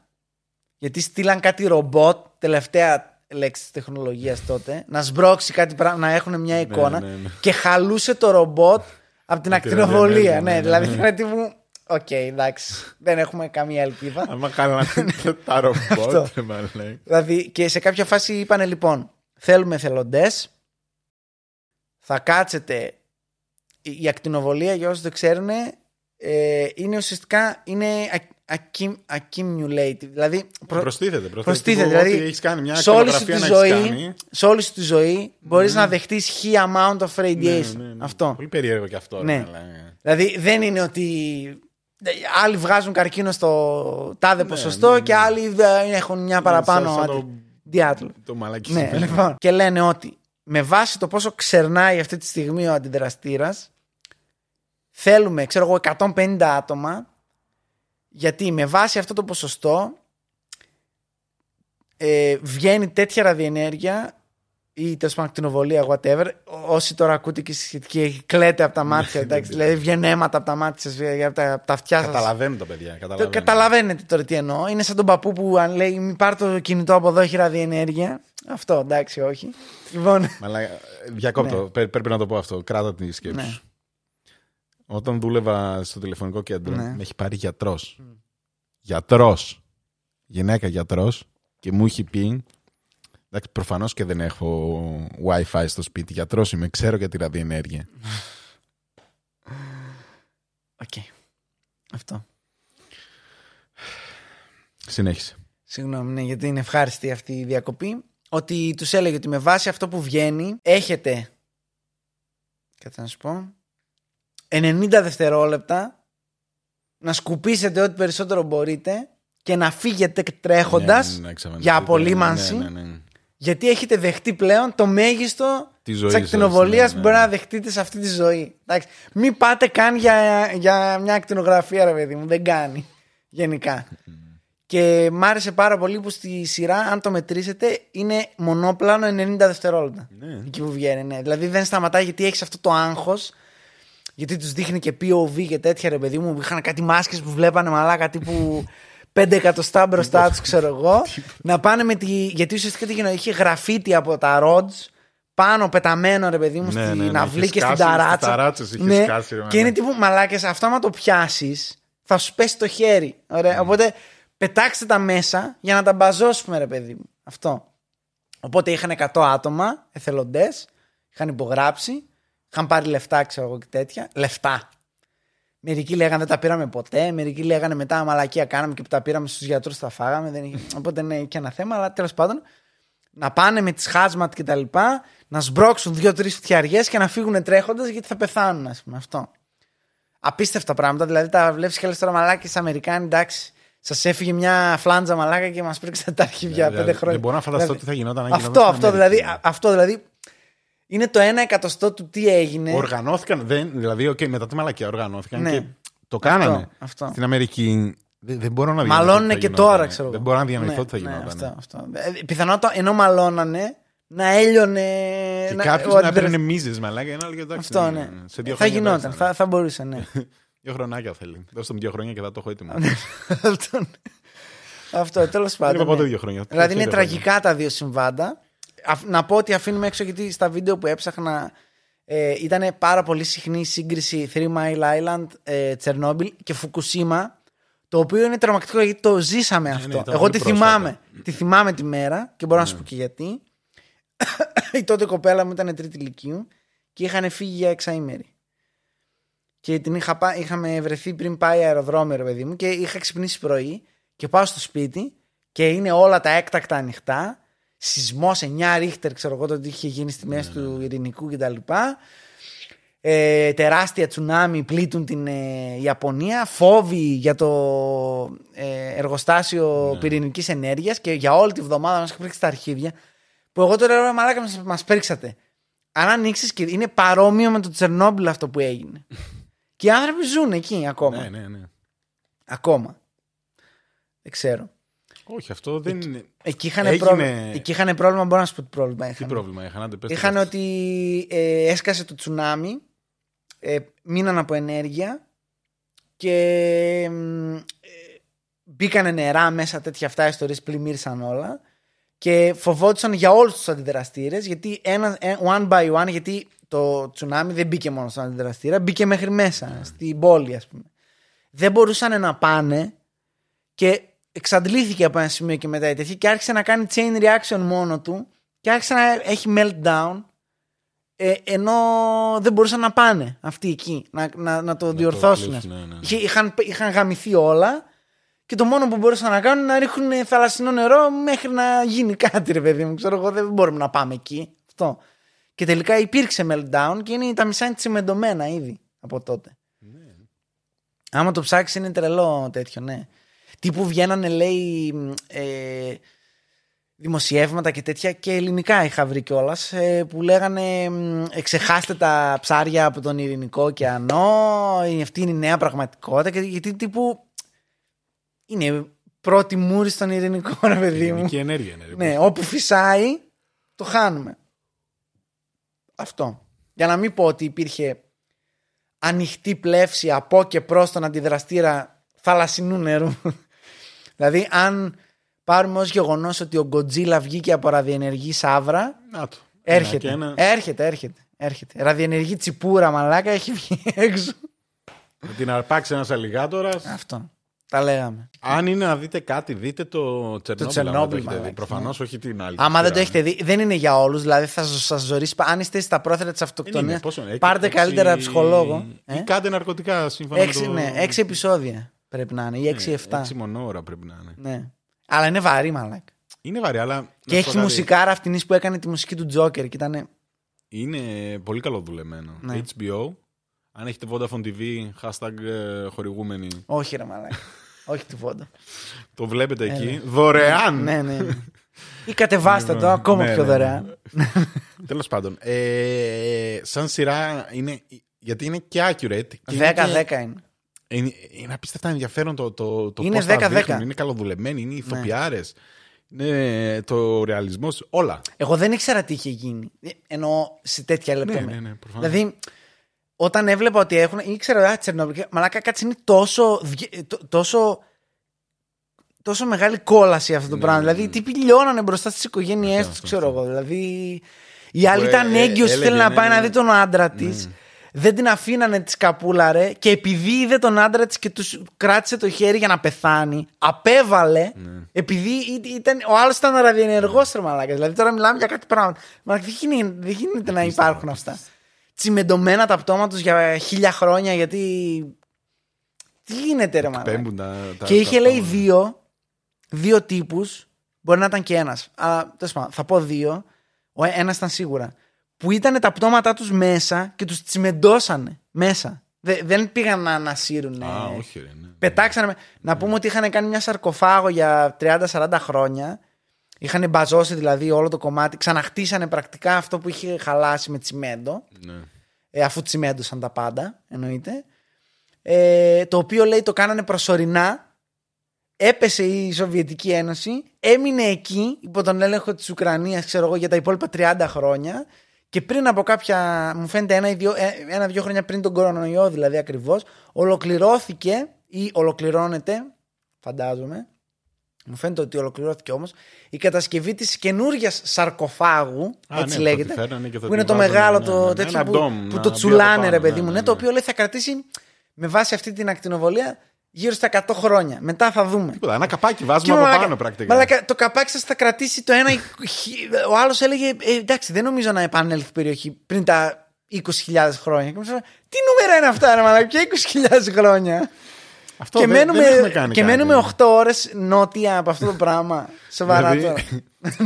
γιατί στείλαν κάτι ρομπότ, τελευταία λέξη της τεχνολογίας τότε, να σπρώξει κάτι πράγμα, να έχουν μια εικόνα ναι, ναι. και χαλούσε το ρομπότ από την Από την ακτινοβολία. ραδιενέργεια, Ναι, ναι, ναι, δηλαδή ναι. ήταν τύπου, οκ, εντάξει, δεν έχουμε καμία ελπίδα. Άμα κάνανε τα Αυτό. ρομπότ, ρε μαλάκα. Δηλαδή και σε κάποια φάση είπανε λοιπόν, θέλουμε θελοντές, θα κάτσετε, η η ακτινοβολία για όσους δεν ξέρουν ε, είναι ουσιαστικά είναι ac- accum- accumulated, δηλαδή προ- Προστίθεται. προστίθεται, Τύπου δηλαδή ότι έχεις κάνει μια σε όλη σου τη ακτινογραφία να έχεις ζωή, κάνει. σε όλη σου τη ζωή μπορείς να δεχτείς χι amount of radiation. Ναι, ναι, ναι. Αυτό. Πολύ περίεργο και αυτό. ρε Ναι. μαλάκα. Δηλαδή δεν είναι ότι άλλοι βγάζουν καρκίνο στο τάδε Ναι, ποσοστό ναι, ναι. και άλλοι δεν έχουν μια παραπάνω Σαν- σαν αντι- το- διάτλο. Το μαλάκι Ναι, σου. λοιπόν. Και λένε ότι με βάση το πόσο ξερνάει αυτή τη στιγμή ο αντιδραστήρας θέλουμε, ξέρω εγώ, 150 άτομα γιατί με βάση αυτό το ποσοστό ε, βγαίνει τέτοια ραδιενέργεια ή τέλος πάντων ακτινοβολία, whatever. Όσοι τώρα ακούτε και σχετική κλαίτε από τα μάτια, εντάξει, δηλαδή βγαίνουν αίματα από τα μάτια σας, από τα, από τα αυτιά σας. Καταλαβαίνουν τα παιδιά. Το Καταλαβαίνουν. καταλαβαίνετε τώρα τι εννοώ. Είναι σαν τον παππού που αν λέει Μην πάρ το κινητό από εδώ, έχει ραδιενέργεια. Αυτό εντάξει, όχι. Λοιπόν. Μαλάκα, Διακόπτω. Πέ- Πρέπει να το πω αυτό. Κράτα τη σκέψη Ναι. σου. Όταν δούλευα στο τηλεφωνικό κέντρο, Ναι. με έχει πάρει γιατρός. Γιατρός. Γυναίκα γιατρός. Και μου έχει πει. Εντάξει, προφανώς και δεν έχω WiFi στο σπίτι. Γιατρός είμαι, ξέρω για τη ραδιενέργεια. Οκ. Αυτό. Συνέχισε. Συγγνώμη, ναι, γιατί είναι ευχάριστη αυτή η διακοπή. Ότι τους έλεγε ότι με βάση αυτό που βγαίνει έχετε. Κάτσε να σου πω. 90 δευτερόλεπτα να σκουπίσετε ό,τι περισσότερο μπορείτε και να φύγετε τρέχοντας Ναι, ναι, ναι, εξαφανιστείτε. για απολύμανση. Ναι, ναι, ναι. Γιατί έχετε δεχτεί πλέον το μέγιστο Τη της ζωή σας, ακτινοβολίας ναι, που ναι, μπορεί ναι. να δεχτείτε σε αυτή τη ζωή. Εντάξει. Μην πάτε καν για, για μια ακτινογραφία, ρε παιδί μου. Δεν κάνει. Γενικά. Και μ' άρεσε πάρα πολύ που στη σειρά, αν το μετρήσετε, είναι μονόπλανο 90 δευτερόλεπτα. Ναι. Εκεί που βγαίνει, ναι. Δηλαδή δεν σταματάει γιατί έχεις αυτό το άγχος. Γιατί τους δείχνει και POV και τέτοια ρε παιδί μου. Είχαν κάτι μάσκες που βλέπανε μαλάκα τύπου 5 εκατοστά μπροστά τους, ξέρω εγώ. να πάνε με τη. Γιατί ουσιαστικά τι γίνεται, είχε γραφίτι από τα rods πάνω πεταμένο ρε παιδί μου Ναι, στην ναι, ναι, αυλή είχε και στην σκάσει, στις ταράτσα. ταράτσες είχε ναι, σκάσει, ρε, και είναι ναι. τύπου μαλάκες, αυτό άμα το πιάσεις, θα σου πέσει το χέρι. Ωραία. Οπότε πετάξτε τα μέσα για να τα μπαζώσουμε, ρε παιδί μου. Αυτό. Οπότε είχαν 100 άτομα, εθελοντές, είχαν υπογράψει, είχαν πάρει λεφτά, ξέρω εγώ και τέτοια. Λεφτά. Μερικοί λέγανε δεν τα πήραμε ποτέ, μερικοί λέγανε μετά μαλακία κάναμε και που τα πήραμε στους γιατρούς τα φάγαμε. Δεν είχε... Οπότε ναι, και ένα θέμα, αλλά τέλος πάντων να πάνε με τις χάσματ και τα λοιπά, να σμπρώξουν δύο-τρεις φτιαριές και να φύγουν τρέχοντας γιατί θα πεθάνουν, ας πούμε. Αυτό. Απίστευτα πράγματα. Δηλαδή τα βλέπεις και λες τώρα μαλάκες Αμερικάνοι, εντάξει. Σας έφυγε μια φλάντζα μαλάκα και μας πρήξατε τα αρχίδια Δηλαδή, πέντε χρόνια. Δεν μπορώ να φανταστώ Δηλαδή, τι θα γινόταν αν αυτό, γινόταν στην αυτό, Αμερική. δηλαδή, α- αυτό δηλαδή είναι το ένα εκατοστό του τι έγινε. Οργανώθηκαν, δεν, δηλαδή, οκ, μετά τη μαλακία οργανώθηκαν Ναι. και το κάνανε. αυτό. Στην Αμερική δεν, δεν μπορώ να διανοηθώ. Μαλώνουν τι θα και γινότανε. τώρα, ξέρω εγώ. Δεν μπορώ να διανοηθώ Ναι, τι θα ναι, γινόταν. αυτό, αυτό. Ε, Πιθανότατα ενώ μαλώνανε να έλιωνε. Και να- κάποιο ο να αντιδραστής- έπαιρνε μίζες, μαλάκα. Ένα άλλο και εντάξει. Αυτό, ναι. Σε δύο θα χρόνια γινόταν, εντάξει, θα, θα μπορούσε, ναι. Δύο χρονάκια θέλει. Δώστε μου δύο χρόνια και θα το έχω έτοιμο. αυτό, ναι. αυτό τέλος Δεν πάντων. είπα ποτέ ναι. δύο χρόνια. Δηλαδή είναι Τρία χρόνια. τραγικά τα δύο συμβάντα. Αφ- Να πω ότι αφήνουμε έξω γιατί στα βίντεο που έψαχνα ε, ήταν πάρα πολύ συχνή η σύγκριση Three Mile Island, ε, Τσερνόμπιλ και Φουκουσίμα. Το οποίο είναι τρομακτικό γιατί το ζήσαμε αυτό. ναι, ήταν Εγώ πολύ τη πρόσφατα. θυμάμαι. Τη θυμάμαι τη μέρα και μπορώ να σου πω και γιατί. Η τότε κοπέλα μου ήταν τρίτη ηλικίου και είχαν φύγει για εξαήμερη. Και την είχα, πά- είχαμε βρεθεί πριν πάει αεροδρόμιο, ρε παιδί μου, και είχα ξυπνήσει πρωί και πάω στο σπίτι και είναι όλα τα έκτακτα ανοιχτά. Σεισμός 9 ρίχτερ, ξέρω εγώ, το τι είχε γίνει στη μέση του ειρηνικού κτλ. Ε, τεράστια τσουνάμι πλήττουν την ε, Ιαπωνία. Φόβοι για το ε, εργοστάσιο Ναι. πυρηνικής ενέργειας και για όλη τη βδομάδα μας πρίξει τα αρχίδια. Που εγώ τώρα λέω, μαλάκα μας, μας πρίξατε. Αν ανοίξεις και είναι παρόμοιο με το Τσερνόμπιλ αυτό που έγινε. και οι άνθρωποι ζουν εκεί ακόμα. Ναι, ναι, ναι. Ακόμα. Δεν ξέρω. Όχι, αυτό δεν είναι. Εκεί είχαν, Έγινε- πρόβλημα, εκεί είχαν πρόβλημα, μπορώ να σου πω τι πρόβλημα Τι είχαν. πρόβλημα είχαν, άντε πες το Είχαν πες. ότι ε, έσκασε το τσουνάμι, ε, μείναν από ενέργεια και μ, ε, μπήκανε νερά μέσα τέτοια αυτά ιστορίες, πλημμύρισαν όλα και φοβόντουσαν για όλους τους αντιδραστήρες γιατί ένα, ε, one by one, γιατί το τσουνάμι δεν μπήκε μόνο στον αντιδραστήρα, μπήκε μέχρι μέσα, στην πόλη ας πούμε. Δεν μπορούσαν να πάνε και εξαντλήθηκε από ένα σημείο και μετά η τέτοια και άρχισε να κάνει chain reaction μόνο του και άρχισε να έχει meltdown ε, ενώ δεν μπορούσαν να πάνε αυτοί εκεί να, να, να το διορθώσουν. κλείσουν, ναι, ναι, ναι. Είχε- Είχαν, είχαν γαμηθεί όλα και το μόνο που μπορούσαν να κάνουν είναι να ρίχνουν θαλασσινό νερό μέχρι να γίνει κάτι ρε παιδί μου. Ξέρω εγώ δεν μπορούμε να πάμε εκεί. Αυτό. Και τελικά υπήρξε meltdown και είναι τα μισά είναι τσιμεντωμένα ήδη από τότε. Άμα το ψάξεις είναι τρελό τέτοιο, ναι. Τι που βγαίνανε λέει ε, δημοσιεύματα και τέτοια και ελληνικά είχα βρει κιόλας που λέγανε μ, εξεχάστε τα ψάρια από τον ειρηνικό ωκεανό, η- αυτή είναι η νέα πραγματικότητα και, γιατί τύπου είναι πρώτη μούρη στον ειρηνικό ρε παιδί μου. Ειρηνική ενέργεια είναι. ρε, Ναι, όπου φυσάει το χάνουμε. Αυτό. Για να μην πω ότι υπήρχε ανοιχτή πλεύση από και προς τον αντιδραστήρα θαλασσινού νερού. Δηλαδή αν πάρουμε ως γεγονός ότι ο Γκοτζίλα βγήκε από ραδιενεργή σαύρα Να το. έρχεται, Ένα και ένα. έρχεται, έρχεται, έρχεται. Ραδιενεργή τσιπούρα μαλάκα έχει βγει έξω. Να την αρπάξει ένας αλιγάτορας. Αυτό. Τα λέγαμε. Αν είναι να δείτε κάτι, δείτε το Τσερνόμπιλ. Τσερνόμπιλ, Προφανώ μαλάκα, Προφανώς όχι την άλλη. Άμα δεν το σειρά. έχετε δει, δεν είναι για όλους. Δηλαδή θα σας ζωρίσει. Αν είστε στα πρόθυρα της Δεν αυτοκτονίας, είναι, πόσο είναι, πάρτε έξι- καλύτερα ψυχολόγο. Ε; Ή κάντε ναρκωτικά σύμφωνα Έξι, με το... ναι, έξι επεισόδια πρέπει να είναι, ή έξι, Ναι, εφτά. Έξι μονόωρα πρέπει να είναι. Ναι. Αλλά είναι βαρύ, μαλάκα. Είναι βαρύ, αλλά. να Και σου έχει πω κάτι, μουσικάρα αυτήν που έκανε τη μουσική του Τζόκερ και ήταν. Είναι πολύ καλό δουλεμένο. Ναι. HBO. Αν έχετε Vodafone TV, hashtag ε, χορηγούμενοι, Όχι, ρε μαλάκα. Όχι τη Βόντα. το βλέπετε εκεί. Δωρεάν! ναι, ναι. ναι. Ή κατεβάστε το ακόμα Ναι, πιο ναι, δωρεάν. Τέλος πάντων. Ε, σαν σειρά είναι. Γιατί είναι και accurate. και είναι 10-10 και- είναι. Είναι, είναι απίστευτα ενδιαφέρον το, το, το Είναι πώς τα 10-10. δείχνουν. Είναι καλοδουλεμένοι, είναι ηθοποιάρες. Είναι το ρεαλισμός, όλα. Εγώ δεν ήξερα τι είχε γίνει. Ε, Εννοώ σε τέτοια λεπτομέρεια. ναι, ναι, προφανώς. δηλαδή, όταν έβλεπα ότι έχουν. ήξερα ότι Τσερνόμπιλ. και Μαλάκα κάτσε είναι τόσο. βγε- τό- τόσο τόσο μεγάλη κόλαση αυτό το πράγμα. Δηλαδή, τι πηλιώνανε μπροστά στις οικογένειές Ναι, Αυτό, τους, αυτό, ξέρω αυτό. εγώ. Δηλαδή, η άλλη Που, ήταν ε, ε, έγκυος, έλεγε, θέλει να ναι, πάει ναι, να ναι. δει τον άντρα της. Δεν την αφήνανε της καπούλαρε και επειδή είδε τον άντρα της και τους κράτησε το χέρι για να πεθάνει, απέβαλε. Ναι. Επειδή ή- ήταν, ο άλλος ήταν ραδιενεργός ρε μαλάκας. Δηλαδή τώρα μιλάμε για κάτι πράγμα. Μα δεν γίνεται, δεν γίνεται να υπάρχουν αυτά. Τσιμεντωμένα τα πτώματα τους για χίλια χρόνια γιατί. Τι γίνεται ρε μαλάκα; Πέμπουν τα, τα, Και είχε τα λέει αυτόματα. δύο, δύο τύπους. Μπορεί να ήταν και ένας. Αλλά τέλος πάντων, θα πω δύο. Ο ένας ήταν σίγουρα. Που ήταν τα πτώματά τους μέσα και τους τσιμεντώσανε μέσα. Δε- δεν πήγαν να ανασύρουν. Α, όχι ρε, ναι. Πετάξανε. με- Να πούμε ότι είχαν κάνει μια σαρκοφάγο για 30-40 χρόνια. Είχαν μπαζώσει δηλαδή όλο το κομμάτι. Ξαναχτίσανε πρακτικά αυτό που είχε χαλάσει με τσιμέντο. ναι. Ε, αφού τσιμέντωσαν τα πάντα, εννοείται. Ε, το οποίο λέει το κάνανε προσωρινά. Έπεσε η Σοβιετική Ένωση, έμεινε εκεί υπό τον έλεγχο της Ουκρανίας, ξέρω εγώ, για τα υπόλοιπα 30 χρόνια και πριν από κάποια, μου φαίνεται ένα ή δύο, ε, ένα-δύο χρόνια πριν τον κορονοϊό δηλαδή ακριβώς, ολοκληρώθηκε ή ολοκληρώνεται, φαντάζομαι, μου φαίνεται ότι ολοκληρώθηκε όμως, η κατασκευή της καινούργιας σαρκοφάγου, Α, έτσι ναι, λέγεται, το τη φέρανε και θα που είναι τη το βάζανε, μεγάλο ναι, το ναι, τέτοιο ένα που, ντόμ που να το μπει τσουλάνε από ρε πάνω, παιδί ναι, μου, ναι, ναι, το ναι. οποίο λέει θα κρατήσει με βάση αυτή την ακτινοβολία γύρω στα 100 χρόνια. Μετά θα δούμε. Τίποτα, ένα καπάκι Και βάζουμε από μαλάκα- πάνω πρακτικά. μαλάκα, το καπάκι σας θα κρατήσει το ένα. χι- Ο άλλος έλεγε ε, εντάξει, δεν νομίζω να επανέλθει η περιοχή πριν τα 20.000 χρόνια. Και μου λέει, Τι νούμερα είναι αυτά, ρε Μαλάκα, και 20.000 χρόνια; Αυτό και δεν- μένουμε, δεν έχουμε κάνει και κάτι. μένουμε 8 ώρες νότια από αυτό το πράγμα. Σοβαρά Δηλαδή, τώρα.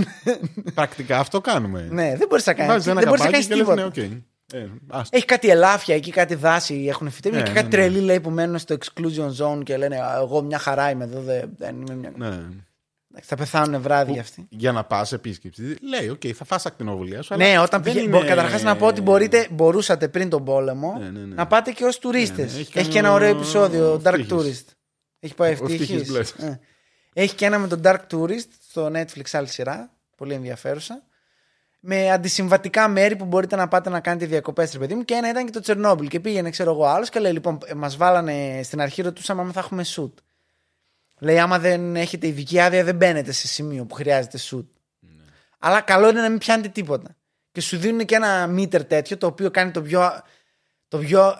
Πρακτικά αυτό κάνουμε. ναι, δεν μπορείς να κάνεις. Βάζεις ένα Δεν μπορείς να καπάκι κάνεις και λες, τίποτα. ναι, οκ. Ε, άστο. Έχει κάτι ελάφια εκεί, κάτι δάση έχουν φυτέψει Ναι, και ναι, κάτι ναι. τρελή λέει που μένουν στο exclusion zone και λένε «Α, Εγώ μια χαρά είμαι εδώ, δεν, δεν είμαι μια. Ναι. Εντάξει, Θα πεθάνουν βράδυ αυτοί. Για να πας επίσκεψη, λέει: Οκ, θα φας ακτινοβολία σου. αλλά Ναι, όταν δεν πήγε. είναι- Καταρχάς να πω ότι μπορείτε, μπορούσατε πριν τον πόλεμο Ναι, ναι, ναι. να πάτε και ως τουρίστες. Ναι, ναι, έχει Έχει, κάνει και ένα ο- ωραίο επεισόδιο, ο Dark Ευτύχης. Tourist. Έχει πάει Ο ευτύχης. Ευτύχης Μπλες. Ε. Έχει και ένα με τον Dark Tourist στο Netflix άλλη σειρά. Πολύ ενδιαφέρουσα. Με αντισυμβατικά μέρη που μπορείτε να πάτε να κάνετε διακοπές, ρε παιδί μου. Και ένα ήταν και το Τσερνόμπιλ. Και πήγαινε, ξέρω εγώ, άλλος και λέει: Λοιπόν, μας βάλανε στην αρχή, ρωτούσαμε αν θα έχουμε σουτ. Λέει: Άμα δεν έχετε ειδική άδεια, δεν μπαίνετε σε σημείο που χρειάζεται σουτ. Αλλά καλό είναι να μην πιάνετε τίποτα. Και σου δίνουν και ένα μήτερ τέτοιο, το οποίο κάνει το πιο. Το πιο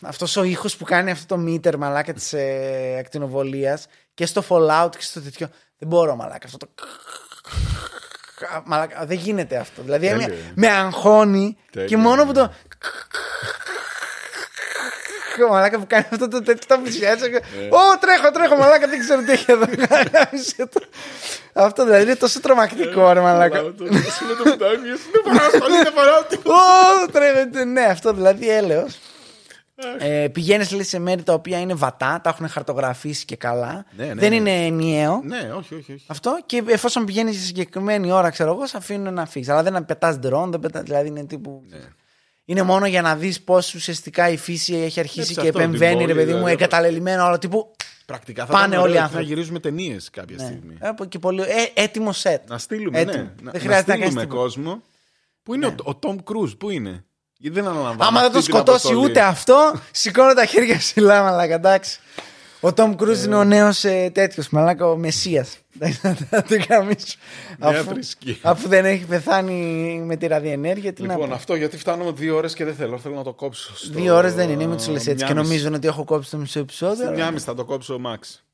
αυτός ο ήχος που κάνει αυτό το μήτερ μαλάκα της ε, ακτινοβολίας και στο Fallout και στο τέτοιο δεν μπορώ μαλάκα αυτό το μαλάκα, δεν γίνεται αυτό δηλαδή Τέλειο. με, με αγχώνει Τέλειο, και μόνο που ναι. το μαλάκα που κάνει αυτό το τέτοιο το πλησιάζει και Ω τρέχω τρέχω μαλάκα δεν ξέρω τι έχει εδώ Γάμισε το. Αυτό δηλαδή είναι τόσο τρομακτικό ρε μαλάκα Αλλά το- Είναι το πιτάκι, είναι παράστολη, είναι παράστολη. Ω, τρέχετε. Ναι, αυτό δηλαδή έλεος. Ε, Πηγαίνεις λέει σε μέρη τα οποία είναι βατά, τα έχουν χαρτογραφήσει και καλά. Ναι, ναι, δεν ναι. είναι ενιαίο. Ναι, όχι, όχι. όχι. Αυτό και εφόσον πηγαίνεις σε συγκεκριμένη ώρα, ξέρω εγώ, σε αφήνουν να φύγει. Αλλά δεν πετάς ντρόν, δεν πετάς, δηλαδή είναι τύπου. Ναι. Είναι μόνο για να δεις πώς ουσιαστικά η φύση έχει αρχίσει Έτσι και αυτό, την επεμβαίνει, ρε πόλη, παιδί μου, δηλαδή, εγκαταλελειμμένο όλο τύπου. Πρακτικά θα Πάνε ήταν όλοι οι ωραίο άνθρωποι. να γυρίζουμε ταινίες κάποια Ναι. στιγμή. Ε, και πολύ, ε, έτοιμο σετ. Να στείλουμε, Έτοιμο. ναι. Δεν Να, χρειάζεται να να κάνεις στείλουμε τίποτα. κόσμο. Πού είναι ο, ο Τόμ Κρούζ, πού είναι; Γιατί δεν αναλαμβάνει. Άμα δεν αυτή το την σκοτώσει αποστολή. ούτε αυτό, σηκώνω τα χέρια ψηλά, μαλάκα. Εντάξει. Ο Τόμ Κρούζ είναι ο νέος ε, τέτοιος, μαλάκα, ο Μεσία. Να το καμίσω. Νέα θρησκεία. αφού δεν έχει πεθάνει με τη ραδιενέργεια, τι να Λοιπόν, πω. αυτό γιατί φτάνουμε δύο ώρες και δεν θέλω. Θέλω να το κόψω. Στο... Δύο ώρες δεν είναι, μην τους λες έτσι. Και Μια μισή. νομίζουν ότι έχω κόψει το μισό επεισόδιο. Στη αλλά- Μια μισή θα το κόψω ο Μαξ.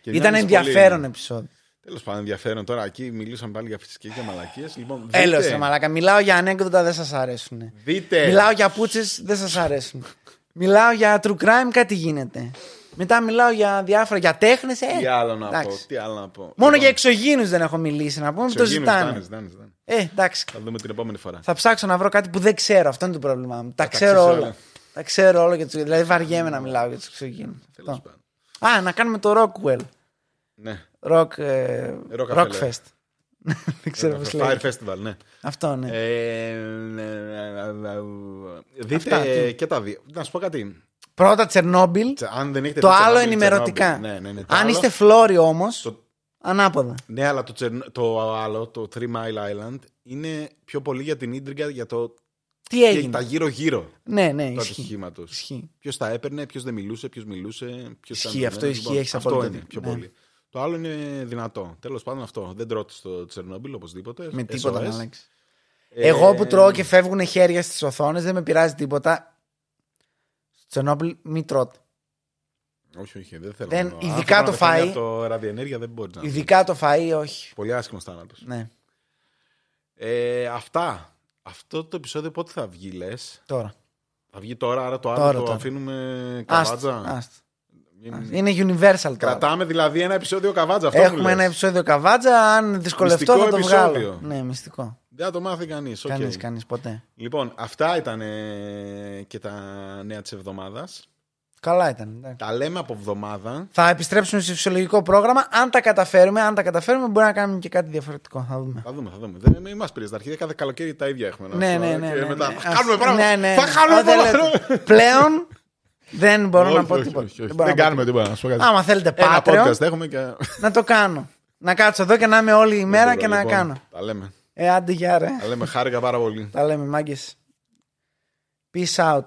Και Ήταν νιώνεις ενδιαφέρον πολύ. επεισόδιο. Τέλος πάντων, ενδιαφέρον τώρα. Εκεί μιλούσαμε πάλι για φυσικέ και μαλακίες. Λοιπόν, Έλεος, δείτε, ρε μαλάκα. Μιλάω για ανέκδοτα, δεν σας αρέσουν. δείτε. Μιλάω για πούτσες, δεν σας αρέσουν. μιλάω για true crime, κάτι γίνεται. Μετά μιλάω για διάφορα, για τέχνες. Ε, Τι άλλο να εντάξει. πω. Τι άλλο να πω. Μόνο Λοιπόν, για εξωγήνου δεν έχω μιλήσει να πούμε, που το εξωγήινους, ζητάνε. δάνεις, δάνεις, δάνεις. Ε, εντάξει. Θα δούμε την επόμενη φορά. Θα ψάξω να βρω κάτι που δεν ξέρω. Αυτό είναι το πρόβλημά μου. Τα τα ξέρω ξέρεις όλα. όλα. Τα ξέρω όλα για του Δηλαδή βαριέμαι να μιλάω για τους εξωγήνου. Τέλος πάντων. Α, να κάνουμε το Rockwell. Ναι. Rock, ε, Rock Rockfest. δεν ξέρω πώς Fire λέγεται. Festival, ναι. Αυτό ναι. Ε, ναι, ναι, ναι, Δείτε Αυτά, τι. και τα δύο. Να σου πω κάτι. Πρώτα Τσερνόμπιλ. Τσε- Αν δεν έχετε Το δει άλλο Τσερνόμπιλ, ενημερωτικά. Τσερνόμπιλ. Ναι, ναι, ναι. Το Αν άλλο- είστε φλόροι όμως, το- ανάποδα. Ναι, αλλά το, Τσερνο- το άλλο, το Three Mile Island, είναι πιο πολύ για την ίντριγκα για το Τι και έγινε; τα γύρω-γύρω Ναι, ναι, του ισχύει. ατυχήματος. Ισχύει. Ποιος τα έπαιρνε, ποιος δεν μιλούσε, ποιος μιλούσε. Ποιος Ισχύει, ήταν αυτό δεμένος. ισχύει, έχεις αυτό απόλυτο είναι πιο δίκιο. Ναι. πολύ. Το άλλο είναι δυνατό. Τέλος πάντων αυτό. Δεν τρώτε στο Τσερνόμπιλ οπωσδήποτε. Με τίποτα SOS. να αλλάξει. Ε, Εγώ που τρώω και φεύγουν χέρια στις οθόνες δεν με πειράζει τίποτα. Στο Τσερνόμπιλ μη τρώτε. Όχι, όχι, δεν θέλω. Δεν- να- Αν ειδικά θέλω το να πεθάνει φαΐ- από το ραδιενέργεια δεν μπορεί να. Ειδικά το φαΐ, όχι. Πολύ άσχημος θάνατος. Ναι, Ε, αυτά. Αυτό το επεισόδιο πότε θα βγει, λες; τώρα. Θα βγει τώρα, άρα το άλλο Τώρα, το τώρα. αφήνουμε Άστο, καβάτζα. άστο. Είναι- Είναι universal τώρα. Κρατάμε δηλαδή ένα επεισόδιο καβάτζα. Αυτό μου Έχουμε λες. ένα επεισόδιο καβάτζα. Αν δυσκολευτώ Μυστικό θα το επεισόδιο. βγάλω. Ναι, μυστικό. Δεν θα το μάθει κανείς. Κανείς, κανείς ποτέ. Λοιπόν, αυτά ήταν ε, και τα νέα της εβδομάδας. Καλά ήταν. εντάξει. Τα λέμε από εβδομάδα. Θα επιστρέψουμε σε φυσιολογικό πρόγραμμα. Αν τα καταφέρουμε, αν τα καταφέρουμε, μπορεί να κάνουμε και κάτι διαφορετικό. Θα δούμε. Θα δούμε, θα δούμε. Δεν μην μα πήρε στα αρχίδια. Κάθε καλοκαίρι τα ίδια έχουμε. να Ναι, σου πω, ναι, ναι. Και ναι, μετά ναι. θα κάνουμε Ας- πράγματα. ναι, ναι, Θα ναι. κάνουμε Ω, δεν πράγματα. λέτε. Πλέον δεν μπορώ να Όχι, πω όχι, τίποτα. όχι, όχι. Δεν μπορώ Δεν να πω κάνουμε τίποτα. να σου πω κάτι. τίποτα. Άμα θέλετε Ένα Patreon, podcast έχουμε και. να το κάνω. Να κάτσω εδώ και να είμαι όλη η μέρα Δεν και μπορώ, να λοιπόν. κάνω. Τα λέμε. Ε, άντε γεια ρε. Τα λέμε. Χάρηκα πάρα πολύ. Τα λέμε μάγκες. Peace out.